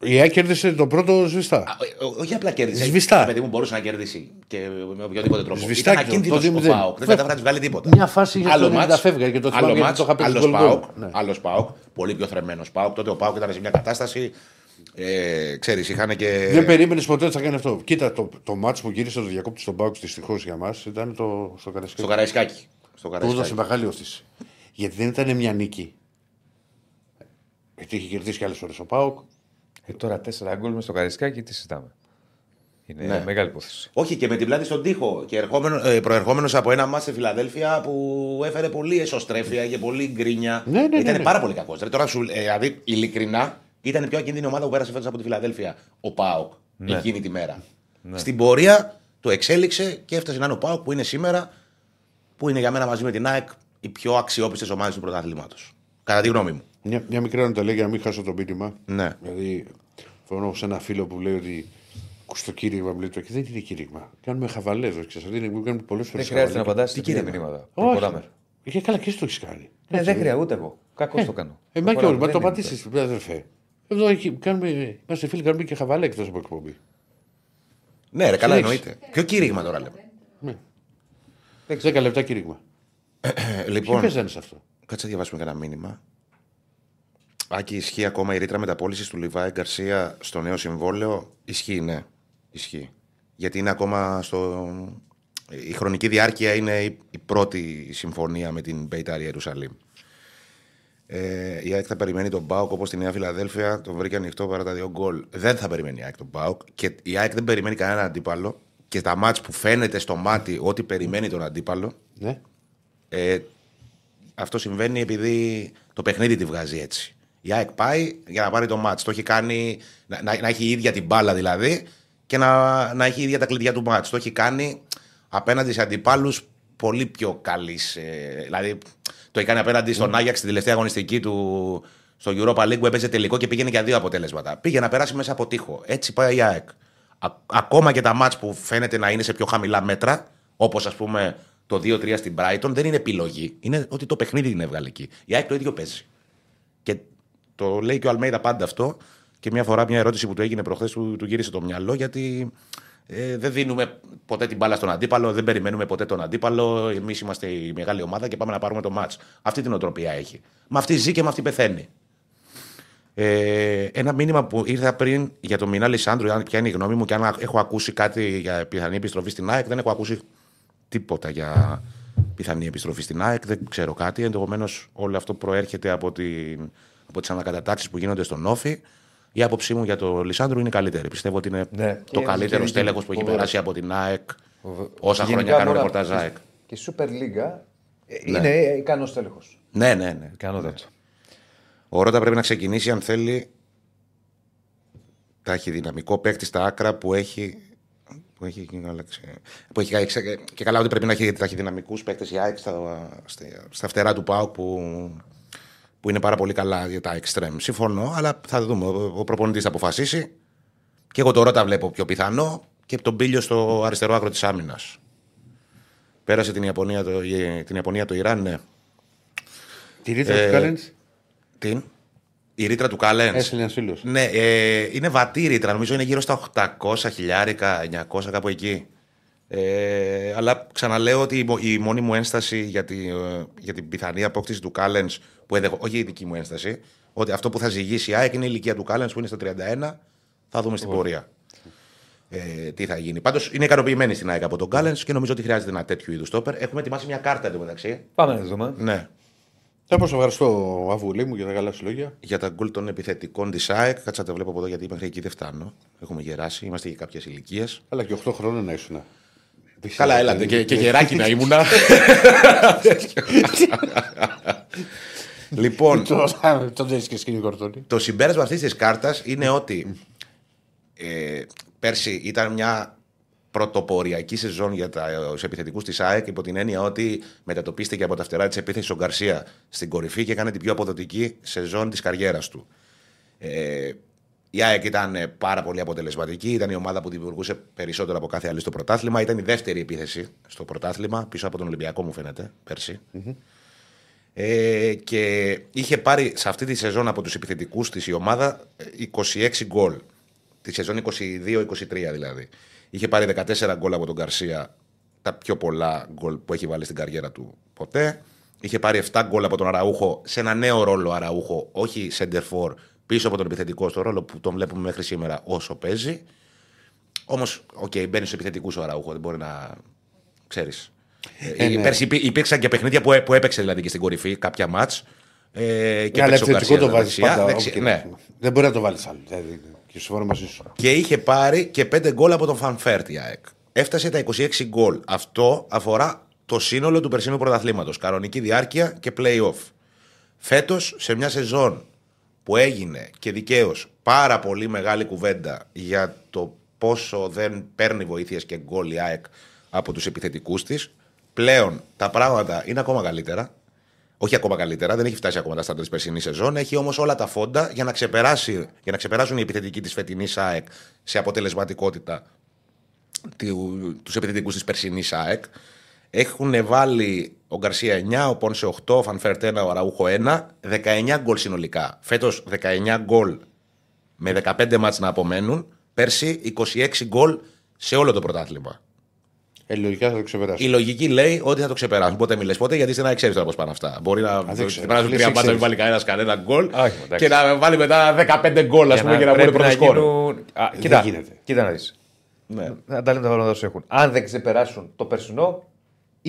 Η ΑΕΚ κέρδισε το πρώτο σβηστά. α, ε, όχι απλά κέρδισε. Σβηστά. Παιδί μου μπορούσε να κερδίσει και με οποιοδήποτε τρόπο. Σβηστάκι ήταν το- το ακίνδυνο ο 2-0. Πάοκ. Δεν κατάφερε να τους βγάλει τίποτα. Μια φάση για το 90 μάτς, φεύγα και το θυμάμαι άλλο γιατί μάτς, το είχα πει άλλος γκολ γκολ. Πάοκ, Ναι. άλλος Πάοκ, πολύ πιο θρεμένο Πάοκ. Τότε ο Πάοκ ήταν σε μια κατάσταση. Ε, ξέρεις, είχαν και. Δεν περίμενες ποτέ ότι θα κάνει αυτό. Κοίτα, το, το μάτσο που γύρισε το διακόπτη στον Πάουκ δυστυχώς για μας ήταν το στο Στο Καραϊσκάκι. Καραϊσκάκι. Στο Του έδωσε Καραϊσκάκι. μεγάλη όθηση. Γιατί δεν ήταν μια νίκη. Γιατί είχε κερδίσει και άλλες φορέ ο Πάουκ. Ε, τώρα τέσσερα γκολ μες στο Καρισκάκι, τι συζητάμε. Είναι Ναι. μεγάλη υπόθεση. Όχι και με την πλάτη στον τοίχο. Και ερχόμενο, ε, προερχόμενος από ένα μάτς στη Φιλαδέλφια που έφερε πολύ εσωστρέφεια και πολύ γκρίνια. Ναι, ναι, ναι, ήταν ναι. πάρα πολύ κακός. Τώρα σου, ε, δηλαδή, ειλικρινά, ήταν η πιο ακίνδυνη ομάδα που πέρασε φέτος από τη Φιλαδέλφια. Ο Πάοκ. Ναι. Εκείνη τη μέρα. Στην πορεία το εξέλιξε και έφτασε να είναι ο Πάοκ που είναι σήμερα, που είναι για μένα μαζί με την ΑΕΚ οι πιο αξιόπιστες ομάδες του πρωταθλήματος. Κατά τη γνώμη μου. Μια, μια μικρή ανατολή για να μην χάσω το πίτημα. Ναι. Δηλαδή, φωνώ σε ένα φίλο που λέει ότι στο κήρυγμα μου λέει το και δεν είναι κήρυγμα. Κάνουμε χαβαλές, δεν ξέρω. Δεν είναι, κάνουμε πολλές φορές. Δεν χρειάζεται να απαντά σε Τι τέτοια κήρυγμα; μηνύματα. Όχι. Προχωράμε. Για καλά και εσύ το έχεις κάνει. Ναι, δεν χρειάζεται ούτε εγώ. Κακώ το κάνω. Ε, μα και Προχωράω, όλοι, μα δεν το είναι απαντήσεις, αδερφέ. Εδώ έχει, κάνουμε, είμαστε φίλοι, κάνουμε και χαβαλέ εκτός από εκπομπή. Ναι, ρε, καλά Συνέχισε. εννοείται. Ποιο κήρυγμα τώρα λέμε. 10 λεπτά κήρυγμα. Ε, Ποιοι λοιπόν, παίζανε σε αυτό; κάτσε να διαβάσουμε κανένα μήνυμα. Άκη, ισχύει ακόμα η ρήτρα μεταπόλησης του Λιβάη Γκαρσία στο νέο συμβόλαιο; Ισχύει, ναι. Ισχύει. Γιατί είναι ακόμα στο. Η χρονική διάρκεια είναι η, η πρώτη συμφωνία με την Μπεϊτάρη Ιερουσαλήμ. Ε, η ΑΕΚ θα περιμένει τον Μπάουκ όπως στη Νέα Φιλαδέλφια. Τον βρήκε ανοιχτό παρά τα δύο γκολ. Δεν θα περιμένει η ΑΕΚ τον Μπάουκ. Και η ΑΕΚ δεν περιμένει κανέναν αντίπαλο. Και τα μάτς που φαίνεται στο μάτι ότι περιμένει τον αντίπαλο, Ναι. ε, αυτό συμβαίνει επειδή το παιχνίδι τη βγάζει έτσι. Η ΑΕΚ πάει για να πάρει το μάτς. Το έχει κάνει να, να, να έχει η ίδια την μπάλα δηλαδή και να, να έχει η ίδια τα κλειδιά του μάτς. Το έχει κάνει απέναντι σε αντιπάλους πολύ πιο καλής. Ε, δηλαδή το έχει κάνει απέναντι στον Άγιαξ στην τελευταία αγωνιστική του στο Europa League που έπαιζε τελικό και πήγαινε για δύο αποτέλεσματα. Πήγε να περάσει μέσα από τείχο. Έτσι πάει η ΑΕΚ. Α- ακόμα και τα μάτς που φαίνεται να είναι σε πιο χαμηλά μέτρα, όπως ας πούμε το 2-3 στην Brighton, δεν είναι επιλογή. Είναι ότι το παιχνίδι την έβγαλε εκεί. Η ΑΕΚ το ίδιο παίζει. Και το λέει και ο Αλμέιδα πάντα αυτό. Και μια φορά μια ερώτηση που του έγινε προχθές του, του γύρισε το μυαλό γιατί ε, δεν δίνουμε ποτέ την μπάλα στον αντίπαλο, δεν περιμένουμε ποτέ τον αντίπαλο. Εμείς είμαστε η μεγάλη ομάδα και πάμε να πάρουμε το μάτ. Αυτή την οτροπία έχει. Με αυτή ζει και με αυτή πεθαίνει. Ε, ένα μήνυμα που ήρθα πριν για τον Μινά Λισάνδρου, αν ποια είναι η γνώμη μου και αν έχω ακούσει κάτι για πιθανή επιστροφή στην ΑΕΚ, δεν έχω ακούσει τίποτα για πιθανή επιστροφή στην ΑΕΚ. Δεν ξέρω κάτι. Ενδεχομένως όλο αυτό προέρχεται από, την, από τις ανακατατάξεις που γίνονται στον Όφη. Η άποψή μου για τον Λισάνδρου είναι καλύτερη. Πιστεύω ότι είναι Ναι. το Και- καλύτερο και- στέλεχος που έχει φοβερό. περάσει από την ΑΕΚ Φοβε- όσα Γενικά χρόνια κάνω τώρα- ρεπορτάζ ΑΕΚ. Και η Super League ε, Ναι. είναι ικανός τέλεχο. Ναι, ναι, ναι. Ικανότατο. Ο Ρότα πρέπει να ξεκινήσει αν θέλει ταχυδυναμικό παίκτη στα άκρα που έχει. Που έχει, αλλάξει- που έχει αλλάξει- και καλά ότι πρέπει να έχει ταχυδυναμικού παίκτες η ΑΕΚ στα, στα, στα φτερά του ΠΑΟΚ που, που είναι πάρα πολύ καλά για τα extreme. Συμφωνώ, αλλά θα δούμε. Ο, ο προπονητής θα αποφασίσει. Και εγώ το Ρότα βλέπω πιο πιθανό και τον Πίλιο στο αριστερό άκρο της άμυνας. Πέρασε την Ιαπωνία το, την Ιαπωνία το Ιράν, ναι. Τη ρήτρα Ε, του Κάλεντς; Την; Η ρήτρα του Κάλεν. έστειλε ένας φίλος. Ναι, ε, είναι βατή η ρήτρα. Νομίζω είναι γύρω στα 800 χιλιάρικα, 900 κάπου εκεί. Ε, αλλά ξαναλέω ότι η, μο- η μόνη μου ένσταση για, τη, ε, για την πιθανή απόκτηση του Κάλεν, που ενδεχο- όχι η δική μου ένσταση, ότι αυτό που θα ζυγίσει η ΑΕΚ είναι η ηλικία του Κάλεν που είναι στα 31. Θα δούμε στην πορεία. Ε, τι θα γίνει. Πάντως είναι ικανοποιημένη στην ΑΕΚ από τον Κάλεν και νομίζω ότι χρειάζεται ένα τέτοιο είδους στόπερ. Έχουμε ετοιμάσει μια κάρτα εντωμεταξύ. Πάμε να τη δούμε. Ναι. Θα πω ευχαριστώ, Αβουλή μου, για τα καλά σου λόγια. για τα γκολ των επιθετικών της ΑΕΚ. Κάτσα τα βλέπω από εδώ γιατί μέχρι εκεί δεν φτάνω. Έχουμε γεράσει, είμαστε και κάποιες ηλικίες. Αλλά και 8 χρόνια να ήσουν. Καλά, έλατε και, και γεράκι να ήμουνα. λοιπόν, Τώρα τον δες και σκηνή κορτώνη. το συμπέρασμα αυτής της κάρτας είναι ότι ε, πέρσι ήταν μια πρωτοποριακή σεζόν για του επιθετικούς της ΑΕΚ υπό την έννοια ότι μετατοπίστηκε από τα φτερά της επίθεσης ο Γκαρσία στην κορυφή και έκανε την πιο αποδοτική σεζόν της καριέρας του. Ε, η ΑΕΚ ήταν ε, πάρα πολύ αποτελεσματική. Ήταν η ομάδα που δημιουργούσε περισσότερο από κάθε άλλη στο πρωτάθλημα. Ήταν η δεύτερη επίθεση στο πρωτάθλημα, πίσω από τον Ολυμπιακό, μου φαίνεται, πέρσι. Ε, και είχε πάρει σε αυτή τη σεζόν από τους επιθετικούς της η ομάδα ε, 26 γκολ. Τη σεζόν 22-23 δηλαδή. Είχε πάρει 14 γκολ από τον Γκαρσία, τα πιο πολλά γκολ που έχει βάλει στην καριέρα του ποτέ. Είχε πάρει 7 γκολ από τον Αραούχο σε ένα νέο ρόλο Αραούχο, όχι σέντερ φορ, πίσω από τον επιθετικό στο ρόλο που τον βλέπουμε μέχρι σήμερα όσο παίζει. Όμως, οκ, μπαίνει στους επιθετικούς ο Αραούχο, δεν μπορεί να. ξέρεις. Ε, ναι. Πέρσι υπή- υπήρξαν και παιχνίδια που, έ- που έπαιξε δηλαδή και στην κορυφή, κάποια μάτς. Ε, και Αλλά έπαιξε ο επιθετικό Γκαρσίας το στα βάζεις δεξιά, πάντα. δεξιά, όπου και ναι. να- Δεν μπορεί να το βάλεις άλλο. Δηλαδή, και συμφωνώ μαζί σου. Και είχε πάρει και 5 γκολ από τον Φανφέρτ η ΑΕΚ. Έφτασε τα 26 γκολ. Αυτό αφορά το σύνολο του περσινού πρωταθλήματος. Κανονική διάρκεια και play-off. Φέτος, σε μια σεζόν που έγινε και δικαίως πάρα πολύ μεγάλη κουβέντα για το πόσο δεν παίρνει βοήθειες και γκολ η ΑΕΚ από τους επιθετικούς της, πλέον τα πράγματα είναι ακόμα καλύτερα. Όχι ακόμα καλύτερα, δεν έχει φτάσει ακόμα τα στάνταρ τη περσινή σεζόν. Έχει όμως όλα τα φόντα για να, ξεπεράσει, για να ξεπεράσουν οι επιθετικοί της φετινής ΑΕΚ σε αποτελεσματικότητα τους επιθετικούς της περσινής ΑΕΚ. Έχουν βάλει ο Γκαρσία 9, ο Πόνσε 8, ο Φανφέρτ 1, ο Αραούχο 1. 19 γκολ συνολικά. Φέτος 19 γκολ με 15 μάτς να απομένουν. Πέρσι 26 γκολ σε όλο το πρωτάθλημα. Ε, λογικά θα το ξεπεράσει. Η λογική λέει ότι θα το ξεπεράσουν. Πότε μιλέ πότε, γιατί στην ΑΕΚ ξέρεις τώρα πώς πάνε αυτά. Μπορεί να δεν ξέρω. περάσουν Λες, τρία μάτσα, μην ξέρεις. βάλει κανένας κανένα γκολ Όχι, εντάξει. και να βάλει μετά 15 γκολ, ας πούμε, και να βγουν πρώτο σκόρ. γίνουν... Α, κοίτα, γίνεται. κοίτα να δεις. Ναι. Να τα λέμε τα πράγματα όσο έχουν. Αν δεν ξεπεράσουν το περσινό,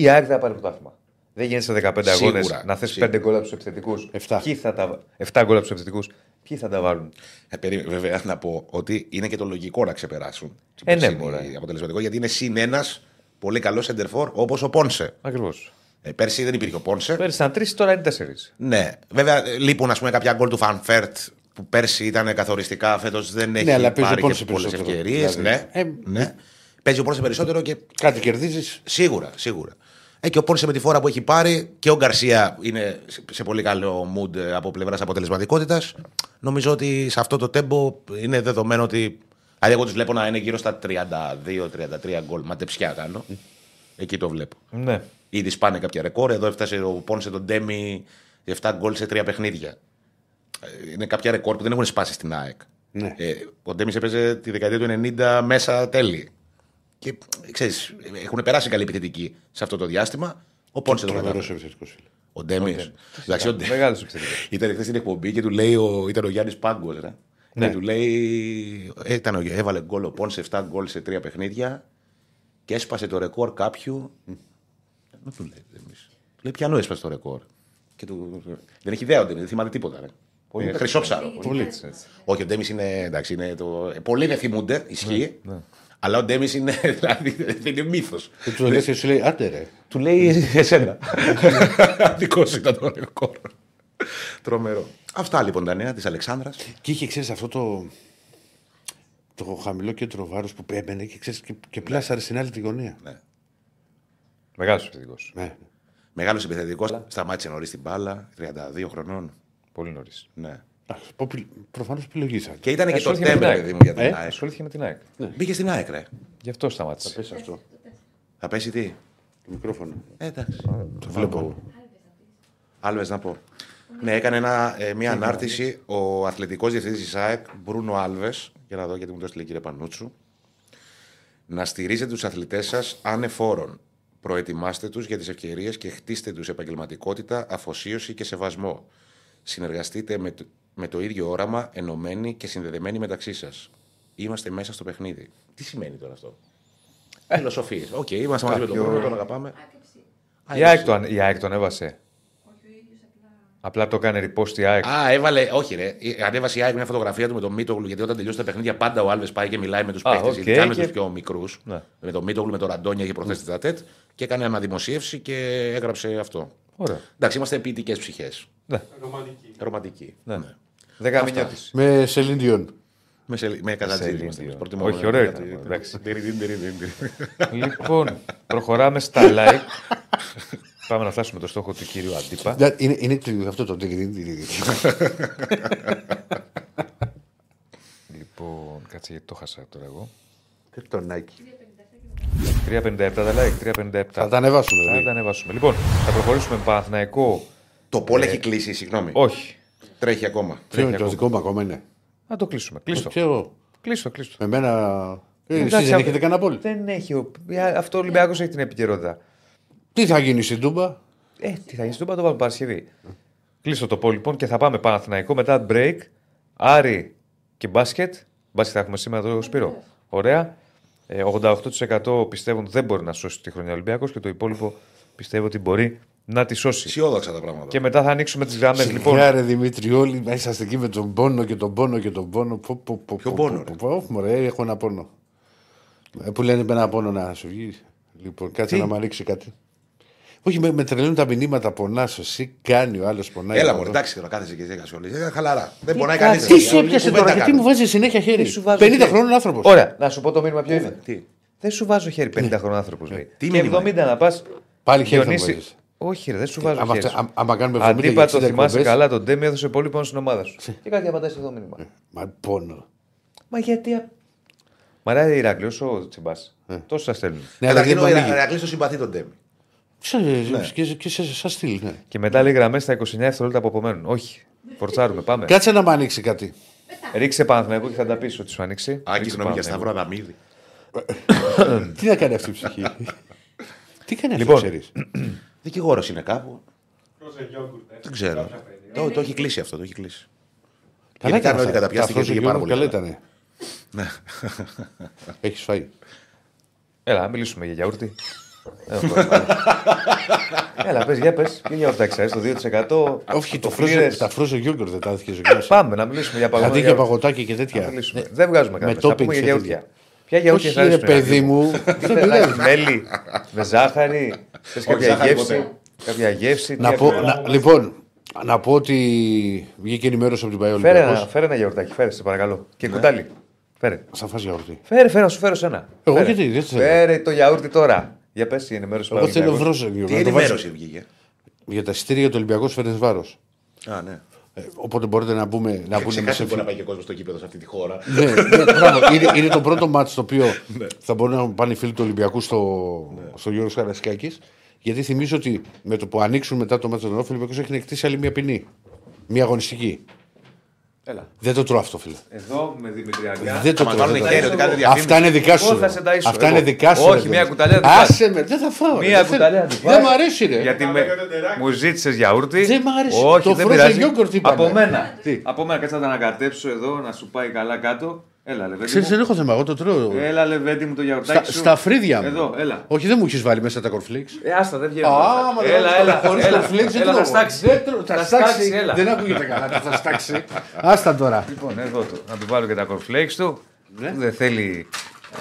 η ΑΕΚ δεν θα πάρει πρωτάθλημα. Δεν γίνεται σε 15 Σίγουρα, αγώνες να θες σίγουρα. 5 γκολ από τους επιθετικούς. Εφτά. 7 γκολ από τους επιθετικούς. Ποιοι θα τα βάλουν; Ε, περί- βέβαια, να πω ότι είναι και το λογικό να ξεπεράσουν. την Ε, ναι, περσινή μωρέ. αποτελεσματικό, γιατί είναι συν ένας πολύ καλός σεντερφόρ όπως ο Πόνσε. Ακριβώς. Ε, πέρσι δεν υπήρχε ο Πόνσε. Πέρυσι ήταν 3, τώρα είναι 4. Ναι, βέβαια ε, λείπουν ας πούμε, κάποια γκολ του Φανφέρτ που πέρσι ήταν καθοριστικά, φέτος δεν έχει αλλά παίζει ο πάρει Πόνσε και πολλές περισσότερο. ευκαιρίες. Δηλαδή, Ναι, ε, ναι. Παίζει ο Πόνσε περισσότερο και Κάτι κερδίζεις. Σίγουρα, σίγουρα. Ε, και ο Πόνσε με τη φόρα που έχει πάρει και ο Γκαρσία είναι σε- σε πολύ καλό mood ε, από πλευράς αποτελεσματικότητας. Νομίζω ότι σε αυτό το τέμπο είναι δεδομένο ότι. Δηλαδή, εγώ τους βλέπω να είναι γύρω στα 32-33 γκολ. Ματεψιά κάνω. Εκεί το βλέπω. Ναι. Ήδη σπάνε κάποια ρεκόρ. Εδώ έφτασε ο Πόνσε τον Ντέμι 7 γκολ σε 3 παιχνίδια. Ε, Είναι κάποια ρεκόρ που δεν έχουν σπάσει στην ΑΕΚ. Ναι. Ε, ο Ντέμις έπαιζε τη δεκαετία του 90 μέσα τέλη. Και ε, ξέρεις, έχουν περάσει καλή επιθετικοί σε αυτό το διάστημα. Ο Πόνσε το Τρομερό κατάφερε. επιθετικός φίλε. Ο Ντέμις. Εντάξει, ο Ντέμις. Μεγάλος επιθετικός. Ήταν χθες στην εκπομπή και του λέει ο, ήταν ο Γιάννης Πάγκος. Ναι. Και του λέει. ε, Ήταν ο, έβαλε γκολ ο Πόνσε 7 γκολ σε 3 παιχνίδια και έσπασε το ρεκόρ κάποιου. Δεν του λέει. Ντέμις. Του λέει πιανού έσπασε το ρεκόρ; Και του... Δεν έχει ιδέα ο Ντέμις, δεν θυμάται τίποτα. Ρε. Πολύ Ε, Χρυσόψαρο. Πολύ έτσι. έτσι. Όχι, ο Ντέμις είναι. Εντάξει, είναι το... ε, Πολλοί δεν θυμούνται, ισχύει. Ναι, Αλλά ο Ντέμις είναι, δηλαδή, δεν είναι μύθος. Και τους λε, σου λέει, άντε ρε. Του λέει εσένα. Δικό σου ήταν το ρεκόρ. Τρομερό. Αυτά λοιπόν τα νέα της Αλεξάνδρας. Και είχε, ξέρεις, αυτό το. Το χαμηλό κέντρο βάρους που έμπαινε και, ξέρεις, και, και πλάσαρε στην άλλη τη γωνία. Μεγάλος επιθετικός. Ναι. Μεγάλος επιθετικός, σταμάτησε νωρίς την μπάλα, 32 χρονών. Πολύ νωρίς. Ναι. Προφανώς επιλογή θα. Και ήταν και το Ασχολήθηκε με τέμπερ, την παιδί ΑΕΚ. μου, για την Ε, ΑΕΚ. Ασχολήθηκε με την ΑΕΚ. Μπήκε στην ΑΕΚ, ρε. Γι' αυτό σταμάτησε. Πες αυτό. Θα πέσει τι; Το μικρόφωνο. Ε, εντάξει. Το βλέπω. Άλβες να πω. Ναι, έκανε ένα, ε, μια ανάρτηση ο αθλητικός διευθυντής της ΑΕΚ, Μπρούνο Άλβες, για να δω γιατί μου το έστειλε η κύριε Πανούτσου. Να στηρίζετε τους αθλητές σας ανεφόρον. Προετοιμάστε τους για τις ευκαιρίες και χτίστε τους επαγγελματικότητα, αφοσίωση και σεβασμό. Συνεργαστείτε με το, με το ίδιο όραμα, ενωμένοι και συνδεδεμένοι μεταξύ σας. Είμαστε μέσα στο παιχνίδι. Τι σημαίνει τώρα αυτό; Φιλοσοφίες. Οκ, είμαστε μαζί με τον Κάποιο- Μπρούνο, τον αγαπάμε. Η ΑΕΚ, το, η ΑΕΚ το ανέβασε. Απλά το έκανε repost η ΑΕΚ. Α, έβαλε. Όχι, ρε. Ε, Ανέβασε η ΑΕΚ μια φωτογραφία του με τον Μίτογλου. Γιατί όταν τελειώσει τα παιχνίδια, πάντα ο Άλβες πάει και μιλάει με τους Α, παίχτες. οκ, ειδικά με και- τους πιο μικρούς. Ναι. Με τον Μίτογλου, με τον Ραντόνια είχε προχθές τετ α τετ. Και έκανε αναδημοσίευση και έγραψε αυτό. Ωραία. Εντάξει, είμαστε ποιητικές ψυχές. Ναι. Ρομαντικοί. Ναι. Δεκαμινιώτη. Με Σελίνδιον. Με, σε, με κατατζίδι Σελήνη, είμαστε. δύο. εμείς. Προτιμούμε Όχι, να- ωραίο κάτι- ήταν, εντάξει. Τυριντιν, τυριντιν, τυριντιν. λοιπόν, προχωράμε στα like. Πάμε να φτάσουμε το στόχο του κύριου Αντίπα. Ναι, Είναι, είναι το- αυτό το τυριδιν, τυριδιν. Λοιπόν, κάτσε γιατί το χάσα τώρα εγώ. Και το Nike; 357 τα like, 357. Θα τα ανεβάσουμε. Θα δηλαδή. τα ανεβάσουμε. Λοιπόν, θα προχωρήσουμε με Παναθηναϊκό. Το πόλ έχει κλείσει, συγγνώμη. Όχι. Τρέχει ακόμα. Ποιο είναι το δικό μου ακόμα είναι; Να το κλείσουμε. Κλείστο. Και εγώ. Κλείστο, κλείστο. Με μένα. Ε, Εσείς Εντάξει, δεν α- έχετε κανένα πόλη. Δεν έχει. ο- Αυτό ο Ολυμπιακός έχει την επικαιρότητα. Τι θα γίνει στην Τούμπα; Ε, τι θα γίνει στον το βάλουμε Παρασκευή. Κλείστο το πόλ λοιπόν και θα πάμε Παναθηναϊκό μετά break. Άρη και μπάσκετ. Μπάσκετ θα έχουμε σήμερα το Σπύρο. Ωραία. Ε, 88% πιστεύουν δεν μπορεί να σώσει τη χρονιά Ολυμπιακός και το υπόλοιπο πιστεύω ότι μπορεί να τη σώσει. Αισιόδοξα τα πράγματα. Και μετά θα ανοίξουμε τις γραμμές. Λοιπόν. Λοιπόν, ρε Δημήτρη, όλοι είσαστε εκεί με τον πόνο και τον πόνο και τον πόνο. Πω, πω, πω, Ποιο πω, πόνο, πω, ρε; πω, πω, πω, μωρέ, έχω ένα πόνο. Ε, Που λένε με ένα πόνο να σου βγει. Λοιπόν, κάτσε Τι; να μου ρίξει κάτι. Όχι, με, με τρελαίνουν τα μηνύματα. Πονάς, εσύ κάνει, ο άλλος πονάει. Έλα από μου, εδώ. εντάξει τώρα, κάθεσαι και ζέγα όλοι. Ε, Χαλαρά. Δεν Τι μπορεί να κάθεσαι, κάνει. Τι σε έπιασε τώρα, γιατί μου βάζεις συνέχεια χέρι; σου βάζω 50 χέρι. χρόνων άνθρωπος. Ωραία, να σου πω το μήνυμα ποιο είναι. Τι; Δεν σου βάζω χέρι 50 χρονών άνθρωπος. λέει. Τι και μήνυμα 70 να πας. Πάλι χέρι θα μου βάζεις. Όχι, ρε, δεν σου βάζω Άμα, χέρι. αυτά- άμα κάνουμε 70 Αντίπα για το 60 θυμάσαι εκπομπές, καλά, τον Ντέμι έδωσε πολύ πόνο στην ομάδα σου. και κάτι απαντάει στο μήνυμα. Μα πόνο. Μα γιατί. α- Μ' αρέσει η Ηράκλειο, όσο τσιμπάς. Τόσο σας στέλνουν. Ναι, αλλά Καταρχήν δεν ο μου ανοίγει. Ηρακλής το συμπαθεί τον Ντέμι. Σε, Ναι. και, και σε, σαν στυλ, ναι. Και μετά λέει γραμμές στα 29 δευτερόλεπτα από απομένουν. Όχι. Φορτσάρουμε, πάμε. Κάτσε να μου ανοίξει κάτι. Ρίξε Παναθηναϊκό και θα τα πεις ότι σου ανοίξει. Άκη, Ρίξε συγγνώμη για Παναθηναϊκό. Σταύρο Αδαμίδη. Τι να κάνει αυτή η ψυχή; Τι κάνει αυτή, Λοιπόν. ξέρεις. Δικηγόρος είναι κάπου. Δεν ξέρω. Το, το έχει κλείσει αυτό, το έχει κλείσει. Καλά Γενικά, έκανε ότι αυτά. καταπιάστηκε Τα πήγε πάρα πολύ Καλά καλά. ήταν. Έχεις φάει. Έλα, να μιλήσουμε για γιαούρτι. Έχω πρόβλημα. Έλα, πες, για πες. Για γιαουρτάκι, ξέρεις, το 2%. Όχι, το φλήρες. φρόζε, τα φρόζε γιόγκορ δεν τα έδειχε ο Γιώργος. Πάμε να μιλήσουμε για παγωτά. Αντί για παγωτάκι και τέτοια. Να μιλήσουμε. Ναι. Δεν βγάζουμε κανένα. Θα toppings πούμε για και γιαούρτια. Ποια γιαούρτια Όχι, θα ρε αρέσουν, παιδί Αγγέλη; μου. Τι Δεν θέλεις, πειράζει. Μέλι, με ζάχαρη, θες κάποια ζάχαρη γεύση. ποτέ. Κάποια γεύση. τι Να πω, έχουμε; να, λοιπόν, να πω ότι βγήκε ενημέρωση από την Παϊόλη. Φέρε ένα, φέρε ένα γιαουρτάκι, φέρε, σε παρακαλώ. Και κουτάλι. Φέρε. Σαν φας γιαουρτί. Φέρε, φέρε, να σου φέρω σένα. Εγώ Φέρε. γιατί, δεν θέλω. Φέρε το γιαούρτι τώρα. Για πες η ενημέρωση. Εγώ του θέλω Ολυμπιακού. βρόζε γιόγκορ. Τι να το βάζω. ενημέρωση βγήκε; Για τα εισιτήρια για το Ολυμπιακό φέρνεις βάρος. Α, ναι. οπότε μπορείτε να μπούμε. Να μπουν Ξεχάσει μέσα που μπορεί να πάει και κόσμος στο κήπεδο σε αυτή τη χώρα. ναι, ναι, μπράβο. είναι, είναι το πρώτο μάτι το οποίο θα μπορούν να πάνε οι φίλοι του Ολυμπιακού στο, στο Γιώργος Καρασκάκη. Γιατί θυμίζω ότι με το που ανοίξουν μετά το μάτι του Ολυμπιακού, ο Ολυμπιακό έχει εκτίσει άλλη μια ποινή. Μια αγωνιστική. Έλα. Δεν το τρώω αυτό, φίλε. Εδώ με Δημητριακά. Δεν το Μα τρώω. κάνουν δεν το χέρι τρώω. ότι κάνετε διαφήμιση. Αυτά είναι δικά σου. Εγώ θα σε ταΐσω, Αυτά εγώ. είναι δικά σου. Όχι, ρε, μια παιδί. κουταλιά δεν φας. Άσε με, δεν θα φάω. ρε, Μία δεν θέλω. κουταλιά δεν Δεν φας. μ' αρέσει, ρε. Γιατί με... μου ζήτησες γιαούρτι. Δεν μ' άρεσε. Όχι, Το δεν frozen πειράζει. yogurt είπαμε. Από μένα. Τι; Από μένα, κάτσε να τα ανακατέψω εδώ, να σου πάει καλά κάτω. Έλα, λεβέντι. Ξέρεις, μου. δεν έχω θέμα, εγώ το τρώω. Έλα, λεβέντι μου το Στα, γιαουρτάκι σου. στα φρύδια μου. Εδώ, έλα. Όχι, δεν μου έχεις βάλει μέσα τα κορφλίξ. Ε, άστα, δεν βγαίνει. Α, μα έλα, έλα, χωρίς έλα, κορφλίξ δεν έλα, θα τρώω. στάξει. Δεν τρώω. Θα στάξει. έλα. Δεν ακούγεται καλά. το Θα στάξει. Άστα τώρα. Λοιπόν, εδώ το. Να του βάλω και τα κορφλέξ του. Ναι. Που δεν θέλει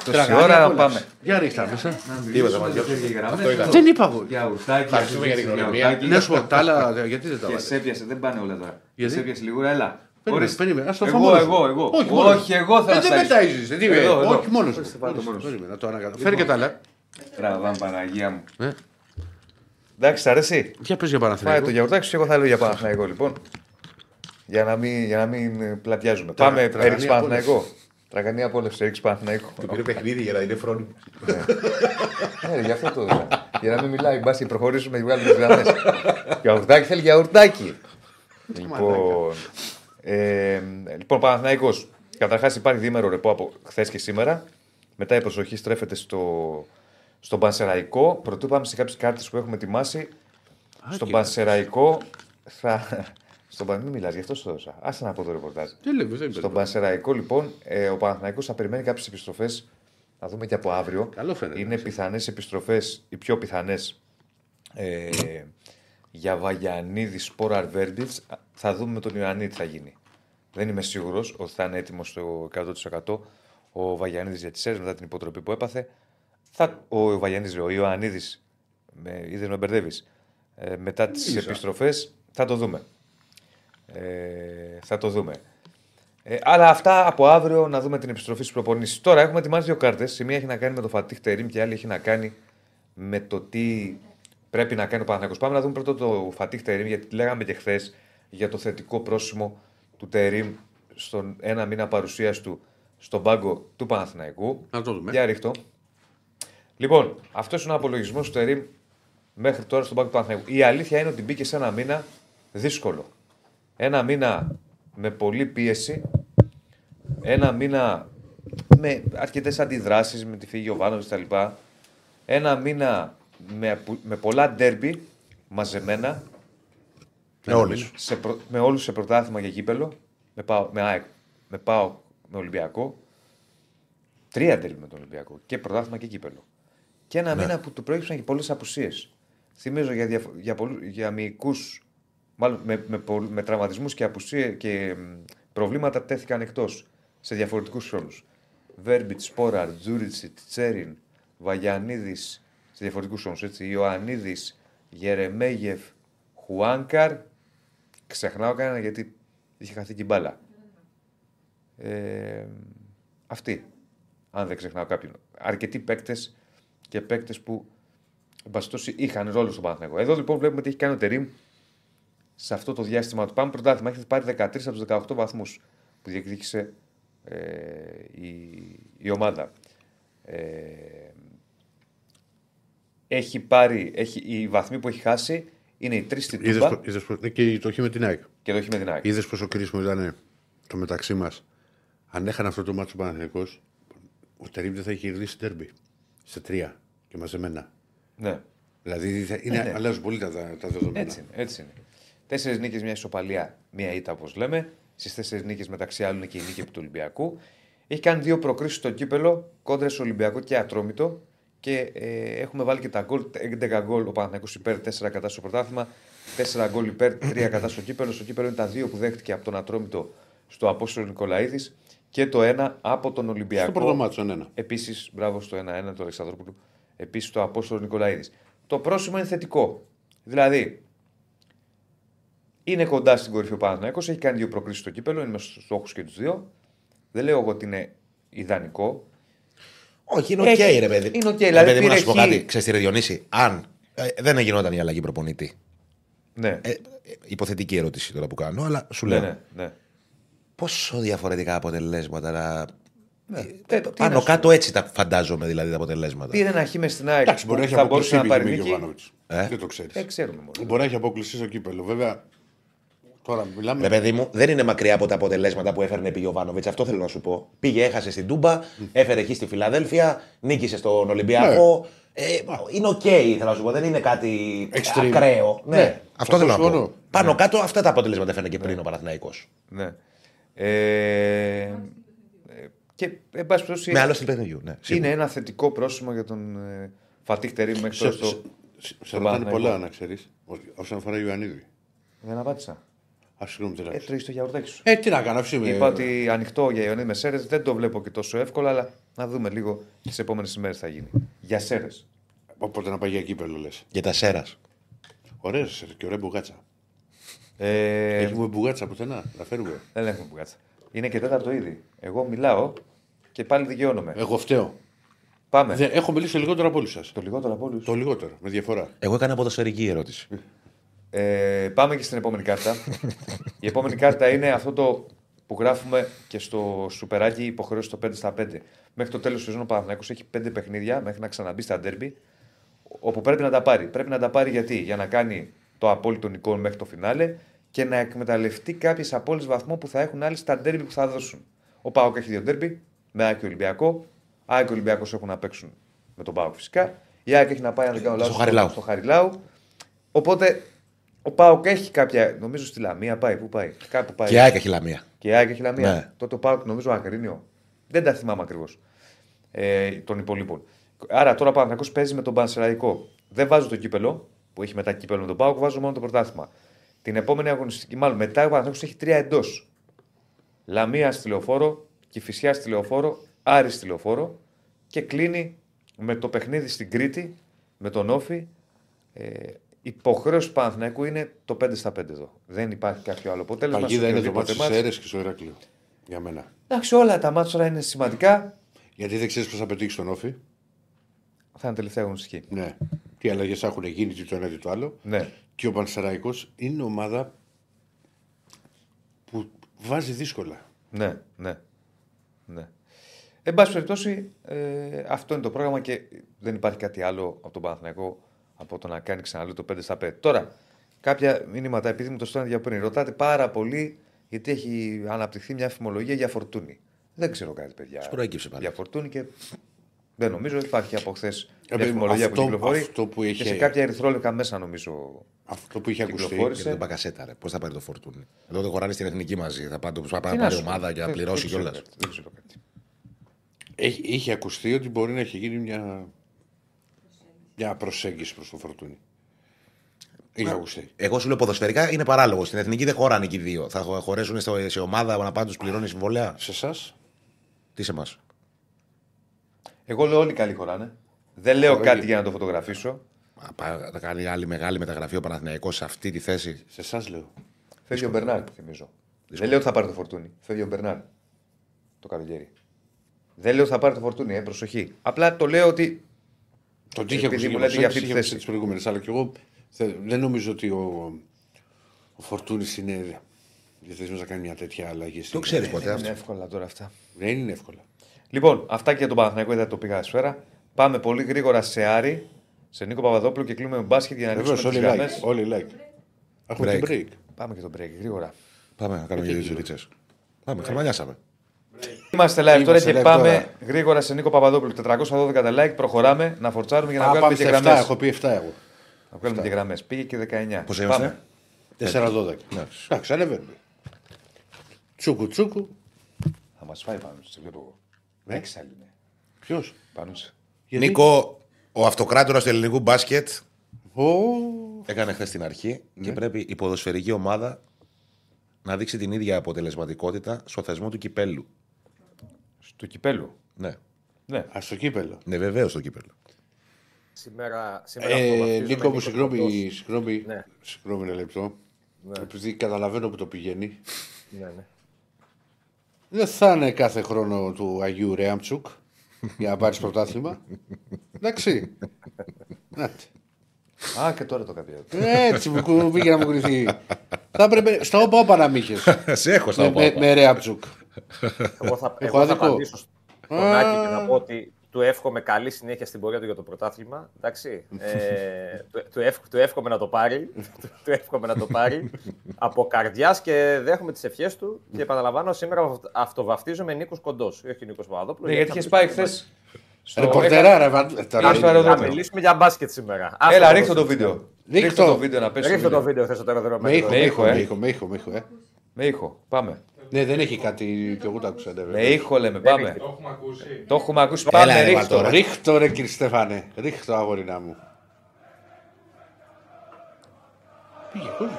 τόση Τραγάνια ώρα να κιόλας. πάμε. Για ρίχτα μέσα. Τίποτα, μα διώξω. Αυτό ήταν. Δεν είπα εγώ. Γιαουρτάκι, Ευχαριστούμε για την γνωριμία. γιαουρτάκι. Να σου πω, τα άλλα γιατί δεν τα Και βάλει. σε έπιασε, δεν πάνε όλα τώρα. Γιατί; Σε έπιασε λίγο, έλα. Περίμενε, Ορίστε. περίμενε. Ας το Εγώ, φάω μόνος εγώ, μου. εγώ. Όχι, μόνος Όχι, μου. εγώ θα Ε, Δεν στάξω. μεταίζεις. Δεν είπε. Εδώ, εδώ. Όχι, μόνος μου. Ορίστε, βάλτε μόνος σου. Περίμενε, να το ανακατώ. Φέρει και τα άλλα. Τραβάν Παναγία μου. Ε. Εντάξει, σ' αρέσει; Για πες για Φάει το Παναθηναϊκό. γιαουρτάκι σου, εγώ θα λέω για Παναθηναϊκό λοιπόν. Για να μην, για να μην ε, πλατιάζουμε. Πάμε, τραγανή έριξε Παναθηναϊκό. Τραγανή απόλαυση, έριξε Παναθηναϊκό. Του πήρε παιχνίδι για να είναι φρόνιμο. Ναι, γι' αυτό το είπα. Για να μην μιλάει, μπας και προχωρήσουμε και βγάλουμε τις γραμμές. Γιαουρτάκι θέλει γιαουρτάκι. λοιπόν, ε, λοιπόν Παναθηναϊκός. Καταρχάς υπάρχει διήμερο ρεπό από χθες και σήμερα. Μετά η προσοχή στρέφεται στο, στον Πανσεραϊκό. Πρωτού πάμε σε κάποιες κάρτες που έχουμε ετοιμάσει. στον Πανσεραϊκό θα. Στον Παν... Μην μιλάς, γι' αυτό σου το έδωσα. Άσε να πω το ρεπορτάζ. Τι λέμε, δεν Στον Πανσεραϊκό, λοιπόν, ε, ο Παναθηναϊκός θα περιμένει κάποιες επιστροφές. Να δούμε και από αύριο. Καλό φαίνεται. Είναι πιθανές επιστροφές, οι πιο πιθανές ε, για Βαγιανίδης Σπόρα Βέρντιτς. Θα δούμε με τον Ιωαννίδη τι θα γίνει. Δεν είμαι σίγουρος ότι θα είναι έτοιμος στο 100% ο Βαγιανίδης για τις ΣΕΡ μετά την υποτροπή που έπαθε. Θα, ο Βαγιανίδης, ο Ιωαννίδης, με, είδε με μπερδεύεις. Ε, μετά τις επιστροφές θα το δούμε. Ε, θα το δούμε. Ε, αλλά αυτά από αύριο να δούμε την επιστροφή στι προπονήσει. Τώρα έχουμε ετοιμάσει δύο κάρτες. Η μία έχει να κάνει με το Φατίχ Τερήμ και η άλλη έχει να κάνει με το τι πρέπει να κάνει ο Παναθηναϊκός. Πάμε να δούμε πρώτο το Φατίχ Τερήμ, γιατί λέγαμε και χθες για το θετικό πρόσημο του Τερήμ στον ένα μήνα παρουσία του στον πάγκο του Παναθηναϊκού. Να το δούμε. Για ρίχτω. Λοιπόν, αυτός είναι ο απολογισμός του Τερήμ μέχρι τώρα στον πάγκο του Παναθηναϊκού. Η αλήθεια είναι ότι μπήκε σε ένα μήνα δύσκολο. Ένα μήνα με πολλή πίεση. Ένα μήνα με αρκετές αντιδράσεις με τη φύγη Ιωβάνοβιτ κτλ. Ένα μήνα με, απου- με πολλά ντέρμπι μαζεμένα. Με όλους. Σε προ- με όλους σε πρωτάθλημα και κύπελο. Με πάω με, ΑΕΚ, με, πάω με Ολυμπιακό. Τρία ντέρμπι με τον Ολυμπιακό. Και πρωτάθλημα και κύπελο. Και ένα μήνα που του προέκυψαν και πολλές απουσίες. Θυμίζω για, διαφο- για, πολλού- για μυϊκούς, μάλλον με, με, πολλ- με τραυματισμούς και απουσίε και μ, προβλήματα τέθηκαν εκτός σε διαφορετικούς χρόνους. Βέρμπιτς, Σπόραρ, Τζούριτσιτ, Τσέριν, Βαγιανίδης σε διαφορετικούς χρόνους, έτσι. Ιωαννίδης, Γερεμέγεφ, Χουάνκαρ. Ξεχνάω κανένα γιατί είχε χαθεί και η μπάλα. Ε, αυτή. Αν δεν ξεχνάω κάποιον. Αρκετοί παίκτες και παίκτες που εν πάση περιπτώσει, είχαν ρόλο στον Παναθηναϊκό. Εδώ λοιπόν βλέπουμε τι έχει κάνει ο Τερήμ σε αυτό το διάστημα του. Πάμε πρωτάθλημα. Έχει πάρει 13 από τους 18 βαθμούς που διεκδίκησε ε, η, η ομάδα. Ε, έχει πάρει, έχει, οι βαθμοί που έχει χάσει είναι οι τρεις στην Είδες Τούμπα πο- είδες πο- και το έχει με την ΑΕΚ. και το έχει με την ΑΕΚ. Είδες πόσο κρίσιμο ήταν το μεταξύ μας. Αν έχανε αυτό το μάτσο ο Παναθηναϊκός, ο Τερήμ δεν θα είχε κερδίσει τέρμπι. Σε τρία και μαζεμένα. Ναι. Δηλαδή θα- είναι, ναι. αλλάζουν πολύ τα, τα δεδομένα. Έτσι είναι. Έτσι είναι. Τέσσερις νίκες, μια ισοπαλία, μια ήττα όπως λέμε. Στις τέσσερις νίκες μεταξύ άλλων είναι και η νίκη επί του Ολυμπιακού. Έχει κάνει δύο προκρίσεις στο κύπελο, κόντρε στο Ολυμπιακό και Ατρόμητο. Και ε, έχουμε βάλει και τα γκολ. 11 γκολ ο Παναθηναϊκός υπέρ, 4 κατά στο πρωτάθλημα. 4 γκολ υπέρ, 3 κατά στο κύπελο. Στο κύπελο είναι τα δύο που δέχτηκε από τον Ατρόμητο στο Απόστολο Νικολαίδης και το ένα από τον Ολυμπιακό. Στο πρώτο μάτσο, ναι, ναι. Επίσης, μπράβο στο 1-1 του Αλεξανδρόπουλου. Επίσης το Απόστολο Νικολαίδης. Το πρόσημο είναι θετικό. Δηλαδή, είναι κοντά στην κορυφή ο Παναθηναϊκός, έχει κάνει δύο προκρίσεις στο κύπελο, είναι στους στόχους και τους δύο. Δεν λέω εγώ ότι είναι ιδανικό. Όχι, είναι οκ, Έχει- ρε παιδί. είναι οκ, Ρε δηλαδή παιδί μου, να πήρε σου πω χ. κάτι. Ξέρεις τι, ρε Διονύση, αν ε, δεν γινόταν η αλλαγή προπονητή. Ναι, Ε, ε, υποθετική ερώτηση τώρα που κάνω, αλλά σου ναι, λέω. ναι. ναι. Πόσο διαφορετικά αποτελέσματα. να- ναι. Ε, Ε, τι να πάνω σου κάτω έτσι τα φαντάζομαι δηλαδή τα αποτελέσματα. Πήρε ένα χ μες στην ΑΕΚ Εντάξει, μπορεί να που έχει θα μπορούσε αποκλειστεί να πήγε πάρει ο νίκη. Γιωβάνοβιτς. Ε; Δεν το ξέρεις. Ε, ξέρουμε μόνο. Μπορεί να έχει αποκλειστεί στο κύπελο. Βέβαια, τώρα μιλάμε. Ρε παιδί μου, δεν είναι μακριά από τα αποτελέσματα που έφερνε επί Γιωβάνοβιτς. Αυτό θέλω να σου πω. Πήγε, έχασε στην Τούμπα, έφερε εκεί στη Φιλαδέλφια, νίκησε στον Ολυμπιακό. Ε, είναι οκ, θέλω να σου πω. Δεν είναι κάτι Extreme. ακραίο. Ναι, Ναι, αυτό αυτό θέλω να πω. συμφωνώ. Πάνω κάτω αυτά τα αποτελέσματα έφερε και πριν ο Παναθηναϊκός. Ναι. Ε, ε, και, εν πάση περιπτώσει, Με άλλο στυλ παιχνιδιού. Ναι, σίγουρα. είναι ένα θετικό πρόσημο για τον ε, Φατίχ Τερίμ μέχρι σε, τώρα σε, στο. σε, σε στον ρωτάνε Παναθηναϊκό. πολλά, να ξέρει. Όσον αφορά Ιωαννίδη. Δεν απάντησα. Α, συγγνώμη, τι Ε, λάθος. τρώει το γιαουρτάκι σου. Ε, τι να κάνω, αφήσου με. Είπα ότι ανοιχτό για Ιωνίδη με Σέρε δεν το βλέπω και τόσο εύκολα, αλλά να δούμε λίγο τις επόμενες ημέρες θα γίνει. Για Σέρες. Οπότε να πάει για κύπελο, λες. Για τα Σέρας. Ωραία, και ωραία μπουγάτσα. Ε, Έχουμε μπουγάτσα πουθενά, να φέρουμε. δεν έχουμε μπουγάτσα. Είναι και τέταρτο ήδη. Εγώ μιλάω και πάλι δικαιώνομαι. Εγώ φταίω. Πάμε. Δεν, έχω μιλήσει λιγότερο από όλους σας. Το λιγότερο από όλους. Το λιγότερο, με διαφορά. Εγώ έκανα ποδοσφαιρική ερώτηση. Ε, πάμε και στην επόμενη κάρτα. Η επόμενη κάρτα είναι αυτό το που γράφουμε και στο σουπεράκι υποχρέωση το 5 στα 5. Μέχρι το τέλος του σεζόν ο Παναθηναϊκός έχει 5 παιχνίδια μέχρι να ξαναμπεί στα ντέρμπι. Όπου πρέπει να τα πάρει. Πρέπει να τα πάρει γιατί, για να κάνει το απόλυτο νικών μέχρι το φινάλε και να εκμεταλλευτεί κάποιες απόλυτε βαθμό που θα έχουν άλλοι στα ντέρμπι που θα δώσουν. Ο Πάοκ έχει δύο ντέρμπι, με ΑΕΚ και Ολυμπιακό. ΑΕΚ και Ολυμπιακός έχουν να παίξουν με τον Πάοκ φυσικά. Η ΑΕΚ έχει να πάει, αν δεν κάνω λάθος, Στο Χαριλάου. στο Χαριλάου. Οπότε ο Πάοκ έχει κάποια. Νομίζω στη Λαμία πάει. Πού πάει; Κάπου πάει. Και η ΑΕΚ έχει Λαμία. Και η ΑΕΚ έχει Λαμία. Ναι. Τότε ο Πάοκ νομίζω Αγρίνιο. Δεν τα θυμάμαι ακριβώς. Ε, των υπολείπων. Άρα τώρα ο Παναθηναϊκός παίζει με τον Πανσεραϊκό. Δεν βάζω το κύπελο που έχει μετά κύπελο με τον Πάοκ, βάζω μόνο το πρωτάθλημα. Την επόμενη αγωνιστική, μάλλον μετά ο Παναθηναϊκός έχει τρία εντός. Λαμία στη λεωφόρο, Κυφυσιά στη λεωφόρο, Άρη στη λεωφόρο και κλείνει με το παιχνίδι στην Κρήτη με τον Όφη. Ε, υποχρέωση του Παναθηναϊκού είναι το 5 στα 5 εδώ. Δεν υπάρχει κάποιο άλλο αποτέλεσμα. Παγίδα σε είναι το οποιοδήποτε μάτι στι μάτς. αίρε και στο Ηράκλειο. Για μένα. Εντάξει, όλα τα μάτια τώρα είναι σημαντικά. Γιατί δεν ξέρεις πώς θα πετύχεις τον Όφη. Θα είναι τελευταία αγωνιστική. Ναι. Τι αλλαγές έχουν γίνει, τι το ένα, τι το άλλο. Ναι. Και ο Πανσεραϊκός είναι ομάδα που βάζει δύσκολα. Ναι, ναι. ναι. Εν πάση περιπτώσει, ε, αυτό είναι το πρόγραμμα και δεν υπάρχει κάτι άλλο από τον Παναθηναϊκό από το να κάνει ξαναλέω το 5 στα 5. Τώρα, κάποια μηνύματα, επειδή μου το στέλνετε για πριν, ρωτάτε πάρα πολύ γιατί έχει αναπτυχθεί μια φημολογία για φορτούνη. Δεν ξέρω κάτι, παιδιά. Σου προέκυψε πάλι. Για φορτούνη και δεν νομίζω. Υπάρχει από χθες μια παιδί μου, φημολογία που αυτό- κυκλοφορεί. αυτό που Και είχε- σε κάποια ερυθρόλευκα μέσα νομίζω. Αυτό που είχε ακουστεί. Κυκλοφόρησε. Και τον Μπακασέτα, ρε. Πώς θα πάρει το φορτούνι. Εδώ δεν χωράνε στην εθνική μαζί. Θα πάρει, θα Τι να πάρει σου πω. ομάδα και να Δεν- πληρώσει δεν ξέρω κιόλας. κάτι, Δεν ξέρω κάτι. Έχει, είχε ακουστεί ότι μπορεί να έχει γίνει μια, μια προσέγγιση προς το φορτούνι. Είχε ακουστεί. Εγώ σου λέω ποδοσφαιρικά είναι παράλογο. Στην εθνική δεν χωράνε εκεί οι δύο. Θα χω- χωρέσουν στο- σε ομάδα να πάνε τους πληρώνεις συμβολέα. Σε εσάς, Τι σε εμάς. Εγώ λέω όλοι καλοί χωράνε. Δεν λέω Ωραία. κάτι για να το φωτογραφίσω. Θα κάνει άλλη μεγάλη μεταγραφή ο Παναθηναϊκός σε αυτή τη θέση. σε εσάς λέω. Φεύγει ο Μπερνάρ, θυμίζω. Δεν λέω ότι θα πάρει το φορτούνι. Φεύγει ο Μπερνάρ. Το καλοκαίρι. Δεν λέω ότι θα πάρει το φορτούνι, ε, προσοχή. Απλά το λέω ότι. Το τι είχε Επειδή ακουστεί μου και λέτε για αυτή προσέγγιση τη είχε ακουστεί θέση. τις προηγούμενες. Αλλά και εγώ θε- δεν νομίζω ότι ο, ο Φορτούνης είναι διαθέσιμο να κάνει μια τέτοια αλλαγή. Το ξέρει ποτέ είναι αυτό. εύκολα τώρα αυτά. Δεν είναι εύκολα. Λοιπόν, αυτά και για τον Παναθηναϊκό δεν το πήγα σφαίρα. Πάμε πολύ γρήγορα σε Άρη. σε Νίκο Παπαδόπουλο και κλείνουμε με μπάσκετ για να Βεβαίως, ανοίξουμε τις όλοι γραμμές. like. Όλοι like. Έχουμε Break. και break. Πάμε και το break, γρήγορα. Πάμε να κάνουμε και τι ρίτσε. Πάμε, χαρμανιάσαμε. Είμαστε live τώρα Είμαστε και live πάμε τώρα. γρήγορα σε Νίκο Παπαδόπουλο. 412 τα like, προχωράμε να φορτσάρουμε για να Α, βγάλουμε πάμε και στα 7, γραμμέ. έχω πει 7 εγώ. Να βγάλουμε και γραμμές. Πήγε και 19. Πώς είμαστε; 4-12. Εντάξει, ανεβαίνουμε. Τσούκου τσούκου. Θα μας φάει πάνω σε βλέπω εγώ. Ε; Έξι άλλοι είναι. Ποιος; Πάνω σε. Νίκο, ο αυτοκράτορας του ελληνικού μπάσκετ Ο... έκανε χθες την αρχή και πρέπει η ποδοσφαιρική ομάδα να δείξει την ίδια αποτελεσματικότητα στο θεσμό του κυπέλου. Στο κυπέλου. Ναι, Ναι. Α, στο κύπελο. ναι βεβαίως το κύπελο. Σήμερα, σήμερα Ε, αυτοβαφτίζομαι Νίκο μου, Νίκος συγγνώμη, Κοντός. συγγνώμη, Ναι. συγγνώμη ένα λεπτό. Επειδή καταλαβαίνω που το πηγαίνει. Ναι, ναι. Δεν θα είναι κάθε χρόνο του Αγίου Ρέαμτσουκ για να πάρεις πρωτάθλημα. Εντάξει. Να, Α, και τώρα το κάποια. Έτσι μου κου- πήγε να μου κρυθεί. Θα έπρεπε στα όπα όπα να μ' είχες. Σε έχω στα με, με, όπα. με Ρέαμτσουκ. Εγώ θα, Έχω εγώ θα άδικο. απαντήσω στον Άκη και να πω ότι του εύχομαι καλή συνέχεια στην πορεία του για το πρωτάθλημα. Εντάξει. Ε, του, του, εύχ- του εύχομαι να το πάρει. του, του εύχομαι να το πάρει από καρδιάς και δέχομαι τις ευχές του. Και επαναλαμβάνω, σήμερα αυτοβαφτίζομαι Νίκος Κοντός. Όχι Νίκος Παπαδόπουλο. Ναι, γιατί είχε θα πάει μιλήσουμε- χθες. Στο... Ρεπορτερά, ρε. βα- τώρα στο είναι- αεροδρόμιο. Θα μιλήσουμε για μπάσκετ σήμερα. Έλα, Άστο ρίχτω το ποδόσφαιρο. βίντεο. Ρίχτω. Ρίχτω το βίντεο να πέσει. Ρίχτω το βίντεο χθες στο αεροδρόμιο. Με ήχο, Με με ήχο, ήχο, ε. με ήχο, με ήχο, με ήχο, ε. Με ήχο. Πάμε. Ναι, δεν έχει κάτι και εγώ το άκουσα. ναι, Με βέβαια. ήχο λέμε. Πάμε. Το έχουμε ακούσει. Το έχουμε ακούσει. Πάμε, ρε, ρίχτω. Βαλτόρα. Ρίχτω ρε κύριε Στέφανε. Ρίχτω αγόρινα μου. Πήγε κόσμος.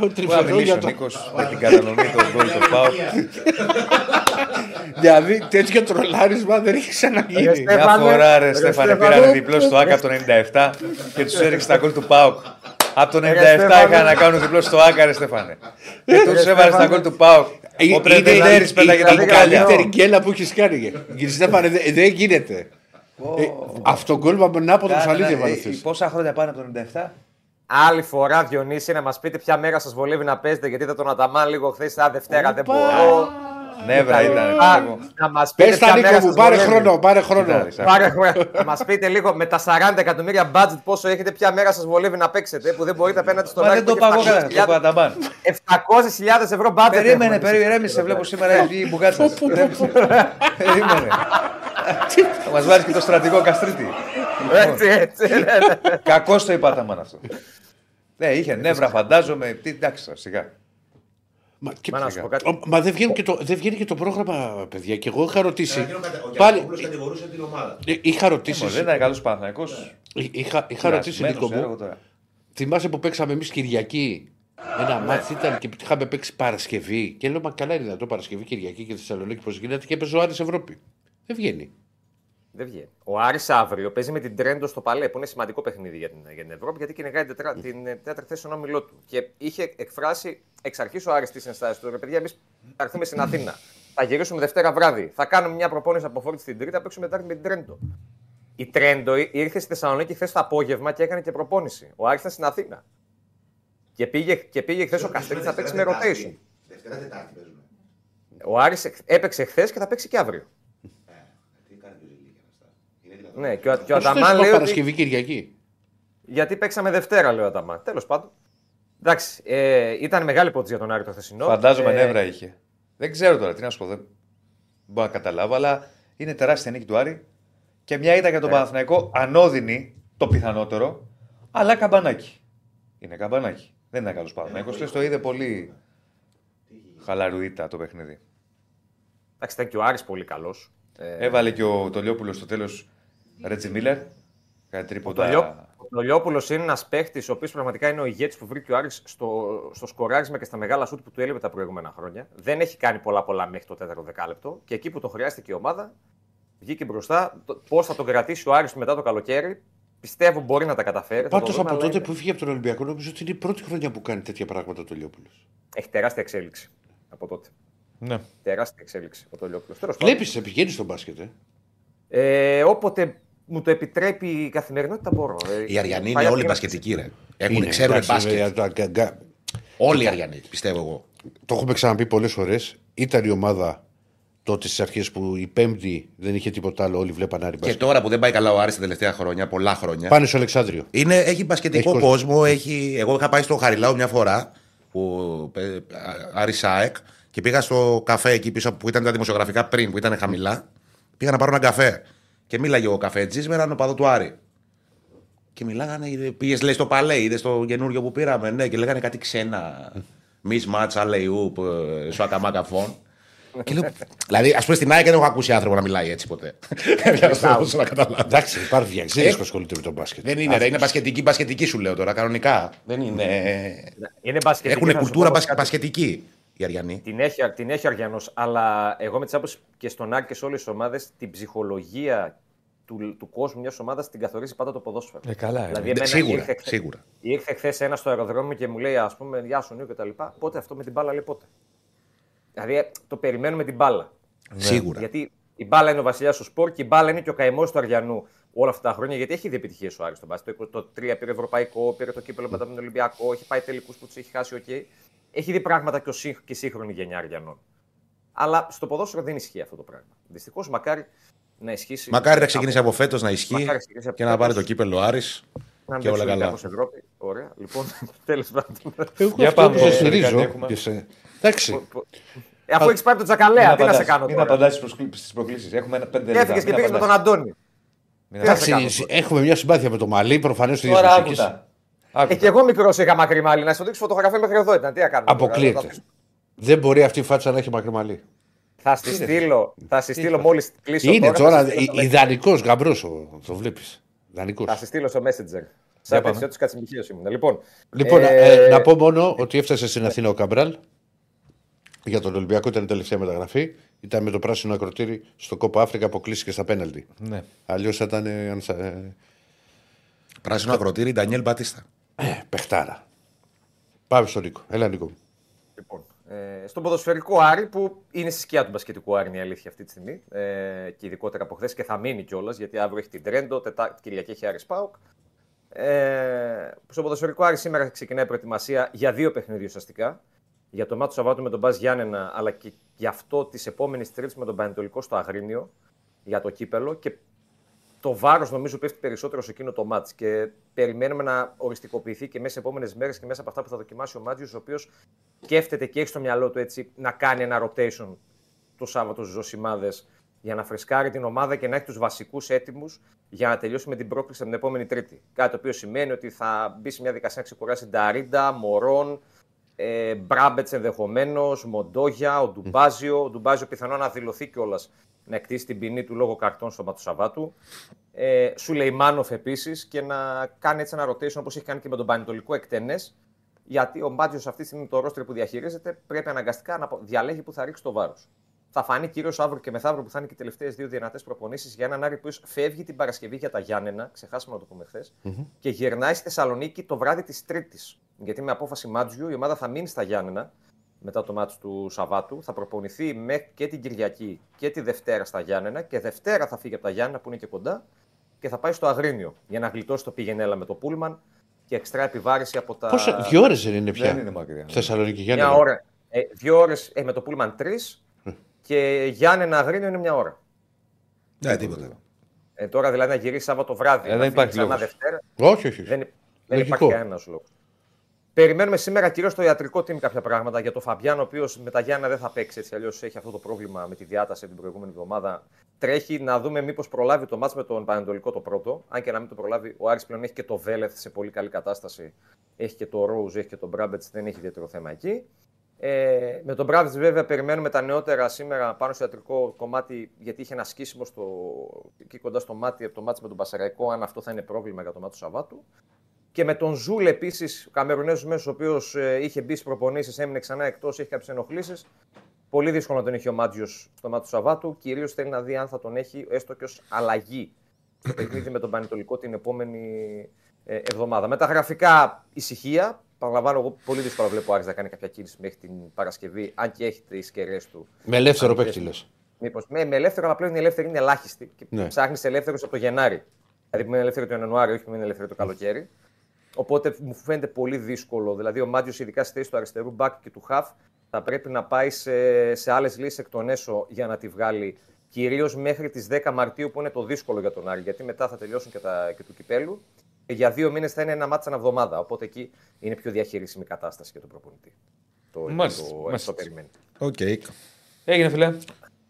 Ωραίο Μπορεί να τριφερό μιλήσει για ο το. Νίκος με την κατανομή των γκολ του Πάου. Δηλαδή τέτοιο τρολάρισμα δεν έχει ξαναγίνει. Ρε, Μια Στέφανε, φορά ρε ρε, Στέφανε Στέφανε. πήρανε διπλό στο ΑΚΑ το 97 και τους έριξε τα γκολ του ΠΑΟΚ. Από το 97 Στέφανε. είχαν να κάνουν διπλό στο ΑΚΑ ρε Στέφανε. Και τους έβαλε Στέφανε. στα γκολ του ΠΑΟΚ. Ε, Ο είναι Πρετεντέρης η- πέταγε η- τα η μπουκάλια. καλύτερη γκέλα που έχεις κάνει. Κύριε Στέφανε, δεν δεν γίνεται. Ε, Αυτό γκολ με την άποδο ψαλίδι έβαλε Ε, χθες. Πόσα χρόνια πάνε από το 97. Άλλη φορά, Διονύση, να μας πείτε ποια μέρα σας βολεύει να παίζετε, γιατί είδα τον Αταμάν λίγο χθες. Α, Δευτέρα δεν Οπα. μπορώ. Νεύρα ήταν. Α, πιστεύω. να μα πείτε Πες τα ποια μέρα Νίκο μου, σας πάρε βολεύει. χρόνο, πάρε χρόνο. Κοιτάξτε, Πάρε χρόνο. Να μας πείτε λίγο με τα 40 εκατομμύρια budget πόσο έχετε, ποια μέρα σας βολεύει να παίξετε, που δεν μπορείτε απέναντι στον Μα Άκη δεν το που παγώ έχει κανένα. Το 700.000 Παταμπάν. 700.000 ευρώ budget. Περίμενε, έχουμε. περίμενε, σε βλέπω σήμερα η μπουγάτσα. Περίμενε. Θα μας βάλει και το στρατηγό Καστρίτη. Έτσι, έτσι. ναι, ναι. Κακό το είπα Αταμάν αυτό. Ναι, είχε νεύρα, φαντάζομαι. Τι, εντάξει, τώρα, σιγά. Μα, και- Μα να σου πω κάτι. Ο- Μα δεν βγαίνει, και το, δεν βγαίνει και το πρόγραμμα, παιδιά. Και εγώ είχα ρωτήσει. Ο Πάλι Γιαννόπουλος κατηγορούσε την ομάδα. ε, είχα ρωτήσει. Λοιπόν, δεν ήταν καλός Παναθανικό. Είχα, είχα ρωτήσει Νίκο μου. Θυμάσαι που παίξαμε εμείς Κυριακή; Ένα μάτι ήταν και είχαμε παίξει Παρασκευή. Και λέω, Μα καλά είναι δυνατό Παρασκευή, Κυριακή και Θεσσαλονίκη πώς γίνεται. Και έπαιζε ο Άρης Ευρώπη. Δεν βγαίνει. Δεν βγαίνει. Ο Άρης αύριο παίζει με την Τρέντο στο Παλέ, που είναι σημαντικό παιχνίδι για την, για την Ευρώπη, γιατί κυνηγάει την, τετρά- την ε, τέταρτη θέση στον όμιλό του. Και είχε εκφράσει εξ αρχής ο Άρης τις ενστάσεις του. Ρε παιδιά, εμείς θα έρθουμε στην Αθήνα. Θα γυρίσουμε Δευτέρα βράδυ. Θα κάνουμε μια προπόνηση από φόρτη στην Τρίτη, θα παίξουμε Τετάρτη με την Τρέντο. Η Τρέντο ήρθε στη Θεσσαλονίκη χθες το απόγευμα και έκανε και προπόνηση. Ο Άρης ήταν στην Αθήνα. Και πήγε, και πήγε χθες ο Καστρίτη να παίξει με rotation. Δευτέρα Τετάρτη παίζουμε. Ο Άρης εκ- έπαιξε χθες και θα παίξει και αύριο. Τι κάνει το Ζηλίκη αυτά. Είναι δυνατόν. Ναι, και ο, και ο Πώς θες Αταμάν να λέει. πω ότι- Παρασκευή, Κυριακή; Γιατί παίξαμε Δευτέρα, λέει ο Αταμάν. Τέλος πάντων. Εντάξει, ε, ήταν μεγάλη υπόθεση για τον Άρη το χθεσινό. Φαντάζομαι Ε, νεύρα είχε. Δεν ξέρω τώρα τι να σου πω. Δεν μπορώ να καταλάβω, αλλά είναι τεράστια νίκη του Άρη. Και μια ήταν για τον Παναθηναϊκό ανώδυνη, το πιθανότερο, αλλά καμπανάκι. Είναι καμπανάκι. Δεν είναι καλός Παναθηναϊκός. Λες το είδε πολύ χαλαρουίτα το παιχνίδι. Εντάξει, ήταν και ο Άρης πολύ καλός. Ε, Έβαλε και ο Τολιόπουλος στο τέλος Ρέτζι Μίλλερ. Κάτι ο τρίποτα. Τολιόπουλο είναι ένας παίχτης ο οποίος πραγματικά είναι ο ηγέτης που βρήκε ο Άρης στο, στο σκοράρισμα και στα μεγάλα σουτ που του έλειπε τα προηγούμενα χρόνια. Δεν έχει κάνει πολλά πολλά μέχρι το τέταρτο δεκάλεπτο και εκεί που το χρειάστηκε η ομάδα βγήκε μπροστά. Πώς θα τον κρατήσει ο Άρης μετά το καλοκαίρι πιστεύω μπορεί να τα καταφέρει. θα το Πάντως δούμε, από αλλά τότε είναι- που έφυγε από τον Ολυμπιακό, νομίζω ότι είναι η πρώτη χρονιά που κάνει τέτοια πράγματα το Λιόπουλο. Έχει τεράστια εξέλιξη από τότε. Ναι. Τεράστια εξέλιξη ο Τολιόπουλο. Τέλος πάντων. Βλέπεις, πηγαίνει στον μπάσκετ. Ε. Ε, όποτε μου το επιτρέπει η καθημερινότητα μπορώ. Ε, Οι Αριανοί πάει είναι όλοι από- μπασκετικοί, ρε. Έχουν, Είναι, ξέρουν εντάξει, μπάσκετ. βέβαια, το- γκα- γκα- Όλοι οι Αριανοί, πιστεύω εγώ. Το έχουμε ξαναπεί πολλές φορές. Ήταν η ομάδα τότε στις αρχές που η Πέμπτη δεν είχε τίποτα άλλο. Όλοι βλέπαν Άρη Και μπάσκετ. τώρα που δεν πάει καλά ο Άρης τα τελευταία χρόνια, πολλά χρόνια. Πάνε στο Αλεξάνδριο. Είναι, έχει μπασκετικό Έχει κόσμο. κόσμο. Έχει... Εγώ είχα πάει στο Χαριλάου μια φορά, που, ε, Άρης ΣΑΕΚ, και πήγα στο καφέ εκεί πίσω που ήταν τα δημοσιογραφικά πριν, που ήταν χαμηλά. Πήγα να πάρω ένα καφέ. Και μίλαγε ο καφέτζη με έναν οπαδό του Άρη. Και μιλάγανε, πήγες λέει στο παλέ, είδε το καινούριο που πήραμε. Ναι, και λέγανε κάτι ξένα. Μη μάτσα, αλεϊού, σου ακαμάκα φων. Και λέω, δηλαδή, ας πούμε στην ΑΕΚ δεν έχω ακούσει άνθρωπο να μιλάει έτσι ποτέ. Για να να καταλάβω. Εντάξει, υπάρχει διαξίδε Ε, που ασχολείται με τον μπάσκετ. Δεν είναι, ρε, είναι μπασκετική, μπασκετική σου λέω τώρα, κανονικά. Δεν είναι. Είναι μπασκετική, Έχουν θα σου κουλτούρα πω μπασ- κάτι. μπασκετική οι Αριανοί. Την έχει, την έχει ο Αριανός, αλλά εγώ με τις άποψεις και στον Άκη και σε όλες τις ομάδες, την ψυχολογία του, του κόσμου μιας ομάδας την καθορίζει πάντα το ποδόσφαιρο. Ε, καλά, ε. δηλαδή, Ναι, εμένα σίγουρα, ήρθε, χθε- σίγουρα. ήρθε χθες ένας στο αεροδρόμιο και μου λέει, ας πούμε, Γεια σου Νίου και τα λοιπά. Πότε αυτό με την μπάλα λέει πότε. Δηλαδή ε, το περιμένουμε την μπάλα. Σίγουρα. Γιατί η μπάλα είναι ο βασιλιάς του σπορ και η μπάλα είναι και ο καημός του Αριανού όλα αυτά τα χρόνια. Γιατί έχει δει επιτυχίες ο Άρης στο μπάσκετ. Το, το 3 πήρε Ευρωπαϊκό, πήρε το κύπελο μετά με τον Ολυμπιακό, έχει πάει τελικούς που τους έχει χάσει. οκ. Έχει δει πράγματα και, ο, σύγ- και η σύγχρονη γενιά Αριανών. Αλλά στο ποδόσφαιρο δεν ισχύει αυτό το πράγμα. Δυστυχώς μακάρι να ισχύσει. Μακάρι να ξεκινήσει από φέτος να ισχύει Μακάρι να ξεκινήσει από και να πάρει φέτος. το κύπελο Άρης να και όλα καλά. Ολυμπιακός Ευρώπη. Ωραία. Λοιπόν, τέλος πάντων. Εγώ Για αυτό πάμε, που σε ε, στηρίζω. κάτι έχουμε. και σε- Εντάξει. Ε, Αφού έχεις πάει από τον Τζακαλέα, τι να σε κάνω. Μην τώρα; απαντάς στις προκλήσεις. Έχουμε ένα πέντε Και λεπτά. έφυγε και Μην πήγες με τον απαντάς. Αντώνη. Μην Τι να σε Εντάξει, κάνω. έχουμε μια συμπάθεια με το Μαλί, προφανώς τη Τώρα μουσική. άκουτα. Άκουτα. Ε, και εγώ μικρό είχα μακρύ μάλι. Να σου δείξω φωτογραφία μέχρι εδώ ήταν. Τι να κάνω. τώρα, Αποκλείεται. θα- Δεν μπορεί αυτή η φάτσα να έχει μακρύ μαλλί. Θα στη στείλω, θα στη στείλω μόλις κλείσω. Είναι τώρα, τώρα θα στη στείλω στο ιδανικός γαμπρός, το βλέπεις. Ιδανικός. Θα στη στείλω στο Messenger. Σαν πάμε. τέτοιο του κατσιμιχείο ήμουν. Λοιπόν, Λοιπόν, ε, ε, να πω μόνο ότι έφτασε στην Αθήνα ο Καμπράλ. Για τον Ολυμπιακό ήταν η τελευταία μεταγραφή. Ήταν με το πράσινο ακροτήρι στο Κόπα Αφρικα, αποκλείστηκε στα πέναλτι. Ναι. Αλλιώς θα ήταν. ε, αν σα- ε, Πράσινο ακροτήρι, Ντανιέλ Μπατίστα. παιχτάρα. Πάμε στον Νίκο. Έλα, Νίκο. μου. λοιπόν ε, στον ποδοσφαιρικό Άρη που είναι στη σκιά του μπασκετικού Άρη είναι η αλήθεια αυτή τη στιγμή. Ε, και ειδικότερα από χθες και θα μείνει κιόλας γιατί αύριο έχει την Τρέντο, Τετάρτη Κυριακή έχει Άρης Πάοκ. Ε, στο ποδοσφαιρικό Άρη σήμερα ξεκινάει προετοιμασία για δύο παιχνίδια ουσιαστικά. Για το μάτι του Σαββάτου με τον Μπα Γιάννενα, αλλά και για αυτό τη επόμενη Τρίτη με τον Πανετολικό στο Αγρίνιο για το κύπελο. Και το βάρος νομίζω πέφτει περισσότερο σε εκείνο το μάτς και περιμένουμε να οριστικοποιηθεί και μέσα σε επόμενες μέρες και μέσα από αυτά που θα δοκιμάσει ο Μάτζιος, ο οποίος σκέφτεται και έχει στο μυαλό του έτσι να κάνει ένα rotation το Σάββατο στι Ζωσιμάδες για να φρεσκάρει την ομάδα και να έχει τους βασικούς έτοιμους για να τελειώσει με την πρόκληση από την επόμενη Τρίτη. Κάτι το οποίο σημαίνει ότι θα μπει σε μια δικασία να ξεκουράσει Νταρίντα, Μωρόν, ε, Μπράμπετς ενδεχομένως, Μοντόγια, ο Ντουμπάζιο. Ο Ντουμπάζιο πιθανόν να δηλωθεί κιόλας να εκτίσει την ποινή του λόγω καρτών στο Μάτου Σαββάτου. Ε, Σουλεϊμάνοφ επίσης και να κάνει έτσι ένα rotation όπως έχει κάνει και με τον Πανετολικό εκτενές. Γιατί ο Μπάτζιο αυτή τη στιγμή το ρόστρε που διαχειρίζεται πρέπει αναγκαστικά να διαλέγει που θα ρίξει το βάρος. Θα φανεί κυρίω αύριο και μεθαύριο που θα είναι και οι τελευταίες δύο δυνατέ προπονήσεις για έναν Άρη που φεύγει την Παρασκευή για τα Γιάννενα, ξεχάσαμε να το πούμε χθες, και γυρνάει στη Θεσσαλονίκη το βράδυ της Τρίτης. Γιατί με απόφαση Μάτζιου η ομάδα θα μείνει στα Γιάννενα μετά το μάτι του Σαββάτου. Θα προπονηθεί με και την Κυριακή και τη Δευτέρα στα Γιάννενα και Δευτέρα θα φύγει από τα Γιάννενα που είναι και κοντά και θα πάει στο Αγρίνιο για να γλιτώσει το πήγαινέλα με το Πούλμαν και εξτρά επιβάρηση από τα. Πόσα, δύο ώρες δεν είναι πια. Δεν είναι μακριά. Θεσσαλονίκη Μια Γιάννη. ώρα. Ε, δύο ώρες ε, με το Πούλμαν τρεις και Γιάννενα Αγρίνιο είναι μια ώρα. Ναι, τίποτα. Ε, τώρα δηλαδή να γυρίσει Σάββατο βράδυ. Ε, να δεν φύγει υπάρχει ξανά λόγος. Δευτέρα. Όχι, όχι. Δεν, δεν Λογικό. υπάρχει κανένας λόγος. Περιμένουμε σήμερα κυρίως στο ιατρικό team κάποια πράγματα για τον Φαμπιάν, ο οποίος με τα Γιάννα δεν θα παίξει έτσι. Αλλιώς έχει αυτό το πρόβλημα με τη διάταση την προηγούμενη εβδομάδα. Τρέχει να δούμε μήπως προλάβει το μάτς με τον Πανετολικό το πρώτο. Αν και να μην το προλάβει, ο Άρης πλέον έχει και το Βέλεθ σε πολύ καλή κατάσταση. Έχει και το Ρόουζ, έχει και τον Μπράμπετς, δεν έχει ιδιαίτερο θέμα εκεί. Ε, με τον Μπράμπετ, βέβαια, περιμένουμε τα νεότερα σήμερα πάνω στο ιατρικό κομμάτι, γιατί είχε ένα σκίσιμο στο, εκεί κοντά στο μάτι από το μάτι με τον Πασαραϊκό, αν αυτό θα είναι πρόβλημα για το μάτι του Σαββάτου. Και με τον Ζούλ επίσης, ο Καμερονέζο μέσο, ο οποίος είχε μπει στις προπονήσεις, έμεινε ξανά εκτός, έχει κάποιες ενοχλήσεις. Πολύ δύσκολο να τον έχει ο Μάτζιος στο μάτι του Σαββάτου. Κυρίως θέλει να δει αν θα τον έχει έστω και ως αλλαγή. παιχνίδι με τον Πανετολικό την επόμενη ε, εβδομάδα. Με τα γραφικά ησυχία. Παραλαμβάνω, εγώ πολύ δύσκολα βλέπω ο Άρης να κάνει κάποια κίνηση μέχρι την Παρασκευή, αν και έχει τι κεραίες του. Με ελεύθερο Αν και παίκτη λες. Μήπως, με, με ελεύθερο, αλλά πλέον η ελεύθερη είναι ελάχιστη. Και Ναι. ψάχνεις ελεύθερου από το Γενάρη. Δηλαδή που είναι ελεύθερο τον Ιανουάριο, όχι που είναι ελεύθερο το καλοκαίρι. Οπότε μου φαίνεται πολύ δύσκολο. Δηλαδή ο Μάτιο, ειδικά στη θέση του αριστερού μπακ και του χαφ, θα πρέπει να πάει σε, σε άλλες λύσεις εκ των έσω για να τη βγάλει. Κυρίως μέχρι τις 10 Μαρτίου που είναι το δύσκολο για τον Άρη. Γιατί μετά θα τελειώσουν και, τα, και του κυπέλου. Και για δύο μήνες θα είναι ένα ματς ανά εβδομάδα. Οπότε εκεί είναι πιο διαχειρίσιμη η κατάσταση για τον προπονητή. Το, Μάλιστα, το, μάλιστα. το περιμένει. Οκ. Έγινε, φίλε.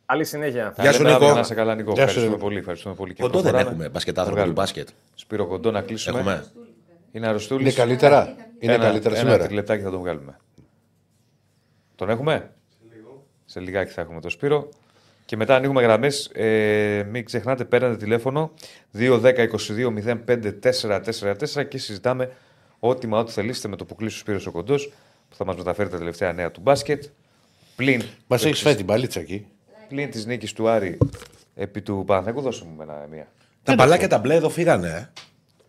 Καλή συνέχεια. Γεια σου, Τα λέμε Νίκο. Να είσαι καλά, Νίκο. Γεια σου, Ευχαριστούμε Νίκο. πολύ. Ευχαριστούμε πολύ. Και Κοντό δεν προχωράμε. έχουμε μπασκετάνθρωπο Βγάλουμε. του μπάσκετ. Σπύρο Κοντό να κλείσουμε. Έχουμε. Είναι αρρωστούλης. Είναι καλύτερα. Είναι καλύτερα ένα σήμερα. τριλεπτάκι θα τον βγάλουμε. Τον έχουμε; Σε λιγάκι θα έχουμε τον Σπύρο. Και μετά ανοίγουμε γραμμές. Ε, μην ξεχνάτε, παίρνετε τηλέφωνο 2-10-22-05-444 και συζητάμε ό,τι μα ό,τι θελήσετε με το που κλείσει ο Σπύρος ο Κοντός που θα μας μεταφέρει τα τελευταία νέα του μπάσκετ. Πλην, Μας έχεις φάει την παλίτσα εκεί. πλην της νίκης του Άρη επί του Παναθηναϊκού. Δώσε μου ένα, μία. Τα μπαλάκια τα μπλε εδώ φύγανε. ε.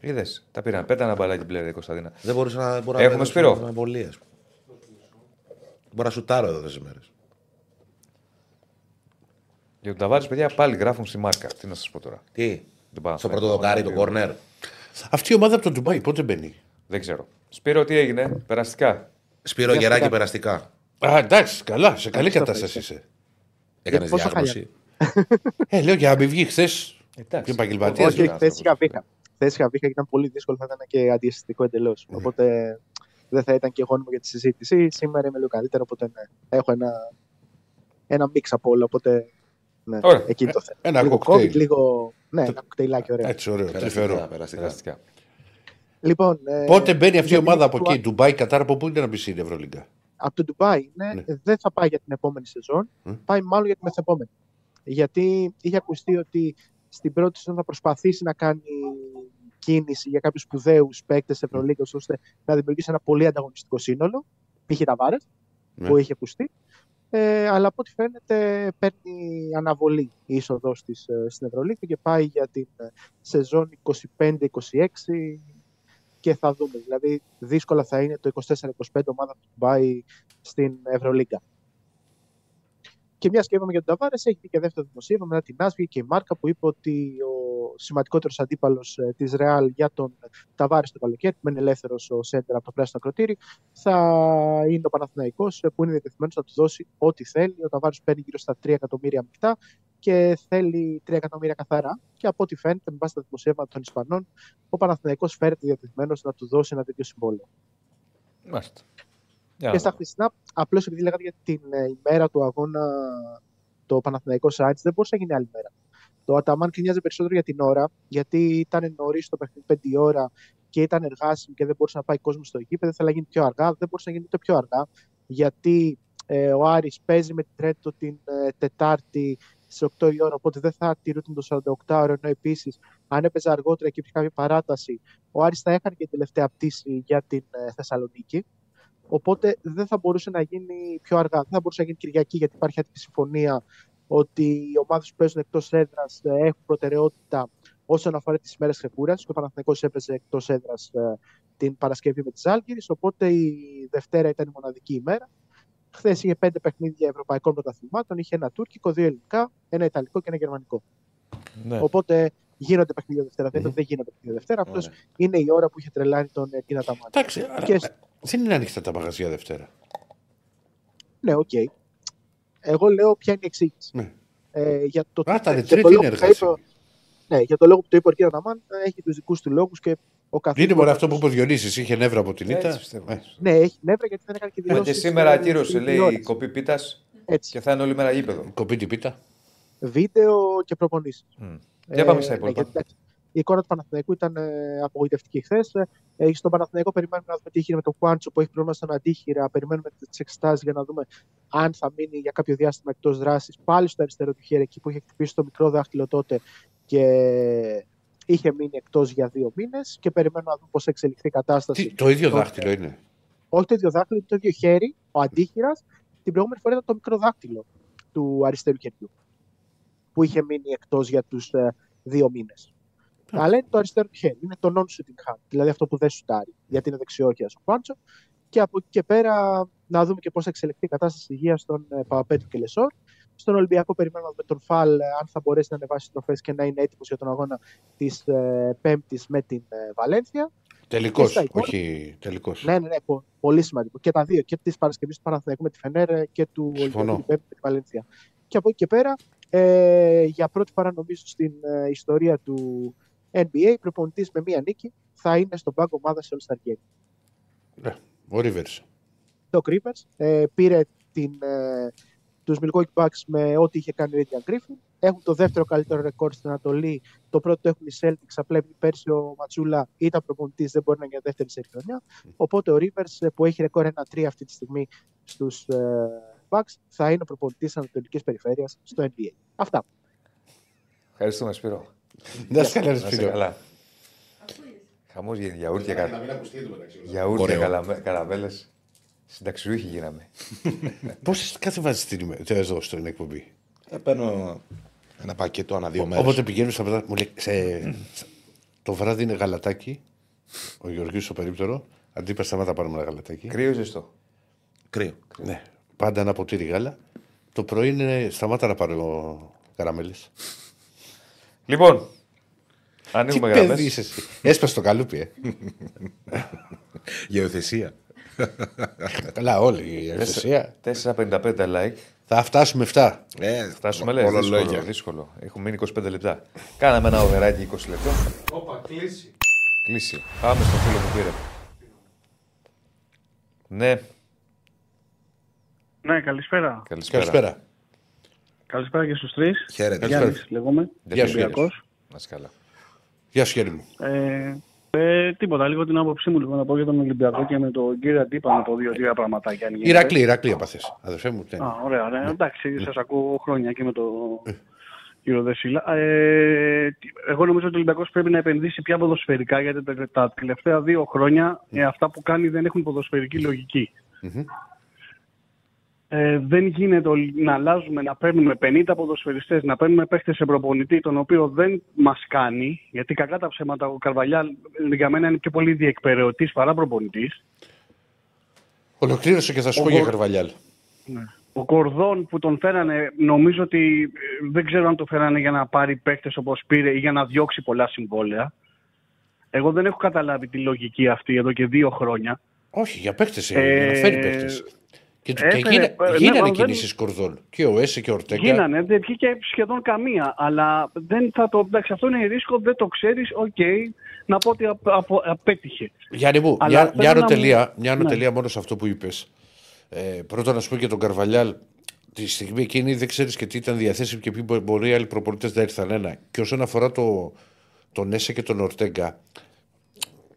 Είδες, τα πήραν. Πέτα ένα μπαλάκι μπλε, ρε Κωνσταντίνα. Δεν μπορούσα να. Μπορώ Έχουμε να Σπύρο. Εμβολίες. Μπορώ να σουτάρω εδώ τις μέρες. Για τον Ταβάρης, παιδιά, πάλι γράφουν στη μάρκα. Τι να σας πω τώρα. Τι; Δεν πάω Στο να πρώτο πω. δοκάρι, το κόρνερ. Αυτή η ομάδα από το Ντουμπάι πότε μπαίνει; Δεν ξέρω. Σπύρο, τι έγινε, περαστικά. Σπύρο γεράκι περαστικά. Α, εντάξει, καλά, σε καλή κατάσταση είσαι. Έκανες πόσο διάγνωση. Ε, λέω για να μην βγει χθες. Εντάξει. Και επαγγελματίας. Όχι, είναι χθες άνθρωπος. είχα βήχα. Χθες είχα βήχα και ήταν πολύ δύσκολο, θα ήταν και αντιαισθητικό εντελώς. Ναι. Οπότε δεν θα ήταν και γόνιμο για τη συζήτηση. Σήμερα είμαι λίγο καλύτερο, οπότε ναι, έχω ένα, ένα μίξ από όλα. Οπότε ναι, Ωραία. εκεί είναι το θέμα. Ένα λίγο κοκτέιλ. COVID, λίγο. Ναι, ένα κοκτέιλάκι, ωραίο. Έτσι, ωραίο, Περαστικά, τρυφερό. περαστικά. Περαστικά. Λοιπόν, ε, Πότε μπαίνει αυτή η για την ομάδα από του- εκεί, Ντουμπάι, Κατάρ, από πού είναι να μπει στην Ευρωλίγκα; από το Ντουμπάι ναι, Ναι. δεν θα πάει για την επόμενη σεζόν. Μμ. Πάει μάλλον για την μεθεπόμενη. Γιατί είχε ακουστεί ότι στην πρώτη σεζόν θα προσπαθήσει να κάνει κίνηση για κάποιους σπουδαίους παίκτες Ευρωλίγκας, ώστε να δημιουργήσει ένα πολύ ανταγωνιστικό σύνολο. Π.χ. Ταβάρες, Ναι. που είχε ακουστεί. Ε, αλλά από ό,τι φαίνεται παίρνει αναβολή η είσοδό της στην Ευρωλίγα και πάει για την ε, σεζόν 25-26 και θα δούμε. Δηλαδή, δύσκολα θα είναι το 24-25 ομάδα που πάει στην Ευρωλίγκα. Και μια και είπαμε για τον Ταβάρες, έχει βγει και δεύτερο δημοσίευμα μετά την Άσβη και η Μάρκα που είπε ότι ο σημαντικότερος αντίπαλος της Ρεάλ για τον Ταβάρε το καλοκαίρι, που είναι ελεύθερος ο Σέντερ από το πράσινο ακροτήρι, θα είναι ο Παναθηναϊκός που είναι διατεθειμένος να του δώσει ό,τι θέλει. Ο Ταβάρε παίρνει γύρω στα 3 εκατομμύρια μεικτά και θέλει 3 εκατομμύρια καθαρά. Και από ό,τι φαίνεται, με βάση τα δημοσίευματα των Ισπανών, ο Παναθηναϊκός φέρεται διατεθειμένος να του δώσει ένα τέτοιο συμβόλαιο. Μάλιστα. Για Και να στα δούμε. χθεσινά, απλώς επειδή λέγατε για την ε, ημέρα του αγώνα το Παναθηναϊκός Σάιτ, δεν μπορούσε να γίνει άλλη μέρα. Το Αταμάν κρινιάζει περισσότερο για την ώρα, γιατί ήταν νωρίς το παιχνίδι 5 η ώρα και ήταν εργάσιμο και δεν μπορούσε να πάει κόσμος στο γήπεδο. Θέλει να γίνει πιο αργά. Δεν μπορούσε να γίνει ούτε πιο αργά, γιατί ε, ο Άρης παίζει με την Τρέντο την ε, Τετάρτη στι 8 η ώρα, οπότε δεν θα τηρούνται το 48 ώρα. Ενώ επίσης, αν έπαιζε αργότερα και υπήρχε κάποια παράταση, ο Άρης θα έχανε και την τελευταία πτήση για την ε, Θεσσαλονίκη. Οπότε δεν θα μπορούσε να γίνει πιο αργά. Δεν θα μπορούσε να γίνει Κυριακή, γιατί υπάρχει άτυπη συμφωνία ότι οι ομάδες που παίζουν εκτός έδρας έχουν προτεραιότητα όσον αφορά τις ημέρες ξεκούρασης. Και ο Παναθηναϊκός έπαιζε εκτός έδρας την Παρασκευή με τις Άλγηρε. Οπότε η Δευτέρα ήταν η μοναδική ημέρα. Χθες είχε πέντε παιχνίδια ευρωπαϊκών πρωταθλημάτων. Είχε ένα τουρκικό, δύο ελληνικά, ένα ιταλικό και ένα γερμανικό. Ναι. Οπότε γίνονται παιχνίδια Δευτέρα. Δεν, δεν γίνονται παιχνίδια Δευτέρα. Αυτό Ωραία. είναι η ώρα που είχε τρελάνει τον ε, Κίνα Ταμάνη. Εντάξει, αλλά Και- δεν είναι ανοιχτά τα μαγαζιά Δευτέρα. Ναι, οκ. Εγώ λέω ποια είναι η εξήγηση. Ναι. Ε, για το, Α, τα για Τρίτη το λόγο είναι που τα εργάσιμη. είπε- Ναι, για το λόγο που το είπε ο κ. Ναμάν, ε, έχει τους δικούς του λόγους και ο καθένας. Είναι μόνο αυτό που είπε ο Διονύσης, είχε νεύρα από την Έτσι ήττα. πιστεύω. Ε, Ναι, έχει νεύρα γιατί δεν έκανε και Μα δηλώσεις. και σήμερα ακύρωσε, λέει, η κοπή πίτας Έτσι. και θα είναι όλη μέρα γήπεδο. Κοπεί την πίτα. Βίντεο και προπονήσεις. Μμ. Για πάμε στα υπόλοιπα. γιατί, εντάξει, η εικόνα του Παναθηναϊκού ήταν ε, απογοητευτική χθες. Ε, στον Παναθηναϊκό περιμένουμε να δούμε τι έγινε με τον Κουάντσο που έχει πρόβλημα στον αντίχειρα. Περιμένουμε τις εξετάσεις για να δούμε αν θα μείνει για κάποιο διάστημα εκτός δράσης. Πάλι στο αριστερό του χέρι, εκεί που είχε χτυπήσει το μικρό δάχτυλο τότε και είχε μείνει εκτός για δύο μήνες. Και περιμένουμε να δούμε πώς θα εξελιχθεί η κατάσταση. Τι, το ίδιο Το- δάχτυλο είναι; Όχι το ίδιο δάχτυλο, το ίδιο χέρι, ο αντίχειρας. Την προηγούμενη φορά ήταν το μικρό δάχτυλο του αριστερού χεριού. Που είχε μείνει εκτός για τους δύο μήνε. Αλλά είναι το αριστερό του χέρι. Είναι το non-shooting hand. Δηλαδή αυτό που δεν σουτάρει. Γιατί είναι δεξιόχειας ο Πάντσο. Και από εκεί και πέρα να δούμε και πώς θα εξελιχθεί η κατάσταση υγείας των ε, Παπαπέτρου και Λεσόρ. Στον Ολυμπιακό περιμένουμε με τον Φαλ ε, αν θα μπορέσει να ανεβάσει τροφές και να είναι έτοιμος για τον αγώνα της ε, Πέμπτης με την ε, Βαλένθια. Τελικός, Και στα υπόλοιπα. όχι τελικός. Ναι, ναι, ναι, πο- πολύ σημαντικό. Και τα δύο. Και της Παρασκευής του Παναθηναϊκού με τη Φενέρ ε, και του Συμφωνώ. Ολυμπιακού την Πέμπτη με τη Βαλένθια. Και από εκεί και πέρα, ε, για πρώτη φορά νομίζω στην ε, ιστορία του NBA, προπονητής με μία νίκη θα είναι στον πάγκο ομάδας σε All Star Game. Ναι, ο Rivers. Το Rivers ε, πήρε την, ε, τους Milwaukee Bucks με ό,τι είχε κάνει ο Radiant Griffin. Έχουν το δεύτερο καλύτερο ρεκόρ στην Ανατολή. Το πρώτο το έχουν οι Celtics. Απλά επειδή πέρσι ο Ματσούλα ήταν προπονητής, δεν μπορεί να είναι για δεύτερη σερή χρονιά. Οπότε ο Rivers ε, που έχει ρεκόρ 1-3 αυτή τη στιγμή στους ε, Bucks θα είναι ο προπονητής Ανατολικής Περιφέρειας στο NBA. Αυτά. Ευχαριστούμε, Σπύρο. Να σε καλά, ρε Να είσαι Σπύρο. καλά. Χαμός γίνει γιαούρτια, κα... γιαούρτια Ωραίο. καλαμε... καραβέλε. Συνταξιούχοι γίναμε. Πόσες κάθε βάζεις την ημέρα εδώ στην εκπομπή; Ε, παίρνω ένα πακέτο ανά δύο μέρες. Όποτε πηγαίνουμε στα βράδια, μου λέει, σε... το βράδυ είναι γαλατάκι. Ο Γεωργίου στο περίπτερο. Αντί πα σταμάτα πάρουμε ένα γαλατάκι. Κρύο ή ζεστό; Κρύο. Ναι, πάντα ένα ποτήρι γάλα. Το πρωί είναι σταμάτα να πάρω καραμέλες. Λοιπόν, Τι ανοίγουμε παιδί γραμμέ. είσαι εσύ. Έσπασε το καλούπι, ε. Γεωθεσία. Καλά, όλοι. Η ευθεσία. 4,55 like. Θα φτάσουμε 7. Ε, Φτάσουμε, λες, όλα δύσκολο, λόγια. δύσκολο. Έχουμε μείνει 25 λεπτά. Κάναμε ένα οβεράκι 20 λεπτό. Όπα, κλείσει. Κλείσει. Πάμε στο φίλο που πήρε. Ναι, Ναι, καλησπέρα. καλησπέρα. Καλησπέρα. Καλησπέρα και στους τρεις. Χαίρετε. Καλησπέρα. Γιάννης λέγομαι, Γεια σου, Ολυμπιακός. Να είσαι καλά. Γεια σου, χέρι μου. Ε, ε, τίποτα, λίγο την άποψή μου λίγο να πω για τον Ολυμπιακό και με τον κύριο Αντίπα να πω δύο-τρία πραγματάκια. αν γίνεται. Ηρακλή, Ηρακλή έπαθε. Αδερφέ μου. ναι. Α, ωραία, ωραία. Εντάξει, σας ακούω χρόνια και με το κύριο Δεσίλα. Ε, τι- εγώ νομίζω ότι ο Ολυμπιακός πρέπει να επενδύσει πια ποδοσφαιρικά γιατί τα, τα τελευταία δύο χρόνια ε, αυτά που κάνει δεν έχουν ποδοσφαιρική λογική. Ε, δεν γίνεται ολ- να αλλάζουμε, να παίρνουμε 50 ποδοσφαιριστές, να παίρνουμε παίχτες σε προπονητή, τον οποίο δεν μας κάνει, γιατί κακά τα ψέματα ο Καρβαλιάλ ε, για μένα είναι πιο πολύ διεκπαιρεωτής παρά προπονητής. Ολοκλήρωσε και θα σου πω Ο- για Καρβαλιάλ. Ο Κορδόν που τον φέρανε, νομίζω ότι ε, δεν ξέρω αν τον φέρανε για να πάρει παίχτες όπως πήρε ή για να διώξει πολλά συμβόλαια. Εγώ δεν έχω καταλάβει τη λογική αυτή εδώ και δύο χρόνια. Όχι, για παίχτες. Ε, για να φέρει παίχτες. Και, και έφερε- γίνα, ε, ναι, γίνανε αλλά δεν- κινήσεις Κορδόν. Και ο Έσε και ο Ορτέγκα. Γίνανε, δεν βγήκε σχεδόν καμία. Αλλά δεν θα το. Εντάξει, αυτό είναι ρίσκο, δεν το ξέρεις. Οκ, να πω ότι απ- απ- απέτυχε. Γιάννη μου, Αλλά μια, θέλω μια να άνω μου- τελεία, μια άνω Ναι. τελεία μόνο σε αυτό που είπες. Ε, πρώτα να σου πω και τον Καρβαλιάλ. Τη στιγμή εκείνη δεν ξέρεις και τι ήταν διαθέσιμο και ποιοι μπο- μπορεί οι άλλοι προπονητές να ήρθαν. Ένα. Και όσον αφορά το, τον Έσε και τον Ορτέγκα,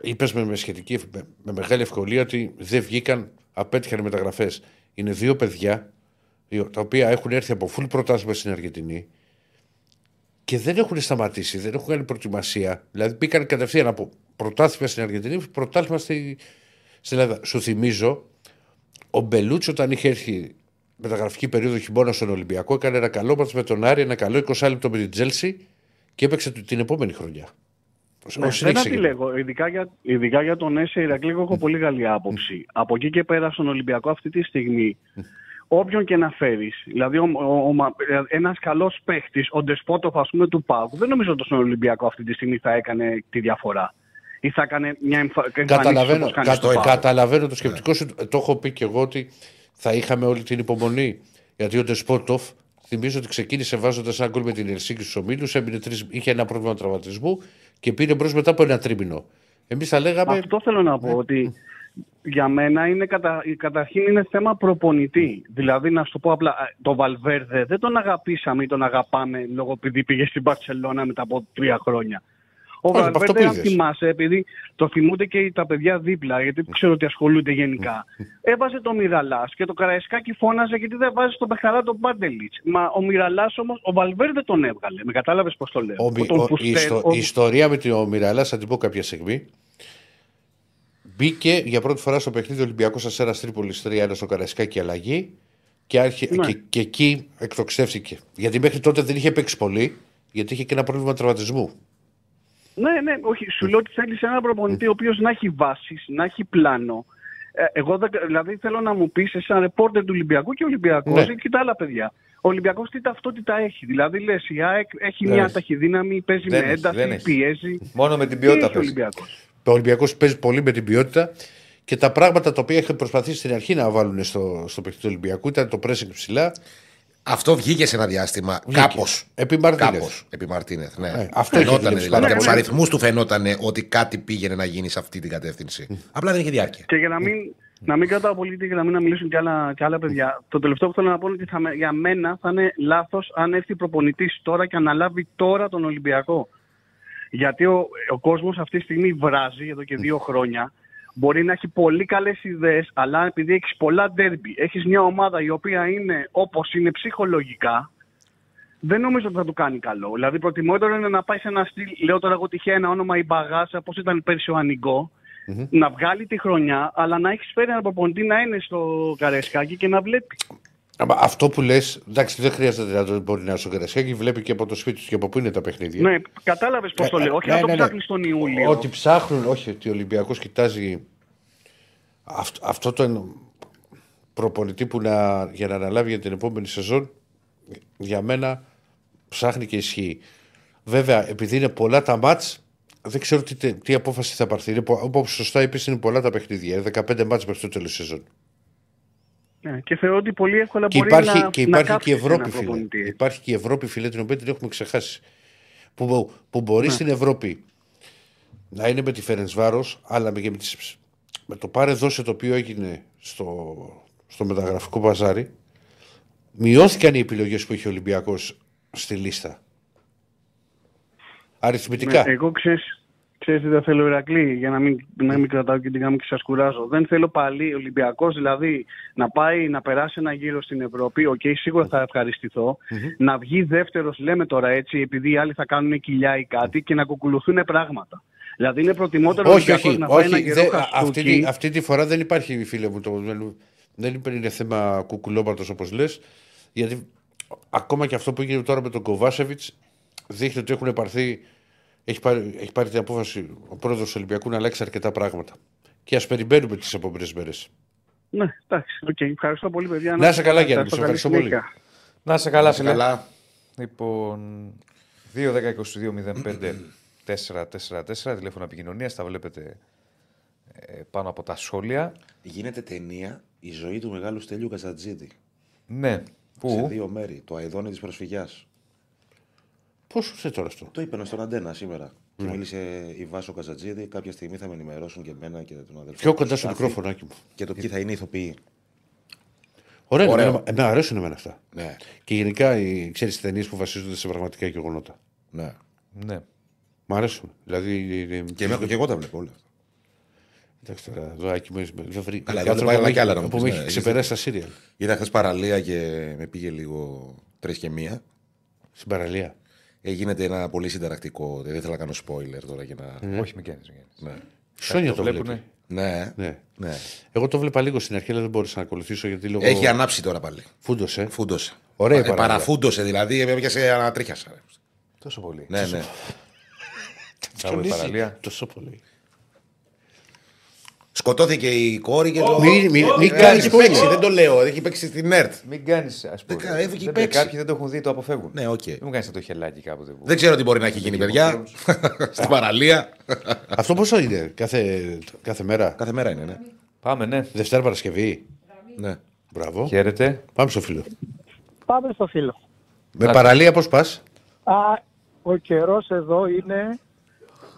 είπες με, με, σχετική, με, με μεγάλη ευκολία ότι δεν βγήκαν, απέτυχαν οι μεταγραφές. Είναι δύο παιδιά δύο- τα οποία έχουν έρθει από full πρωτάθλημα στην Αργεντινή και δεν έχουν σταματήσει, δεν έχουν κάνει προετοιμασία. Δηλαδή μπήκαν κατευθείαν από πρωτάθλημα στην Αργεντινή, πρωτάθλημα στη, στην Ελλάδα. Σου θυμίζω, ο Μπελούτσο όταν είχε έρθει μεταγραφική περίοδο χειμώνα στον Ολυμπιακό, έκανε ένα καλό μάτς με τον Άρη, ένα καλό 20 λεπτό με την Τζέλσι και έπαιξε την επόμενη χρονιά. Ναι, Ως δεν θα συνέχισε τη και- λέγω. Ειδικά για, ειδικά για τον Έσε Ηρακλή έχω πολύ καλή άποψη. Από εκεί και πέρα στον Ολυμπιακό αυτή τη στιγμή, όποιον και να φέρεις, δηλαδή ο, ο, ο, ένας καλός παίχτης, ο Ντεσπότοφ ας πούμε του Πάουκ, δεν νομίζω ότι στον Ολυμπιακό αυτή τη στιγμή θα έκανε τη διαφορά. Ή θα έκανε μια εμφα... εμφανίση Καταλαβαίνω, όπως κάνει κατα- στο ΠΑΟΚ. καταλαβαίνω το σκεπτικό σου. Το έχω πει και εγώ ότι θα είχαμε όλη την υπομονή. Γιατί ο Ντεσπότοφ θυμίζω ότι ξεκίνησε βάζοντας ένα γκολ με την Ελσίνκη στους ομίλους, είχε ένα πρόβλημα τραυματισμού και πήρε μπρος μετά από ένα τρίμηνο. Εμείς θα λέγαμε. Αυτό θέλω να πω ότι για μένα είναι κατα... καταρχήν είναι θέμα προπονητή. Δηλαδή, να σου το πω απλά, ε, το Βαλβέρδε δεν τον αγαπήσαμε ή τον αγαπάμε λόγω επειδή πήγε στην Παρσελώνα μετά από τρία χρόνια. Ο Όχι, από αυτό Βαλβέρδε, που αν είδες. θυμάσαι, επειδή το θυμούνται και τα παιδιά δίπλα, γιατί ξέρω ότι ασχολούνται γενικά. Έβαζε το Μιραλά και το Καραϊσκάκι φώναζε γιατί δεν βάζει τον Πεχαρά τον Πάντελιτ. Μα ο Μιραλά όμως, ο Βαλβέρδε τον έβγαλε. Με κατάλαβες πώς το λέω. Ο, Μι- Τον ο- η, Πουστέρ, ιστο- ο- η ιστορία με τον Μιραλά, θα την πω κάποια στιγμή. Μπήκε για πρώτη φορά στο παιχνίδι Ολυμπιακός Αστέρα Τρίπολης 3-1 στο Καραϊσκάκι αλλαγή και, άρχι- Ναι. και, και εκεί εκτοξεύτηκε. Γιατί μέχρι τότε δεν είχε παίξει πολύ, γιατί είχε και ένα πρόβλημα τραυματισμού. Ναι, ναι, όχι. Σου λέω ότι θέλεις έναν προπονητή ο οποίος να έχει βάσεις, να έχει πλάνο. Ε, εγώ δεν, δηλαδή θέλω να μου πεις, εσύ σαν ρεπόρτερ του Ολυμπιακού και ο Ολυμπιακός Ναι. και τα άλλα παιδιά. Ο Ολυμπιακός τι ταυτότητα έχει. Δηλαδή λες, η ΑΕΚ έχει Δεν μια έχει. ταχυδύναμη, παίζει Δεν με έχει, ένταση, δεν έχει. πιέζει. Μόνο με την Τι ποιότητα έχει ο παίζει. Ολυμπιακός. Ο Ολυμπιακός παίζει πολύ με την ποιότητα και τα πράγματα τα οποία είχαν προσπαθήσει στην αρχή να βάλουν στο, στο παιχνίδι του Ολυμπιακού ήταν το pressing ψηλά. Αυτό βγήκε σε ένα διάστημα. Βγήκε. Κάπως. Επί Μαρτίνεθ. Κάπως, επί Μαρτίνεθ. Ναι. Ε, αυτό είχε φαινόταν δουλέψει δηλαδή. πάρα Από τους πολύ. αριθμούς του φαινόταν ότι κάτι πήγαινε να γίνει σε αυτή την κατεύθυνση. Απλά δεν είχε διάρκεια. Και για να μην, να μην κρατάω πολύ και να μην να μιλήσουν και άλλα, και άλλα παιδιά. Το τελευταίο που θέλω να πω είναι ότι θα, με- για μένα θα είναι λάθος αν έρθει προπονητής τώρα και αναλάβει τώρα τον Ολυμπιακό. Γιατί ο, ο κόσμος αυτή τη στιγμή βράζει εδώ και δύο χρόνια. Μπορεί να έχει πολύ καλές ιδέες, αλλά επειδή έχεις πολλά ντέρμπι, έχεις μια ομάδα η οποία είναι όπως είναι ψυχολογικά, δεν νομίζω ότι θα του κάνει καλό. Δηλαδή, προτιμότερο είναι να πάει σε ένα στυλ, λέω τώρα εγώ τυχαία ένα όνομα η Μπαγάσα, όπω ήταν πέρσι ο ανικο να βγάλει τη χρονιά, αλλά να έχεις φέρει έναν προπονητή να είναι στο καρέσκάκι και να βλέπει. Άμα αυτό που λες, εντάξει, δεν χρειάζεται να το μπορεί να είναι στο Καρασιάκι, βλέπει και από το σπίτι του και από πού είναι τα παιχνίδια. Ναι, κατάλαβες πώς το λέω. Όχι Ναι, να το ναι, ναι. ψάχνεις τον Ιούλιο. Ότι ψάχνουν, όχι, ότι ο Ολυμπιακός κοιτάζει αυτό, αυτό το εν- προπονητή που να, για να αναλάβει για την επόμενη σεζόν, για μένα ψάχνει και ισχύει. Βέβαια, επειδή είναι πολλά τα μάτς, δεν ξέρω τι, τε- τι απόφαση θα πάρθει. Είναι, πο- όπως σωστά είπες, είναι πολλά τα παιχνίδια. Είναι 15 μάτς μέχρι το τέλος της σεζόν. Ναι, και θεωρώ ότι πολύ εύκολα Και μπορεί υπάρχει, να, και να υπάρχει και η κάψεις Ευρώπη, έναν φίλε. προπονητή. Υπάρχει και η Ευρώπη, φίλε, την οποία την έχουμε ξεχάσει. Που, μπο- που μπορεί Ναι. στην Ευρώπη να είναι με τη Φερενσβάρος, αλλά με, και με, τις, με το πάρε δώσε το οποίο έγινε στο, στο μεταγραφικό παζάρι, μειώθηκαν οι επιλογές που είχε ο Ολυμπιακός στη λίστα. Αριθμητικά. Ναι, εγώ ξέρεις, ξέρεις τι δεν θέλω Ηρακλή, για να μην, να μην κρατάω και την γάμη και σας κουράζω. Δεν θέλω πάλι Ολυμπιακός δηλαδή να πάει να περάσει ένα γύρο στην Ευρώπη, οκ, σίγουρα θα ευχαριστηθώ να βγει δεύτερος, λέμε τώρα έτσι, επειδή οι άλλοι θα κάνουν κοιλιά ή κάτι και να κουκουλουθούν πράγματα. Δηλαδή είναι προτιμότερο ο όχι, Ολυμπιακός όχι. να πάει ένα όχι γερό δε- χαστούκι. αυτή, τη- αυτή τη φορά δεν υπάρχει, φίλε μου. Το, δεν, δεν είναι θέμα κουκουλώματος όπως λες. Γιατί ακόμα και αυτό που έγινε τώρα με τον Κοβάσεβιτς δείχνει ότι έχουν παρθεί. Έχει πάρει, έχει πάρει την απόφαση ο πρόεδρος του Ολυμπιακού να αλλάξει αρκετά πράγματα. Και ας περιμένουμε τις επόμενες μέρες. Ναι, εντάξει, οκ. Ευχαριστώ πολύ παιδιά. Να είσαι καλά, Γιάννη, Ευχαριστώ, σε καλή ευχαριστώ πολύ. συνέχεια. Να είσαι καλά, φίλε. Καλά. Λοιπόν, 2-10-22-05-4-4-4 τηλέφωνο επικοινωνίας. Τα βλέπετε ε, πάνω από τα σχόλια. Γίνεται ταινία η ζωή του μεγάλου Στέλιου Καζατζίδη. Ναι. Σε Πού; δύο μέρη. Το αηδόνι της προσφυγιάς. Πόσο σε τώρα αυτό. Το είπαν στον Αντένα σήμερα. Και μίλησε η Βάσο Καζατζίδη. Κάποια στιγμή θα με ενημερώσουν και εμένα και τον αδελφό. Πιο μου, κοντά στο Στάθη, μικρόφωνο, μου. Και το ποιοι θα είναι οι ηθοποιοί. Ωραία, Ωραίο. εμένα, εμένα αρέσουν εμένα αυτά. Ναι, Και γενικά οι ξέρεις, ταινίες που βασίζονται σε πραγματικά γεγονότα. ναι. Ναι. Μ' αρέσουν. Δηλαδή. ε, Και, με, και εγώ τα βλέπω όλα. Εντάξει τώρα, εδώ άκη μου δεν βρει. Καλά, και εδώ άνθρωπο πάει που άλλα κι άλλα να έχει- μου που πεις, με ναι, έχει έχεις ξεπεράσει τα σύριαλ. Είδα χθες παραλία και με πήγε λίγο τρεις και μία. Στην παραλία. Ε, γίνεται ένα πολύ συνταρακτικό. Δεν θέλω να κάνω spoiler τώρα για να. Όχι, μην κάνεις, μην κάνεις. Ναι. Σόνια το βλέπουνε. βλέπει. Ναι. Ναι. ναι. Εγώ το βλέπα λίγο στην αρχή, αλλά δεν μπόρεσα να ακολουθήσω γιατί λόγω. Έχει ανάψει τώρα πάλι. Φούντωσε. Φούντωσε. Ωραία η Ε, παραλία. Παραφούντωσε δηλαδή, με έπιασε ανατρίχιασα. Τόσο πολύ. Ναι, ναι. Μπράβο, η παραλία. Τόσο πολύ. Σκοτώθηκε η κόρη και το. Μη- μη- μη Ε, κάνεις έχει παίξει, spoiler. δεν το λέω. Έχει παίξει στην ΕΡΤ. Μην κάνεις, ας πούμε. κα- έχει Δεν- παίξει. Κάποιοι δεν το έχουν δει, το αποφεύγουν. Ναι, οκ. Μην μου κάνεις το χελάκι κάποτε. που- Δεν ξέρω τι μπορεί να έχει γίνει, παιδιά. Στην παραλία. Αυτό πόσο είναι κάθε, κάθε μέρα; Κάθε μέρα είναι, ναι. Πάμε, ναι. Δευτέρα Παρασκευή. ναι. Μπράβο. Χαίρετε. Πάμε στο φίλο. Πάμε στο φίλο. Με παραλία πώς πας; Α, ο καιρός εδώ είναι.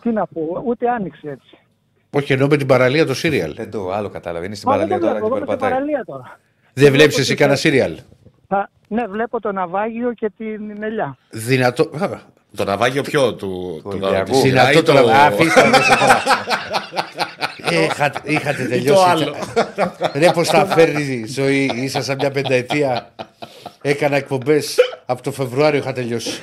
Τι να πω, ούτε άνοιξε έτσι. Όχι, εννοώ με την παραλία το σύριαλ. Δεν το άλλο κατάλαβε. Είναι στην Μα δεν παραλία το τώρα βλέπω, και εγώ είμαι στην περπατάει. παραλία τώρα. Δεν βλέπεις εσύ ότι κανένα θα- σύριαλ. Α, ναι, βλέπω το ναυάγιο και την ελιά. Δυνατό. Α, Το ναυάγιο ποιο του. του Ολυμπιακού. της Δυνατό Σιράη, το να. Αφήστε να τώρα. Ε, είχατε- Είχατε τελειώσει. άλλο. Ρε, πώς τα φέρνει η ζωή. Ήσασταν μια πενταετία. Έκανα εκπομπές από το Φεβρουάριο είχα τελειώσει.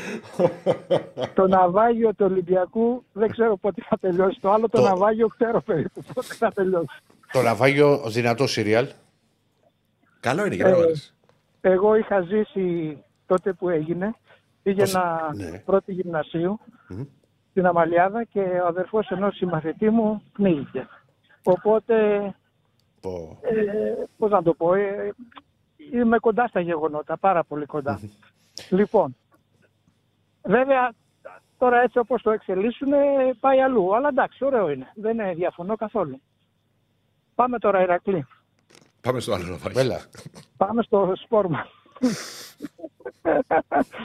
το ναυάγιο του Ολυμπιακού δεν ξέρω πότε θα τελειώσει. Το άλλο το, Το- ναυάγιο ξέρω περίπου πότε θα τελειώσει. Το ναυάγιο δυνατό σύριαλ. Καλό είναι, για να Ε, βάλεις. Εγώ είχα ζήσει τότε που έγινε. Πήγαινα ναι. πρώτη γυμνασίου στην Αμαλιάδα και ο αδερφός ενός συμμαθητή μου πνίγηκε. Οπότε, Πω. ε, πώς να το πω, ε, είμαι κοντά στα γεγονότα, πάρα πολύ κοντά. λοιπόν, βέβαια τώρα έτσι όπως το εξελίσσουν πάει αλλού, αλλά εντάξει, ωραίο είναι, δεν ε, διαφωνώ καθόλου. Πάμε τώρα Ηρακλή, Πάμε στο άλλο ροβάκι. Έλα. πάμε στο σπόρμα.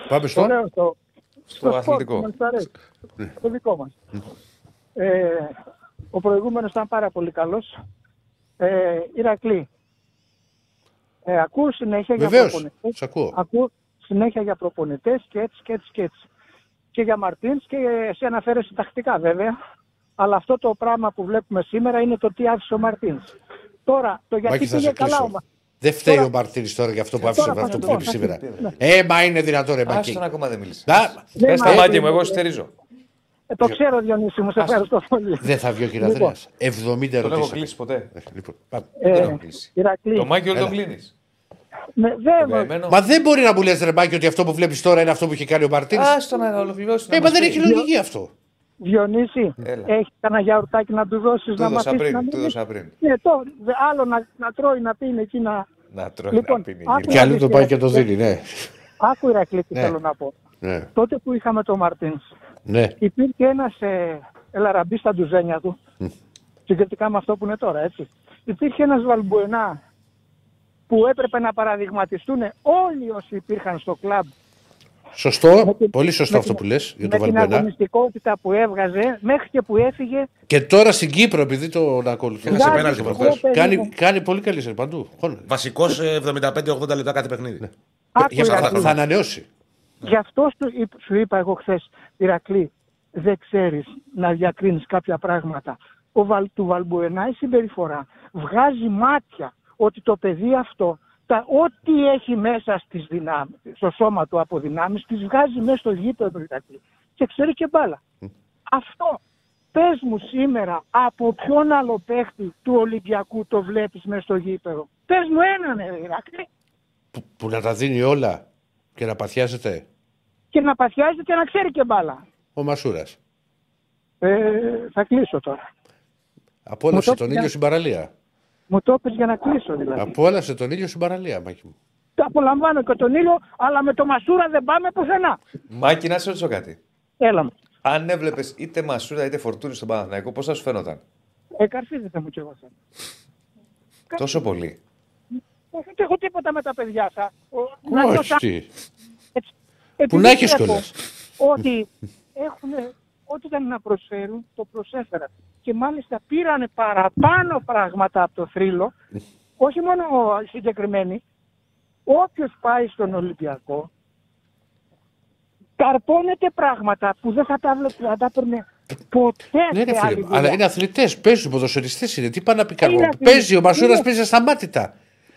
Πάμε στο. Ωραίο το, Στο σπορ αθλητικό. που μας αρέσει. Το δικό μας. Ε, ο προηγούμενος ήταν πάρα πολύ καλός. Ε, Ηρακλή, ε, ακούω συνέχεια για Βεβαίως. προπονητές. Σ' ακούω. Ακούω συνέχεια για προπονητές και έτσι και έτσι και έτσι. Και για Μαρτίνς και εσύ αναφέρεσαι τακτικά βέβαια. Αλλά αυτό το πράγμα που βλέπουμε σήμερα είναι το τι άφησε ο Μαρτίνς. Τώρα, το γιατί Μάκη, θα πήγε σε καλά κλείσω. ο Μα- Δεν φταίει Τώρα- ο Μαρτίνη τώρα για αυτό που άφησε Τώρα θα αυτό σου που πω, βλέπει θα σου σήμερα. πω. Ε, μα είναι δυνατόν, ρε Μάκη. Άστον ακόμα δεν μίλησε. Να, Ναι, Πες μα- τα μάκη μου, εγώ στερίζω. Ε, το ξέρω Διονύση μου, σε ευχαριστώ πολύ. Δεν θα βγει ο Λοιπόν. κύριο 70 Τον έχω ερωτήσεις. κλείσει ποτέ. Λοιπόν, πάμε. Ε, Δεν έχω κλείσει. Ηρακλή, Το μάκι όλο τον Έλα. κλείνει. με, δεν, Καημένο. Μα δεν μπορεί να μου λες, ρε Μάκη, ότι αυτό που βλέπεις τώρα είναι αυτό που είχε κάνει ο Μαρτίνη. Άστον να ολοκληρώσει. Ε, μα δεν έχει λογική αυτό. Διονύση, Έλα. έχεις κανένα γιαουρτάκι να του δώσεις Του να δώσα μαθήσει να πριν. Του μιλήσεις; δώσα πριν. Ναι, το, δε- άλλο να, να τρώει, να πίνει εκεί να... Να τρώει Λοιπόν, να πίνει. άκου- γύρω. Και αλλού το πάει και το δίνει, ναι. Άκου Ηρακλή τι Ναι. θέλω να πω. Ναι. Τότε που είχαμε τον Μαρτίνς, ναι. υπήρχε ένας ε, ελαραμπής στα ντουζένια του, συγκριτικά με αυτό που είναι τώρα, έτσι. Υπήρχε ένας Βαλμπουενά που έπρεπε να παραδειγματιστούν όλοι όσοι υπήρχαν στο κλαμπ Σωστό, πολύ σωστό με αυτό την- που λες για με το την Βαλμπουενά. αγωνιστικότητα που έβγαζε μέχρι και που έφυγε Και τώρα στην Κύπρο, επειδή τον ακολουθώ. Έχασε Γεια πέναλτι σου, προχθές. παιδί Κάνει, μου. κάνει πολύ καλή σε παντού. Χώρο. Βασικός 75-80 λεπτά κάθε παιχνίδι. Άκου, Για Ηρακλή. θα, θα ανανεώσει. Γι' αυτό σου, είπ- σου είπα εγώ χθες, Ηρακλή, δεν ξέρεις να διακρίνεις κάποια πράγματα. Ο Βαλ, του Βαλμπουενά η συμπεριφορά βγάζει μάτια ότι το παιδί αυτό, τα, ό,τι έχει μέσα στις δυνάμεις, στο σώμα του από δυνάμεις, τις βγάζει μέσα στο γήπεδο Ηρακλή. Και ξέρει και μπάλα. Αυτό. Πες μου σήμερα από ποιον άλλο παίχτη του Ολυμπιακού το βλέπεις μέσα στο γήπεδο; Πες μου έναν ε, Ηρακλή. Που, που να τα δίνει όλα και να παθιάζεται Και να παθιάζεται και να ξέρει και μπάλα. ο Μασούρας. Ε, θα κλείσω τώρα. Απόλαυσε Μου το τον πια- ήλιο στην παραλία. Μου το είπες για να κλείσω δηλαδή. Απόλαυσε τον ήλιο στην παραλία, Μάκη μου. Τα απολαμβάνω και τον ήλιο, αλλά με το Μασούρα δεν πάμε πουθενά. Μάκη, να σε ρωτήσω κάτι. Έλα μου. Αν έβλεπες είτε Μασούρα είτε Φορτούνη στον Παναθηναϊκό, πώς θα σου φαίνονταν; Ε, καρφίζεται μου κι εγώ σαν. Τόσο πολύ. Δεν έχω τίποτα με τα παιδιά σα. Να το Όχι. Σα- τι. έτσι. Που Επειδή να έχεις βλέπω κιόλας. Ότι έχουν ό,τι ήταν να προσφέρουν, το προσέφεραν. Και μάλιστα πήραν παραπάνω πράγματα από το θρύλο, όχι μόνο οι συγκεκριμένοι. Όποιος πάει στον Ολυμπιακό, καρπώνεται πράγματα που δεν θα τα, βλέ- θα τα έπαιρνε ποτέ Ναι, σε ρε άλλη φίλε, μου, δουλειά. αλλά είναι αθλητές. Παίζουν ποδοσφαιριστές είναι. Τι πάνε να πει καλό. Είναι αθλητές. Παίζει ο Μασούρας, Είναι. παίζει ασταμάτητα.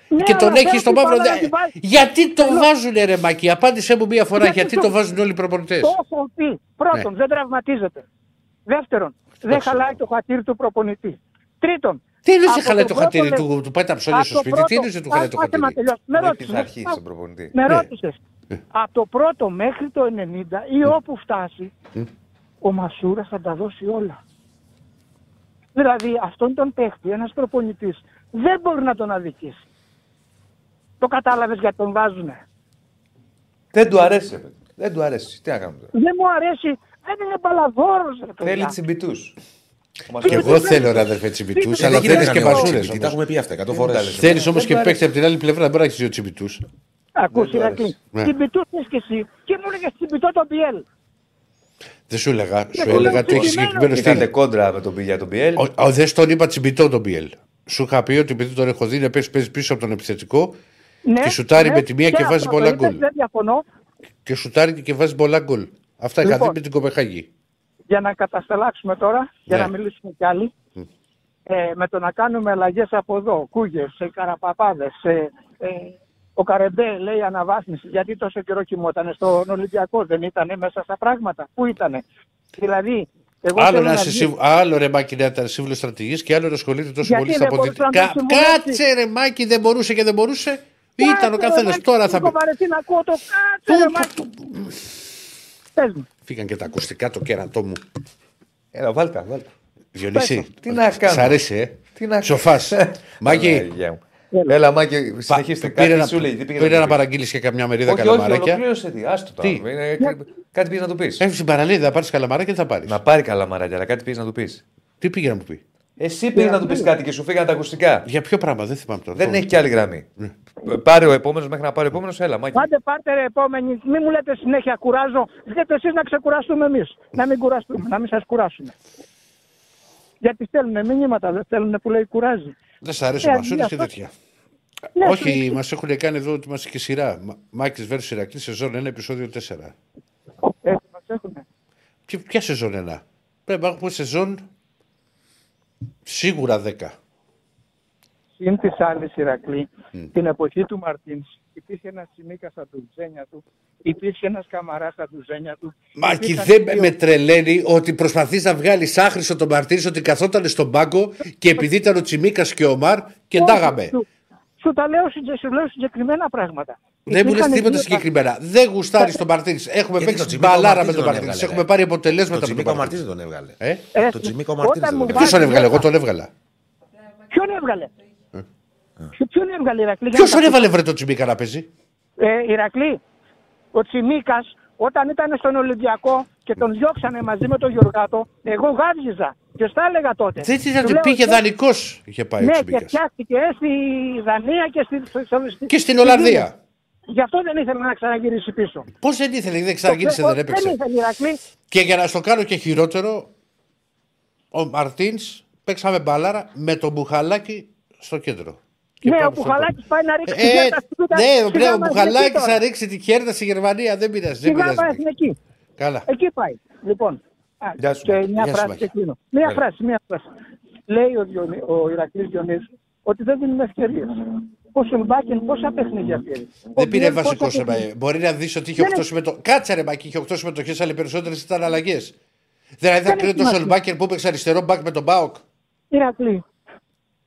Ναι, και τον αλλά έχεις θέλω στο την μαύρο. μπάλα να δε- τη βάζεις. Γιατί το Θέλω- βάζουν, ρε Μακή, απάντησέ μου μία φορά. Γιατί Γιατί το- το βάζουν όλοι οι προπονητές. Το έχω πει. Πρώτον, Ναι. δεν τραυματίζεται. Δεύτερον, δεν χαλάει το χατήρι του προπονητή. Τρίτον, Τι είναι από σε χαλάει το πρώτο χατήρι λεπτό- του, του πάει τα ψώνια από στο το σπίτι; Τι πρώτο- είναι σε του χαλάει το Άσε να χατήρι; τελειώσω. Με Είναι ρώτησες. πειθαρχή Α, στον προπονητή. Με Ναι. ρώτησες. Από το πρώτο μέχρι το 90 ή όπου φτάσει, ο Μασούρας θα τα δώσει όλα. Δηλαδή αυτόν τον παίχτη, ένας προπονητής, δεν μπορεί να τον αδικήσει. Το κατάλαβες γιατί τον βάζουνε. Δεν του αρέσει. ρε παιδί. Δεν του αρέσει. Τι να κάνουμε τώρα; Δεν μου αρέσει, δεν είναι μπαλαδόρος ρε παιδιά. Θέλει τσιμπητούς. Και εγώ θέλω ρε αδερφέ τσιμπητούς, Δεν αλλά γίνεται θέλει να και μην μασούρε. Τι τα έχουμε πει αυτά 100 φορές. Θέλεις όμως και παίκτη από την άλλη πλευρά, δεν μπορείς να έχεις δύο τσιμπητούς. Ακούς του Ηρακλή. αρέσει. Ναι. Τσιμπητούς είσαι και εσύ και μου έλεγες τσιμπητό το BL. Δεν σου έλεγα, σου Εγώ έλεγα λέω ότι έχει συγκεκριμένο. συγκεκριμένο Είχατε στυλ. κόντρα με τον Πι- για τον Πιέλ. Ο- ο- Δεν στον είπα τσιμπητό τον Μπιέλ. Σου είχα πει ότι επειδή τον έχω δει να παίζει παίζεις πίσω από τον επιθετικό Ναι, Και σουτάρει ναι, με τη μία και αυτό βάζει το πολλά είπες, γκολ. Δεν διαφωνώ. και σουτάρει και βάζει πολλά γκολ. Αυτά είχα Λοιπόν. δει με την Κοπεχάγη. Για να κατασταλάξουμε τώρα, για Ναι. να μιλήσουμε κι άλλοι, ε, με το να κάνουμε αλλαγές από εδώ, κούγες, σε καραπαπάδες. Ε, ο Καρεμπέ λέει αναβάθμιση. Γιατί τόσο καιρό κοιμόταν στον Ολυμπιακό, δεν ήταν μέσα στα πράγματα. Πού ήτανε; Δηλαδή, εγώ Άλλο, θέλω να να είσαι βγει- σύμβ- άλλο ρε Μάκη να ήταν σύμβουλο στρατηγής και άλλο να ασχολείται τόσο Γιατί πολύ στα δεν μπορούσε πολιτικά. να το συμβουλεύσει. Κάτσε ρε Μάκη, δεν μπορούσε και δεν μπορούσε; Ήταν ο Κάτσε, ρε, καθένας. Μάκη, Τώρα θα έχω πει. βαρεθεί να ακούω το κάτσε, ρε, Μάκη. Πες μου. Φύγαν και τα ακουστικά το κέρατό μου. Έλα, βάλτε, βάλτε. Διονύση. Τι να κάνω; Σ' αρέσει, ε. Τι να Σοφάς. Μάκη, Παναγία μου. Έλα, Μάκη, πα- συνεχίστε. πήρε Κάτι να, σου λέει. τι πήγε πήρε να να του πεις; παραγγείλεις και καμιά μερίδα Όχι, όχι, καλαμαράκια; ολοκλήρωσε τι. Άστο τώρα. Τι; Είναι- Κάτι πήγες να του πεις. Έχει στην παραλία, θα πάρεις καλαμαράκια και θα πάρεις. Να πάρει καλαμαράκια, αλλά κάτι πήγες να του πεις. Τι πήγε να μου πει; Εσύ πήγε να του πεις κάτι και σου φύγανε τα ακουστικά. Για ποιο πράγμα, δεν θυμάμαι τώρα. Δεν Το- έχει κι άλλη γραμμή. Πάρε ο επόμενος μέχρι να πάρει ο επόμενος, έλα, Μάκη. Πάντε πάρτε ρε επόμενη, μην μου λέτε συνέχεια κουράζω. Βγείτε εσείς να ξεκουραστούμε εμείς. Να μην κουραστούμε, να μην σας κουράσουμε. Γιατί στέλνουν μηνύματα, δεν στέλνουν που λέει κουράζει. Δεν σ' αρέσει ο Ε, Μασούρη και αυτό- τέτοια. Ναι, Όχι, μας έχουν κάνει εδώ ότι είμαστε και σειρά. Μάκης Βέρσου Ηρακλής, σεζόν 1, επεισόδιο 4. Έτσι μας έχουνε. Και ποια σεζόν 1. Πρέπει να έχουμε σεζόν σίγουρα 10. Συν τη άλλη Ηρακλή, την εποχή του Μαρτίνς, υπήρχε ένας Τσιμίκα στα τουζένια του, υπήρχε ένας Καμαρά στα τουζένια του. Μάκη, υπήρχαν δεν δύο- με τρελαίνει ότι προσπαθείς να βγάλεις άχρηστο τον Μαρτίνη ότι καθόταν στον πάγκο και επειδή ήταν ο Τσιμίκας και ο Μαρ και Όχι, ντάγαμε. Σου, σου τα λέω, συγκε- σου λέω συγκεκριμένα πράγματα. Δεν μου λε Υπήρχαν τίποτα δύο- συγκεκριμένα. Δεν γουστάρεις τον Μαρτίνη. Έχουμε Γιατί παίξει το Τσιμίκα ο μπαλάρα με Μαρτίνς τον τον Μαρτίνη. έβγαλε, Έχουμε ρε. πάρει Το αποτελέσματα με τον Τσιμίκα ο Μαρτίνς Μαρτίνη. δεν τον έβγαλε. Ε; Ε, Το Τσιμίκα ο όταν Μαρτίνς μου δεν τον βάζει Ποιος τον έβγαλε, μέσα- εγώ τον έβγαλα. Ποιον έβγαλε; Ποιο- Ποιον έβγαλε Ηρακλή; για Ποιος να τον τα- έβαλε βρε το Τσιμίκα να παίζει; Ε, Ηρακλή, ο Τσιμίκας όταν ήταν στον Ολυμπιακό και τον διώξανε μαζί με τον Γιωργάτο, εγώ γάβγιζα. Και στα έλεγα τότε; Δεν Του ήταν, λέω, πήγε «Ε, δανεικός. Είχε πάει ο Ναι, και Τσιμίκα. φτιάχτηκε ε, στη Δανία και, στη, στο- στη- Και στην στη Ολλανδία. Λίβια. Γι' αυτό δεν ήθελε να ξαναγυρίσει πίσω. Πώς δεν ήθελε, δεν ξαναγύρισε, δεν Δεν έπαιξε. ήθελε Ηρακλή. Και για να στο κάνω και χειρότερο, ο Μαρτίνς παίξαμε μπαλάρα με τον Μπουχαλάκη στο κέντρο. Και Ναι, ο πάμε στο Πουχαλάκης πάει να ρίξει τη Ε, χέρτα στην Τούτα. ναι, Στη ναι, ο Γάμα Μπουχαλάκης Εθνική θα τώρα. ρίξει τη χέρτα στη Γερμανία. Δεν πειράζει. Στη Δεν Γάμα πειράζει. Εθνική. Καλά. Εκεί πάει. Λοιπόν. Α, Γεια σου, και Μάκη. μια Γεια σου, φράση Μάκη. και κλείνω. Μια Έλα. φράση, μια φράση. Λέει ο, Διονύ, ο Ηρακλής Διονύσης ότι δεν δίνουν ευκαιρίες. Ο Σουλμπάκεν πόσα παιχνίδια πήρε. Ο Δεν πήρε Μπιέλ βασικό πόσα σε παιχνίδια. Μπορεί να δεις ότι είχε Δεν 8 είναι- συμμετοχέ. Κάτσε ρε Μάκη, είχε 8 συμμετοχές, αλλά οι περισσότερες ήταν αλλαγές. Δηλαδή θα Δεν κρίνει έχει το σημασία. Σολμπάκερ που έπαιξε αριστερό μπακ με τον Μπάουκ. Ηρακλή.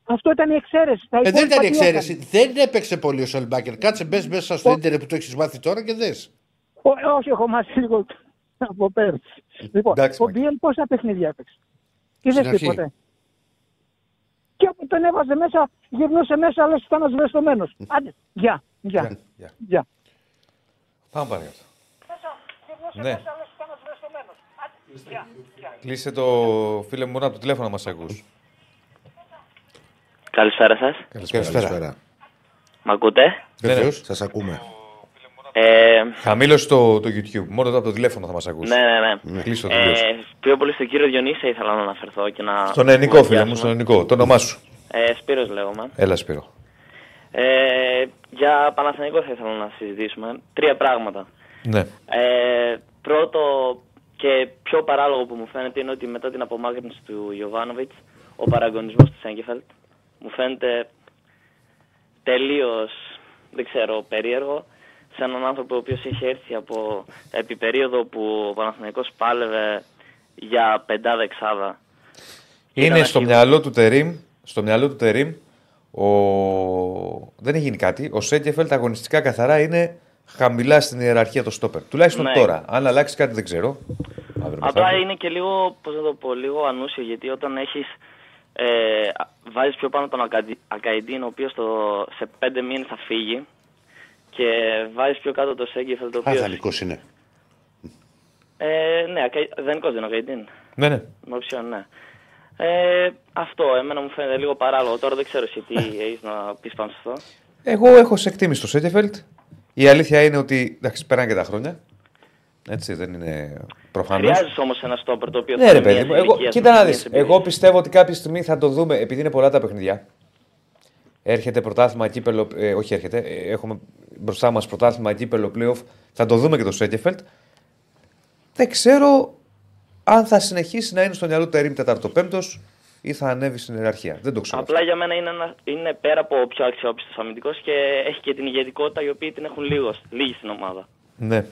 Αυτό ήταν η εξαίρεση. Τα Ε, δεν υπόλοιπα ήταν η τι εξαίρεση. έκανε. Δεν έπαιξε πολύ ο Σολμπάκερ. Κάτσε μπες μέσα στο ίντερνετ που το έχεις μάθει τώρα και δες. Ο- όχι, έχω μάθει λίγο από πέρυσι. Λοιπόν, Εντάξει, ο Μάκη. Μπιέλ πόσα παιχνίδια έπαιξε. Είδε Στην αρχή. Τίποτε. Και όπου τον έβαζε μέσα, γυρνούσε μέσα, αλλά ήταν ασβεστομένος. Άντε, γεια, γεια, Γεια. γεια. Πάμε πάλι. Ναι. Ναι. Κλείσε το φίλε μου μόνο από το τηλέφωνο να μας ακούς. Καλησπέρα σας. Καλησπέρα. Μ' ακούτε; Βεβαίως. Σας ακούμε. Ε, Χαμήλωσε το, το YouTube. Μόνο από το τηλέφωνο θα μας ακούσει. ναι, ναι, ναι. Κλείσε το τελείως. Ε, πιο πολύ στον κύριο Διονύση ήθελα να αναφερθώ και να. Στον ελληνικό, φίλε μου, κουβεντιάσουμε. στον ελληνικό. Το όνομά σου. Ε, Σπύρος λέγομαι. Έλα, Σπύρο. Ε, για Παναθηναϊκό θα ήθελα να συζητήσουμε. Τρία πράγματα. Ναι. Ε, πρώτο και πιο παράλογο που μου φαίνεται είναι ότι μετά την απομάκρυνση του Ιωβάνοβιτς, ο παραγωνισμός του Σέγκεφελτ μου φαίνεται τελείως, δεν ξέρω, περίεργο σε έναν άνθρωπο ο οποίος έχει έρθει από επί περίοδο που ο Παναθηναϊκός πάλευε για πεντάδα-εξάδα. Είναι Ήταν στο αρχή- μυαλό του Τερίμ, στο μυαλό του Τερίμ, ο... δεν έχει γίνει κάτι. Ο Σέγκεφελτ αγωνιστικά καθαρά είναι χαμηλά στην ιεραρχία το στόπερ. Τουλάχιστον Ναι. τώρα. Αν αλλάξει κάτι δεν ξέρω. Αύριο Απλά μεθαύριο. είναι και λίγο, πώς να το πω, λίγο ανούσιο γιατί όταν έχεις ε, βάζεις πιο πάνω τον Ακαντι- Ακαϊντίν ο οποίος το, σε πέντε μήνες θα φύγει και βάζεις πιο κάτω το Σέγκεφελ το Α, οποίο... δανεικός είναι. Ε, ναι, Ακα- δανεικός δεν είναι ο Ακαϊντίν. Ναι, ναι. Με οψιόν, ναι. Ε, αυτό, εμένα μου φαίνεται λίγο παράλογο. Τώρα δεν ξέρω εσύ τι έχεις να πεις πάνω σε αυτό. Εγώ έχω σε εκτίμηση το Σέγκεφελτ. Η αλήθεια είναι ότι εντάξει, περνάνε και τα χρόνια. Έτσι, δεν είναι προφανώς. Χρειάζεσαι όμως ένα στόπερ το οποίο Ναι, θα ρε είναι παιδί μιας μου. Εγώ, ηλικίας, κοίτα να μιας δεις. εμπειρίας. Εγώ πιστεύω ότι κάποια στιγμή θα το δούμε, επειδή είναι πολλά τα παιχνιδιά. Έρχεται πρωτάθλημα κύπελο. Ε, όχι, έρχεται. ε, Έχουμε μπροστά μας πρωτάθλημα κύπελο playoff. Θα το δούμε και το Σέγκεφελτ. Δεν ξέρω αν θα συνεχίσει να είναι στο μυαλό του Τερήμ 4ο-5ο ή θα ανέβει στην ιεραρχία. Δεν το ξέρω. Απλά για μένα είναι, ένα, είναι πέρα από ο πιο αξιόπιστος αμυντικός και έχει και την ηγετικότητα οι οποίοι την έχουν λίγος, λίγοι στην ομάδα. Ναι.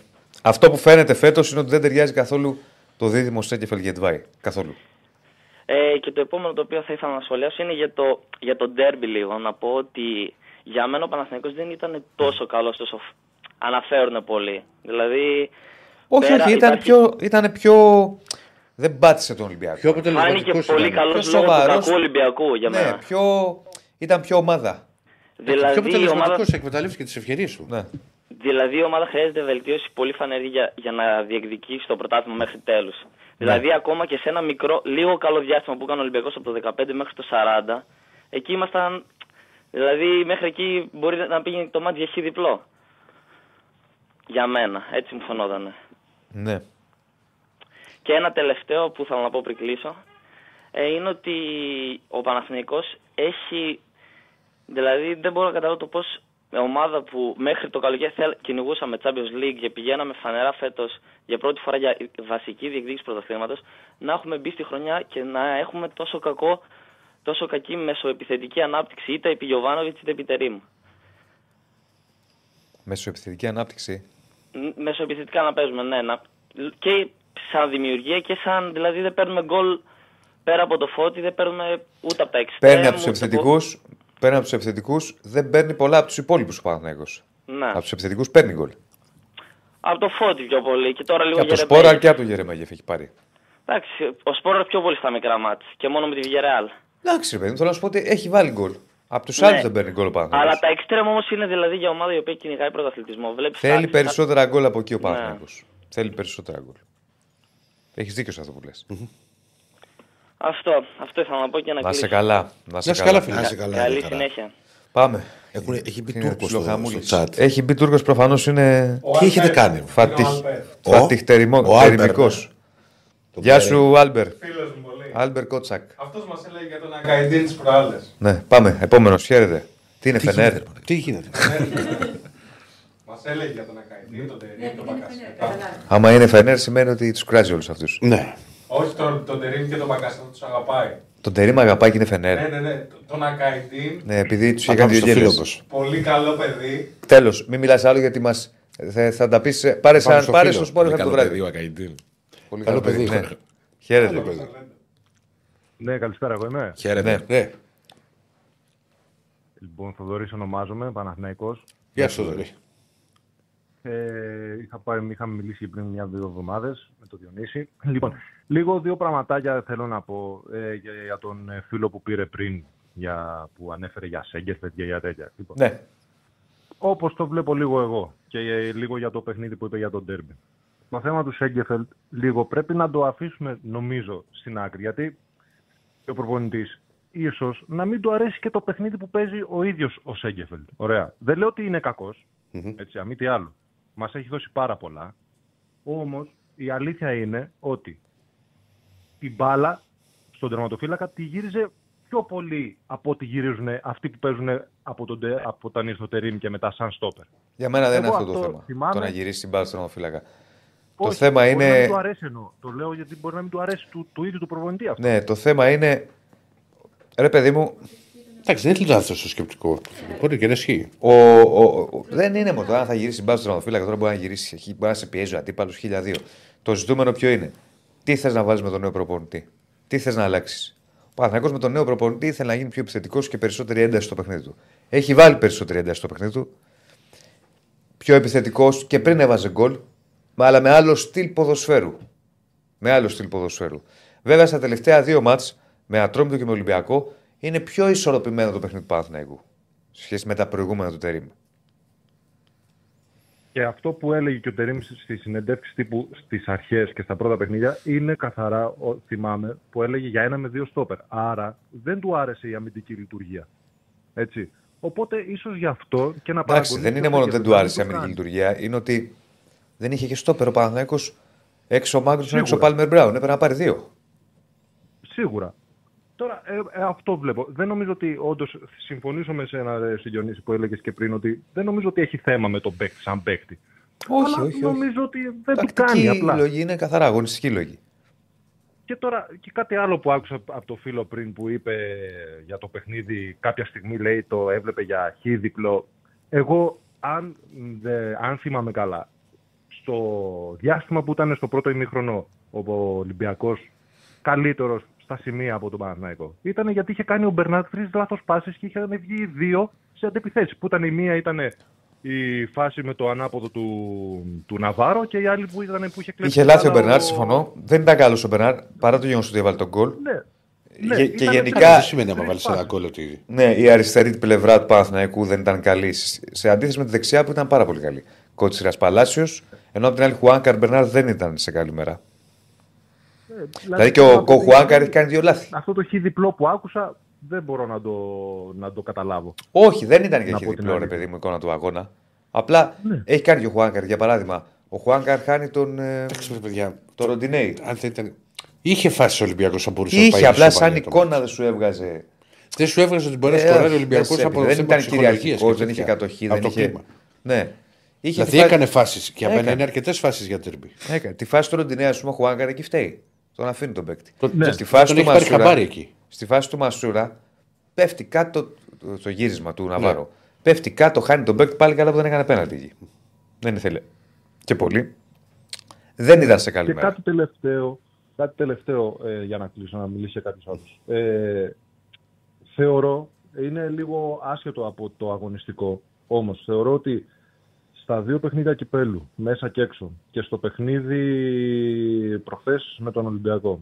Αυτό που φαίνεται φέτος είναι ότι δεν ταιριάζει καθόλου το δίδυμο Σέγκεφελ Γετβάη. Καθόλου. Ε, και το επόμενο το οποίο θα ήθελα να σχολιάσω είναι για το, για το derby λίγο. Να πω ότι για μένα ο Παναθηναϊκός δεν ήταν τόσο καλός όσο φ- αναφέρουν πολύ. Δηλαδή Όχι, Πέρα όχι, ήταν υπάρχει- πιο, ήταν πιο. Δεν πάτησε τον Ολυμπιακό. Πιο Φάνηκε αποτελεσματικό πολύ καλός Πιο λόγω του σοβαρός. κακού Ολυμπιακού για Ναι, μένα. πιο. ήταν πιο ομάδα. Πιο Δηλαδή η, ομάδα, αποτελεσματικό εκμεταλλεύτηκε τις ευκαιρίες σου. Ναι. δηλαδή η ομάδα χρειάζεται βελτίωση πολύ φανερή για, για να διεκδικήσει το πρωτάθλημα μέχρι τέλους. Δηλαδή ακόμα και σε ένα μικρό, λίγο καλό διάστημα που έκανε ο Ολυμπιακός από το 15 μέχρι το 40, εκεί ήμασταν. Δηλαδή μέχρι εκεί μπορεί να πήγαινε το μάτι για χι διπλό. Για μένα, έτσι μου φαινόταν. ναι. Και ένα τελευταίο που θέλω να πω πριν κλείσω ε, είναι ότι ο Παναθηναϊκός έχει. Δηλαδή δεν μπορώ να καταλάβω το πώ ομάδα που μέχρι το καλοκαίρι θέλ- κυνηγούσαμε Champions League και πηγαίναμε φανερά φέτος για πρώτη φορά για βασική διεκδίκηση πρωταθλήματος, να έχουμε μπει στη χρονιά και να έχουμε τόσο κακό, τόσο κακή μεσοεπιθετική ανάπτυξη είτε επί Γιωβάνοβιτς είτε επί Τερίμ. Μεσοεπιθετική ανάπτυξη; Μ- Μεσοεπιθετικά να παίζουμε, ναι. Να... Και σαν δημιουργία και σαν. Δηλαδή δεν παίρνουμε γκολ πέρα από το φώτι, δεν παίρνουμε ούτε από τα εξτρέμ. Παίρνει από τους ούτε επιθετικούς. Παίρνει από τους επιθετικούς, δεν παίρνει πολλά από τους υπόλοιπους ο Παναθηναϊκός. Ναι. Από τους επιθετικούς παίρνει γκολ. Από το φώτι πιο πολύ. Και τώρα λίγο Και από το Γερεμέγεφ. Σπόρα και από τον Γερεμέγεφ έχει πάρει. Εντάξει, ο Σπόρας πιο πολύ στα μικρά μάτς και μόνο με τη Villarreal. Εντάξει, ρε παιδί μου, θέλω να σου πω ότι έχει βάλει γκολ. Από τους Ναι. άλλου δεν παίρνει γκολ ο Παναθηναϊκός. Αλλά τα εξτρέμ όμως είναι δηλαδή για ομάδα η οποία κυνηγάει πρωταθλητισμό. Βλέπεις Θέλει τα- περισσότερα γκολ από εκεί ο Ναι. Παναθηναϊκός. Θέλει περισσότερα γκολ. Έχεις δίκιο σε αυτό που λες. Αυτό, αυτό ήθελα να πω και να Να σε κλείσω. καλά. Να Να σε είσαι καλά, καλά. φίλε. Να είσαι καλά. Καλή ρε, χαρά. συνέχεια. Πάμε. Έχουν, έχει μπει Είναι Τούρκος στο, ψιλοχαμούλης. στο chat. Έχει μπει Τούρκος προφανώς είναι. Τι έχετε κάνει; Ο- Φατιχτερικό. ο Άλμπερ, ναι. Το Γεια Μπέρι. σου, Άλμπερ. Φίλος μου πολύ. Άλμπερ Κότσακ. Αυτός μας έλεγε για τον Ακαϊντίν τις προάλλες. Ναι, πάμε. Επόμενος, χαίρετε. Τι είναι, Τι Φενέρ; γίνεται, ρε, Τι γίνεται; Μας έλεγε για τον Ακαϊντίν, τον Τερίμ, τον Μπακασέτα. Άμα είναι Φενέρ, σημαίνει ότι τους κράζει όλους αυτούς. Ναι. Όχι τον, τον Τερίμ και τον Μπακασέτα τους αγαπάει. Τον Τερήμα αγαπάει και είναι Φενέρ. Ναι, ναι, ναι. Τον Ακαϊντίν, Ναι, επειδή τους είχε Θα κάνει πάμε δύο στο φίλο γέλε. μας. πολύ καλό παιδί. Τέλος, μην μιλάς άλλο γιατί μα. Θα, θα τα πεις. Πάρε, σαν, στο πάρε φίλο. στο σπόρο Πολύ από το καλό βράδυ. παιδί ο Ακαϊντίν. Πολύ Καλό παιδί. Ναι. Χαίρετε. Ναι, καλησπέρα, εγώ είμαι. Χαίρετε. Ναι. Ναι. Λοιπόν, Θοδωρής ονομάζομαι, Παναθηναϊκός. Γεια σου, Δωρή. Ε, είχα πάρει, είχαμε μιλήσει πριν μια-δύο εβδομάδες με τον Διονύση. Λοιπόν, λίγο δύο πραγματάκια θέλω να πω ε, για, για τον ε, φίλο που πήρε πριν, για, που ανέφερε για Σέγκεφετ και για τέτοια. Λοιπόν, ναι. Όπως το βλέπω λίγο εγώ και ε, λίγο για το παιχνίδι που είπε για τον Ντέρμπι. Το θέμα του Σέγκεφελτ λίγο πρέπει να το αφήσουμε νομίζω στην άκρη γιατί ο προπονητής ίσως να μην του αρέσει και το παιχνίδι που παίζει ο ίδιος ο Σέγκεφελτ. Ωραία. Δεν λέω ότι είναι κακός, έτσι, αμή τι άλλο. Μας έχει δώσει πάρα πολλά. Όμως η αλήθεια είναι ότι την μπάλα στον τερματοφύλακα τη γύριζε πιο πολύ από ό,τι γυρίζουν αυτοί που παίζουν από, τον, Τε- από όταν ήρθε ο Τερίμ και μετά σαν στόπερ. Για μένα δεν είναι Εγώ αυτό το αυτό θέμα. θυμάμαι. Το να γυρίσει την μπάλα στον ομοφύλακα. Το Όχι, θέμα μπορεί Να μην είναι. του αρέσει εννοώ. Το λέω γιατί μπορεί να μην του αρέσει του, του ίδιου του προπονητή αυτό. Ναι, το θέμα είναι. Ρε παιδί μου, Εντάξει, δεν είναι λάθο το σκεπτικό. Μπορεί και να ισχύει. ο, ο, ο- δεν είναι μόνο τώρα αν θα γυρίσει την μπάλα στον ομοφύλακα. Τώρα μπορεί να γυρίσει, έχει- μπορεί να σε πιέζει ο αντίπαλος 1002. Το ζητούμενο ποιο είναι; Τι θες να βάλεις με τον νέο προπονητή; Τι θες να αλλάξεις; Ο Παναθηναϊκός με τον νέο προπονητή ήθελε να γίνει πιο επιθετικός και περισσότερη ένταση στο παιχνίδι του. Έχει βάλει περισσότερη ένταση στο παιχνίδι του. Πιο επιθετικός και πριν έβαζε γκολ, αλλά με άλλο στυλ ποδοσφαίρου. Με άλλο στυλ ποδοσφαίρου. Βέβαια στα τελευταία δύο μάτς με Ατρόμητο και με Ολυμπιακό είναι πιο ισορροπημένο το παιχνίδι του Παναθηναϊκού σε σχέση με τα προηγούμενα του Τερήμ. Και αυτό που έλεγε και ο Τερίμ στη συνεντεύξη τύπου στις αρχές και στα πρώτα παιχνίδια είναι καθαρά, ο- θυμάμαι, που έλεγε για ένα με δύο στόπερ. Άρα δεν του άρεσε η αμυντική λειτουργία. Έτσι. Οπότε ίσως γι' αυτό και να Εντάξει, παραγωνίσει δεν είναι ο μόνο ότι δεν του Σέγκεφελτ, άρεσε η να μην το αμυντική κάνει. λειτουργία, είναι ότι δεν είχε και στόπερ ο Παναθηναϊκός έξω ο Μάγκρουσον, έξω ο Σίγουρα. Πάλμερ Μπράουν. Έπρεπε να πάρει δύο. Σίγουρα. Τώρα, ε, ε, αυτό βλέπω. Δεν νομίζω ότι όντως συμφωνήσω με σένα, ρε, Συγγιονίση, που έλεγες και πριν, ότι δεν νομίζω ότι έχει θέμα με τον παίκτη σαν παίκτη. Όχι, Αλλά όχι, όχι. νομίζω ότι δεν του Τακτική κάνει απλά. λόγη είναι καθαρά αγωνιστική λόγη. Και τώρα και κάτι άλλο που άκουσα από το φίλο πριν που είπε για το παιχνίδι, κάποια στιγμή λέει το έβλεπε για χ διπλό. Εγώ, αν, δε, αν θυμάμαι καλά, στο διάστημα που ήταν στο πρώτο ημίχρονο ο Ολυμπιακός καλύτερος στα σημεία από τον Παναθηναϊκό, ήταν γιατί είχε κάνει ο Μπερνάτ τρεις λάθος πάσεις και είχαν βγει οι δύο σε αντεπιθέσεις. Που ήταν η μία ήταν η φάση με το ανάποδο του, του Ναβάρο και η άλλη που ήταν που είχε κλέψει. Είχε λάθη ο μπάλα Μπερνάρ, συμφωνώ. Δεν ήταν καλός ο Μπερνάρ παρά το γεγονός ότι έβαλε τον γκολ. Ναι. Ναι, Γε- και ήταν γενικά. Δεν σημαίνει άμα βάλεις ένα γκολ ότι. Ναι, η αριστερή πλευρά του Παναθηναϊκού δεν ήταν καλή. Σε σε αντίθεση με τη δεξιά που ήταν πάρα πολύ καλή. Κότσιρας Παλάσιος, ενώ από την άλλη Χουάνκαρ Μπερνάρ δεν ήταν σε καλή μέρα. Ε, Δηλαδή και ο Κο Χουάνκαρ έχει κάνει δύο λάθη. Αυτό το χ διπλό που άκουσα δεν μπορώ να το, να το καταλάβω. Όχι, δεν ήταν και Να έχει πω την διπλό ρε αλήθεια. παιδί μου εικόνα του αγώνα. Απλά Ναι. έχει κάνει και ο Χουάνκαρ για παράδειγμα. Ο Χουάνκαρ χάνει τον. Ε, Εντάξει, ρε παιδιά, το Ροντινέη. αν δεν ήταν. Είχε φάσεις ο Ολυμπιακός θα μπορούσε να πάει Είχε, στην απλά ισοπαλία σαν το εικόνα δεν σου έβγαζε. Δεν σου έβγαζε ότι μπορεί να Ε, σκοράρει ο όχι, Ολυμπιακός δεν σε από έπαιρνε. Δεν θέμα ήταν ψυχολογίας κυριαρχικός, και δεν είχε τέτοια. κατοχή. Από Δεν το είχε... κλίμα. Ναι. Είχε Δηλαδή τη φάση- έκανε φάσεις. Για μένα Έκανε. είναι αρκετές φάσεις για τερμπι. Έκανε. Τη φάση του Ροντινέα, ας πούμε, ο Χουάνκαρ εκεί φταίει. Τον αφήνει τον παίκτη. Τον- Και ναι, στη φάση τον του έχει πάρει Μασούρα, χαμπάρι εκεί. Στη φάση του Μασούρα πέφτει κάτω το, το γύρισμα Ναι. του Ναβάρο. Πέφτει κάτω, χάνει τον παίκτη πάλι καλά που δεν έκανε πέναλτι εκεί. Δεν ήθελε. Και πολύ. Δεν ήταν σε καλή Και μέρα. κάτι τελευταίο, κάτι τελευταίο ε, για να κλείσω, να μιλήσει κάποιο άλλο. Ε, θεωρώ, είναι λίγο άσχετο από το αγωνιστικό, όμως θεωρώ ότι στα δύο παιχνίδια κυπέλου, μέσα και έξω, και στο παιχνίδι προχθές με τον ολυμπιακο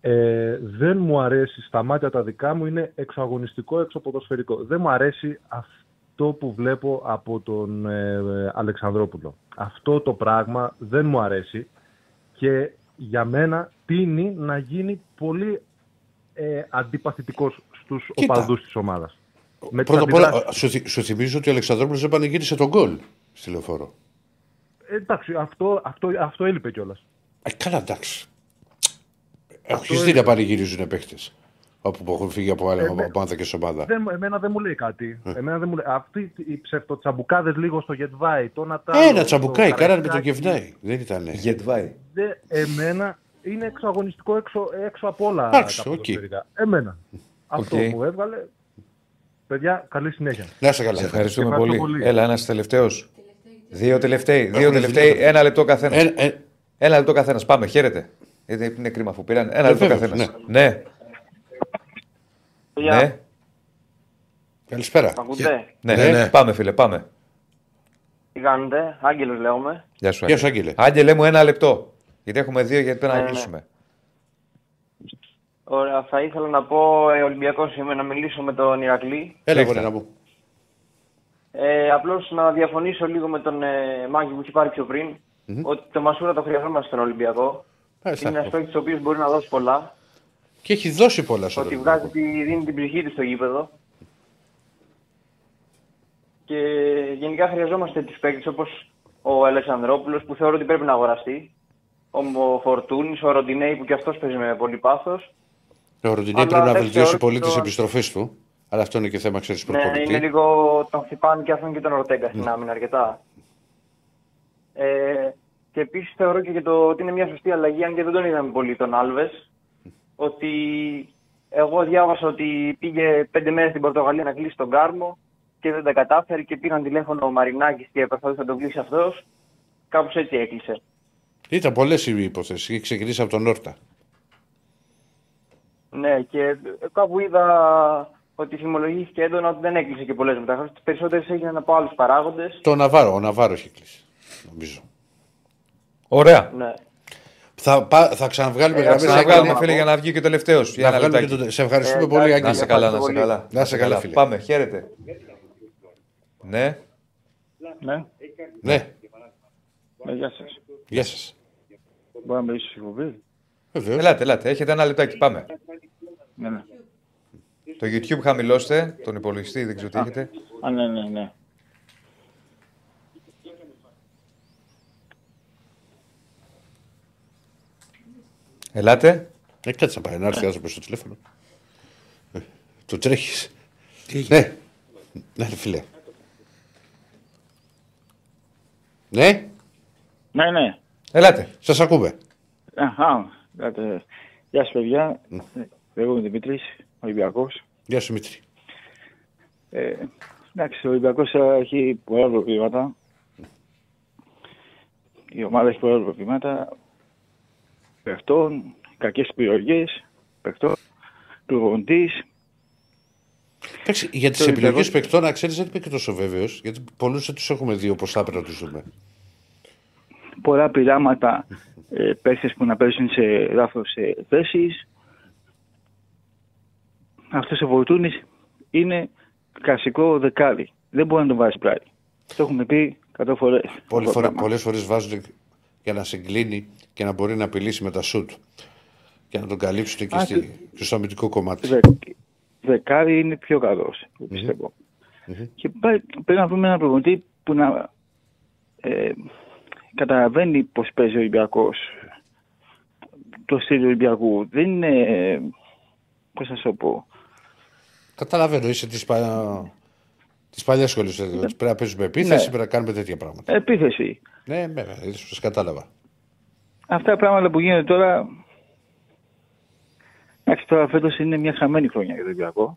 ε, δεν μου αρέσει, στα μάτια τα δικά μου, είναι εξωαγωνιστικό, εξωποδοσφαιρικό. Δεν μου αρέσει αυτό που βλέπω από τον ε, ε, Αλεξανδρόπουλο. Αυτό το πράγμα δεν μου αρέσει και για μένα τίνει να γίνει πολύ ε, αντιπαθητικός στους Κοίτα. οπαδούς της ομάδας. Με τις Πρώτα απ' όλα, αντιδράσεις. σου, θυ- σου θυμίζω ότι ο Αλεξανδρόπουλος δεν πανηγύρισε τον γκολ στη λεωφόρο. Ε, εντάξει, αυτό, αυτό, αυτό έλειπε κιόλας. Ε, καλά, εντάξει. Έχει δει να πανηγυρίζουν παίχτε. Όπου που έχουν φύγει από, άλλα, Ε, από ναι. ομάδα και σε ομάδα. Δεν, μου- εμένα δεν μου λέει κάτι. Ε. Εμένα δεν μου λέει. Αυτοί οι ψευτοτσαμπουκάδες λίγο στο Γετβάη, το να Ένα τσαμπουκάι, κάνανε με τον Κεβνάη. Δεν ήταν. Γετβάη. Εμένα είναι εξωαγωνιστικό έξω, έξω από όλα Εντάξει, τα οκ. ποδοσφαιρικά. Εμένα. Αυτό Οκ. μου έβγαλε. Παιδιά, καλή συνέχεια. Να σε καλά. Σε ευχαριστούμε Και πολύ. ευχαριστώ πολύ. Έλα, ένας τελευταίος. Δύο τελευταίοι. Δύο Έχουμε τελευταίοι, δύο. ένα λεπτό καθένας. Ε, ε, Ένα λεπτό καθένας. Πάμε, χαίρετε. Γιατί είναι κρίμα αφού πήραν. Ένα λεπτό βέβαια, καθένας. Ναι. Γεια. Ναι. καλησπέρα. Ακούτε, Ναι, Ναι, ναι. Πάμε, φίλε, πάμε. τι κάνετε, Άγγελος λέγομαι. Γεια σου, Γεια σου, Άγγελε. Άγγελε μου, ένα λεπτό. Γιατί έχουμε δύο, γιατί πρέπει να Ναι, ναι. κλείσουμε. Ωραία, θα ήθελα να πω ε, Ολυμπιακός είμαι να μιλήσω με τον Ηρακλή. Έλα, Ρίχτα. γόρι να μου. Ε, απλώς να διαφωνήσω λίγο με τον ε, Μάκη που έχει πάρει πιο πριν. Ότι το Μασούρα το χρειαζόμαστε στον Ολυμπιακό. Ε, θα είναι ένας πω. παίκτης ο οποίος μπορεί να δώσει πολλά. Και έχει δώσει πολλά στον Ότι Ολυμπιακό. βγάζει, τη, δίνει την ψυχή του στο γήπεδο. Και γενικά χρειαζόμαστε τους παίκτες όπως ο Αλεξανδρόπουλος που θεωρώ ότι πρέπει να αγοραστεί. Ο Φορτούνης, ο Ροντινέη που και αυτός παίζει με πολύ πάθος. Ο Ροντινέη Αλλά πρέπει να δεν βελτιώσει θεωρώ πολύ το- τι επιστροφές του. Αλλά αυτό είναι και θέμα, ξέρεις, Ναι, προπονητή. είναι λίγο. Τον χτυπάνε και αυτόν και τον Ορτέγκα στην άμυνα αρκετά. Ε, και επίσης θεωρώ και, για το, ότι είναι μια σωστή αλλαγή, αν και δεν τον είδαμε πολύ τον Άλβες. Ότι εγώ διάβασα ότι πήγε πέντε μέρες στην Πορτογαλία να κλείσει τον Κάρμο και δεν τα κατάφερε και πήραν τηλέφωνο ο Μαρινάκης και προσπαθούσε να τον κλείσει αυτός. Κάπως έτσι έκλεισε. Ήταν πολλές οι υποθέσει. Είχε ξεκινήσει από τον Όρτα. Ναι, και κάπου είδα ότι φημολογήθηκε έντονα ότι δεν έκλεισε και πολλές μεταχρήσει. Τις περισσότερες έγιναν από άλλους παράγοντες. Το Ναβάρο, ο Ναβάρο έχει κλείσει. Νομίζω. Ωραία. Ναι. Θα, πά- θα ξαναβγάλουμε Ε, γραμμές. Να βγάλουμε, φίλε, για να βγει και ο τελευταίος. Να βγάλουμε και το- Σε ευχαριστούμε Ε, πολύ, εντάξει, Άγγελε. Να σε καλά, να σε καλά. Να σε καλά, φίλε. Πάμε, χαίρετε. Ναι. Ναι, Ναι, ναι, γεια σας. γεια σας. Μπορώ να μιλήσω στη εκπομπή. Βεβαίως. Ελάτε, ελάτε. Έχετε ένα λεπτάκι. Πάμε. Ναι, ναι. Το YouTube χαμηλώστε, τον υπολογιστή, δεν ξέρω τι έχετε. Α, ναι, ναι, ναι. Ελάτε. Ε, κάτσε να πάει να έρθει άνθρωπος στο τηλέφωνο. Ε, Το τρέχεις. Ναι. Ναι, ρε φίλε. Ναι, Ναι, ναι. Ελάτε. σας ακούμε. Αχα, κάτε. Γεια σας παιδιά. Εγώ είμαι Δημήτρης, Ολυμπιακός. Γεια σου, Μήτρη. Ε, εντάξει, ο Ολυμπιακός έχει πολλά προβλήματα. Η ομάδα έχει πολλά προβλήματα. Παιχτών, κακές επιλογές, παιχτών, προπονητής. Εντάξει, για τις Το επιλογές Ολυμπιακός- παικτών, να ξέρεις, δεν είμαι και τόσο βέβαιος. Γιατί πολλούς δεν τους έχουμε δει όπως θα έπρεπε να τους δούμε. πολλά πειράματα ε, παίχτες που να παίζουν σε λάθος ε, θέσεις. Αυτός ο Φορτούνης είναι κλασικό δεκάρι. Δεν μπορεί να τον βάζει πλάι. Το έχουμε πει 100 φορές. Πολλέ φορέ, πολλές φορές βάζουν για να συγκλίνει και να μπορεί να απειλήσει με τα σουτ. Και να τον καλύψουν και, Α, στη, και στο αμυντικό κομμάτι. Δε, δεκάρι είναι πιο καλός, πιστεύω. Και πάει- πρέπει να βρούμε ένα προπονητή που να ε, καταλαβαίνει πώς παίζει ο Ολυμπιακός. Το στυλ του Ολυμπιακού. Δεν είναι, ε, πώς θα σου το πω, Καταλαβαίνω, είσαι της πα... της παλιάς σχολής. Πρέπει να παίζουμε επίθεση, Ναι. πρέπει να κάνουμε τέτοια πράγματα. επίθεση. Ναι, βέβαια, σας κατάλαβα. Αυτά τα πράγματα που γίνονται τώρα. Εντάξει, τώρα φέτος είναι μια χαμένη χρονιά για τον Ολυμπιακό.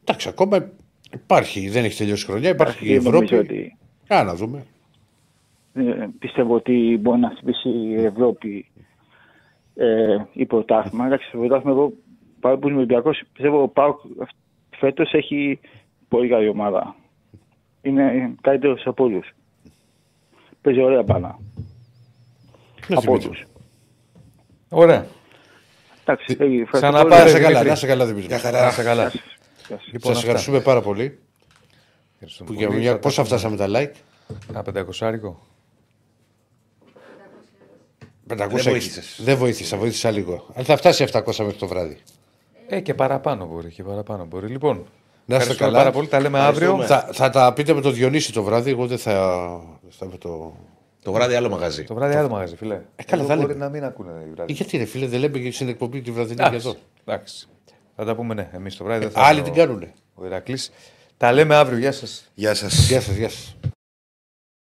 Εντάξει, ακόμα υπάρχει, δεν έχει τελειώσει η χρονιά, υπάρχει η Δεν νομίζω Ευρώπη. ότι- Α, να δούμε. Ε, πιστεύω ότι μπορεί να χτυπήσει η Ευρώπη ε, η πρωτάθλημα. Εντάξει, το πρωτάθλημα εγώ παρόλο που είμαι Ολυμπιακός, πιστεύω ο Πάουκ φέτος έχει πολύ καλή ομάδα. Είναι καλύτερος από όλους. Παίζει ωραία μπάλα. από όλους. Ωραία. Εντάξει, ε, ευχαριστώ Ξαναπάρε, πολύ. Να σε καλά, Δημήτρη. να σε καλά, Δημήτρη. Να σε καλά. Γεια σας. Λοιπόν, Σας αυτά. ευχαριστούμε πάρα πολύ. Ευχαριστούμε Που για πολύ. μια, Θα πόσα τα πούμε. φτάσαμε τα like; Ένα πεντακοσάρικο. 500 Δεν βοήθησες. Δεν βοήθησα, βοήθησα λίγο. Αλλά θα φτάσει 700 μέχρι το βράδυ. Ε, και παραπάνω μπορεί. Και παραπάνω μπορεί. Λοιπόν, Να είστε ευχαριστούμε καλά. πάρα πολύ. Τα λέμε αύριο. Θα, θα τα πείτε με το Διονύση το βράδυ. Εγώ δεν θα. θα με το... Το βράδυ άλλο μαγαζί. Το βράδυ άλλο μαγαζί, φίλε. Ε, καλά, Εδώ θα μπορεί λέμε. να μην ακούνε η βράδυ. Ε, Γιατί ρε φίλε, δεν λέμε και στην εκπομπή τη βραδινή και Εντάξει, εδώ. εντάξει. Θα τα πούμε, ναι. Εμείς το βράδυ δεν θα άλλοι είναι την ο- κάνουνε. Ο Ηρακλής. Τα λέμε αύριο. Γεια σας. Γεια σας. Γεια σας, γεια σας.